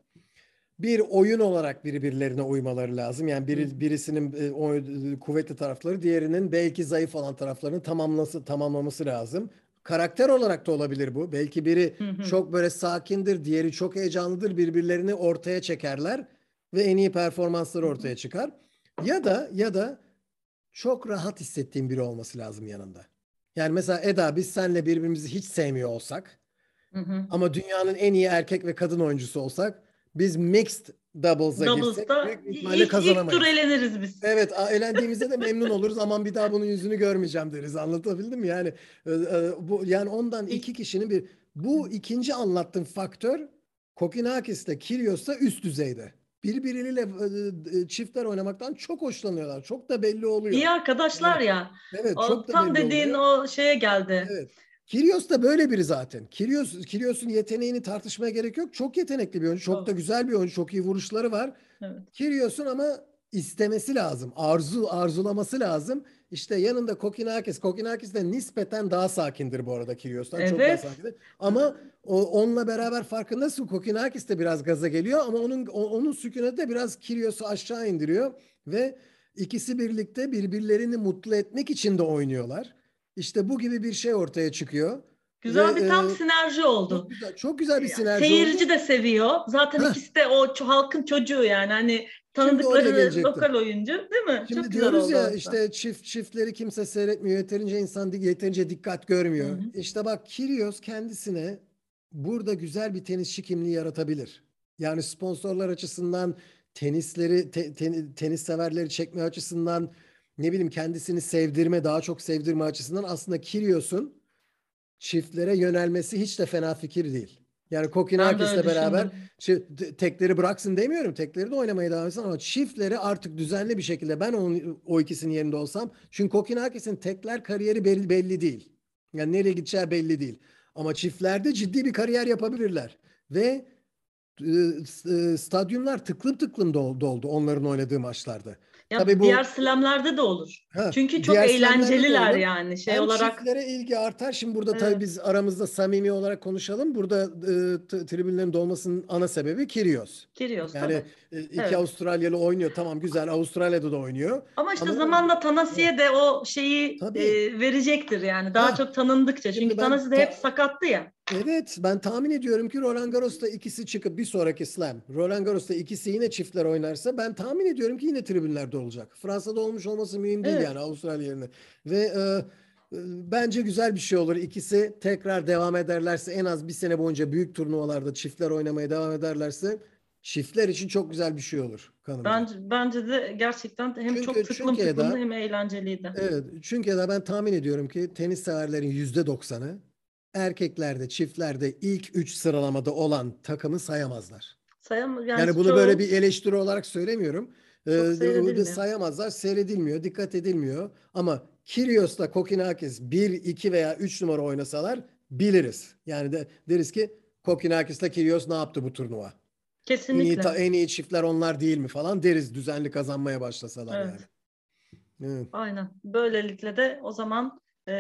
bir oyun olarak birbirlerine uymaları lazım. Yani biri, birisinin e, o, kuvvetli tarafları diğerinin belki zayıf olan taraflarını tamamlaması tamamlaması lazım karakter olarak da olabilir bu. Belki biri çok böyle sakindir, diğeri çok heyecanlıdır. Birbirlerini ortaya çekerler ve en iyi performansları ortaya çıkar. Ya da ya da çok rahat hissettiğim biri olması lazım yanında. Yani mesela Eda biz senle birbirimizi hiç sevmiyor olsak Hı hı. ama dünyanın en iyi erkek ve kadın oyuncusu olsak biz mixed doubles'a girsek Doubles'da büyük bir ilk, ihtimalle ilk kazanamayız. tur eleniriz biz. Evet, elendiğimizde de memnun oluruz. Aman bir daha bunun yüzünü görmeyeceğim deriz. Anlatabildim mi? Yani e, e, bu yani ondan iki kişinin bir bu ikinci anlattığım faktör Kokinakis'te Kyrgios'ta üst düzeyde. Birbiriyle e, çiftler oynamaktan çok hoşlanıyorlar. Çok da belli oluyor. İyi arkadaşlar ya. Evet, O, çok da tam belli dediğin oluyor. o şeye geldi. Evet. Kyrgios da böyle biri zaten. Kyrgios, Kyrgios'un yeteneğini tartışmaya gerek yok. Çok yetenekli bir oyuncu. Çok da güzel bir oyuncu. Çok iyi vuruşları var. Evet. Kyrgios'un ama istemesi lazım. Arzu arzulaması lazım. İşte yanında Kokinakis. Kokinakis de nispeten daha sakindir bu arada Kyrgios'tan. Çok daha Evet. sakindir. Ama o, onunla beraber farkındasın. Kokinakis de biraz gaza geliyor ama onun onun sükuneti de biraz Kyrgios'u aşağı indiriyor ve ikisi birlikte birbirlerini mutlu etmek için de oynuyorlar. İşte bu gibi bir şey ortaya çıkıyor. Güzel Ve, bir tam e, sinerji oldu. Çok güzel, çok güzel bir sinerji Seyirci oldu. de seviyor. Zaten Heh. ikisi de o halkın çocuğu yani. Hani tanıdıkları lokal oyuncu değil mi? Şimdi Çok güzel diyoruz oldu ya aslında. işte çift çiftleri kimse seyretmiyor. Yeterince insan yeterince dikkat görmüyor. Hı hı. İşte bak Kyrgios kendisine burada güzel bir tenisçi kimliği yaratabilir. Yani sponsorlar açısından tenisleri te- te- tenis severleri çekme açısından ne bileyim kendisini sevdirme daha çok sevdirme açısından aslında Kyrgios'un çiftlere yönelmesi hiç de fena fikir değil. Yani Kokinakis'le beraber. Çi- te- tekleri bıraksın demiyorum. Tekleri de oynamaya devam etsin ama çiftleri artık düzenli bir şekilde ben onun, o ikisinin yerinde olsam. Çünkü Kokinakis'in tekler kariyeri belli, belli değil. Yani nereye gideceği belli değil. Ama çiftlerde ciddi bir kariyer yapabilirler. Ve e, stadyumlar tıklım tıklım dol- doldu onların oynadığı maçlarda. Ya Tabii bu- diğer slamlerde de olur. Ha, Çünkü çok eğlenceliler yani şey Hem olarak. çiftlere ilgi artar. Şimdi burada tabii Evet. biz aramızda samimi olarak konuşalım. Burada e, tribünlerin dolmasının ana sebebi Kyrgios. Kyrgios Yani tabii. e, iki Evet. Avustralyalı oynuyor. Tamam güzel. Avustralya'da da oynuyor. Ama işte Ama- zamanla Tanasi'ye de o şeyi Tabii. e, verecektir yani. Daha Ha. çok tanındıkça. Şimdi Çünkü ben Tanasi de ta- hep sakattı ya. Evet ben tahmin ediyorum ki Roland Garros'ta ikisi çıkıp bir sonraki slam. Roland Garros'ta ikisi yine çiftler oynarsa ben tahmin ediyorum ki yine tribünlerde olacak. Fransa'da olmuş olması mühim değil Evet. yani Avustralya yerine. Ve e, e, bence güzel bir şey olur. İkisi tekrar devam ederlerse en az bir sene boyunca büyük turnuvalarda çiftler oynamaya devam ederlerse çiftler için çok güzel bir şey olur kanımca. Bence, bence de gerçekten hem Çünkü- çok tıklım Eda- hem eğlenceliydi. Evet, çünkü da ben tahmin ediyorum ki tenis severlerin yüzde doksanı erkeklerde, çiftlerde ilk üç sıralamada olan takımı sayamazlar. Sayam yani, Yani bunu çoğu- böyle bir eleştiri olarak söylemiyorum. Ee, sayamazlar, seyredilmiyor, dikkat edilmiyor. Ama Kyrgios'la Kokinakis 1, 2 veya 3 numara oynasalar biliriz. Yani de deriz ki Kokinakis'la Kyrgios ne yaptı bu turnuva? En iyi, kesinlikle. ta- en iyi çiftler onlar değil mi falan deriz düzenli kazanmaya başlasalar Evet. yani. Evet. Aynen. Böylelikle de o zaman e,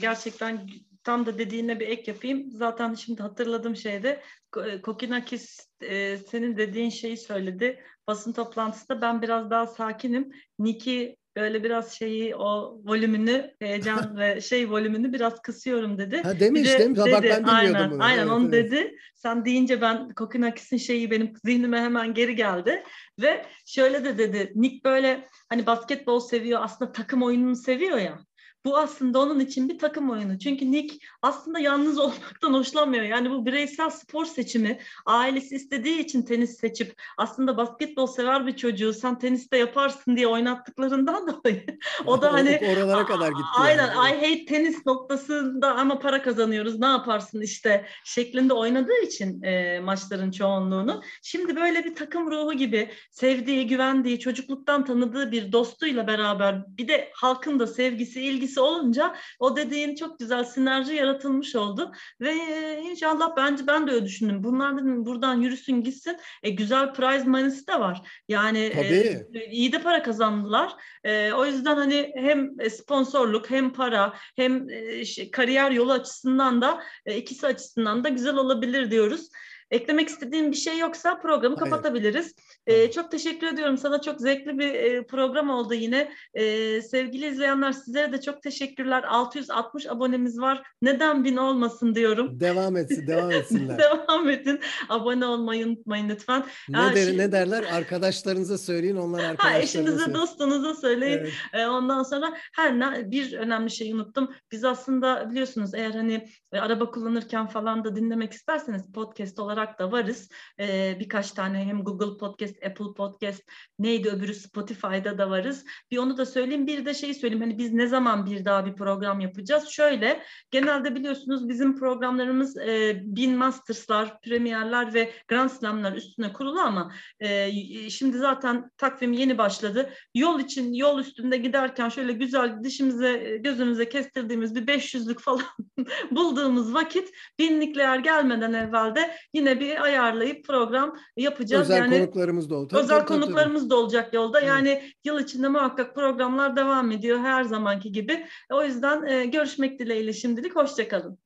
gerçekten tam da dediğine bir ek yapayım. Zaten şimdi hatırladığım şeyde e, Kokinakis e, senin dediğin şeyi söyledi. Basın toplantısında ben biraz daha sakinim. Niki böyle biraz şeyi o volümünü heyecan ve şey volümünü biraz kısıyorum dedi. Ha Bir demiş de Bak dedi, ben bilmiyordum aynen, bunu. Aynen Evet, onu evet. dedi. Sen deyince ben Kokinakis'in şeyi benim zihnime hemen geri geldi. Ve şöyle de dedi. Nick böyle hani basketbol seviyor aslında takım oyununu seviyor ya. Bu aslında onun için bir takım oyunu. Çünkü Nick aslında yalnız olmaktan hoşlanmıyor. Yani bu bireysel spor seçimi ailesi istediği için tenis seçip aslında basketbol sever bir çocuğu sen teniste yaparsın diye oynattıklarından dolayı o da hani oralara kadar gitti. Aynen yani. I hate tenis noktasında ama para kazanıyoruz ne yaparsın işte şeklinde oynadığı için e, maçların çoğunluğunu. Şimdi böyle bir takım ruhu gibi sevdiği, güvendiği, çocukluktan tanıdığı bir dostuyla beraber bir de halkın da sevgisi, ilgisi olunca o dediğin çok güzel sinerji yaratılmış oldu. Ve e, inşallah bence ben de öyle düşündüm. Bunlar dedim buradan yürüsün gitsin. E, güzel prize money'si de var. Yani e, Tabii. iyi de para kazandılar. E, o yüzden hani hem sponsorluk hem para hem e, şey, kariyer yolu açısından da e, ikisi açısından da güzel olabilir diyoruz. Eklemek istediğin bir şey yoksa programı Hayır. kapatabiliriz. Ee, çok teşekkür ediyorum. Sana çok zevkli bir e, program oldu yine. Ee, sevgili izleyenler sizlere de çok teşekkürler. 660 abonemiz var. Neden bin olmasın diyorum. Devam etsin, devam etsinler. Devam edin. Abone olmayı unutmayın lütfen. ne, Ha, der, şimdi- ne derler? Arkadaşlarınıza söyleyin, onlar Ha, arkadaşlarına eşinize, söylesin. dostunuza söyleyin. Evet. E, ondan sonra her ne- bir önemli şeyi unuttum. Biz aslında biliyorsunuz eğer hani e, araba kullanırken falan da dinlemek isterseniz podcast olarak da varız. E, birkaç tane hem Google Podcast, Apple Podcast, neydi öbürü Spotify'da da varız. Bir onu da söyleyeyim. Bir de şeyi söyleyeyim. Hani biz ne zaman bir daha bir program yapacağız? Şöyle genelde biliyorsunuz bizim programlarımız e, Bin Masters'lar, Premier'ler ve Grand Slam'lar üstüne kurulu ama e, şimdi zaten takvim yeni başladı. Yol için yol üstünde giderken şöyle güzel dişimize gözümüze kestirdiğimiz bir 500'lük falan bulduğumuz vakit binlikler gelmeden evvel de yine bir ayarlayıp program yapacağız. Özel yani konuklarımız da oldu. Tabii, özel tabii, tabii, konuklarımız da olacak yolda. Evet. Yani yıl içinde muhakkak programlar devam ediyor her zamanki gibi. O yüzden e, görüşmek dileğiyle şimdilik hoşçakalın.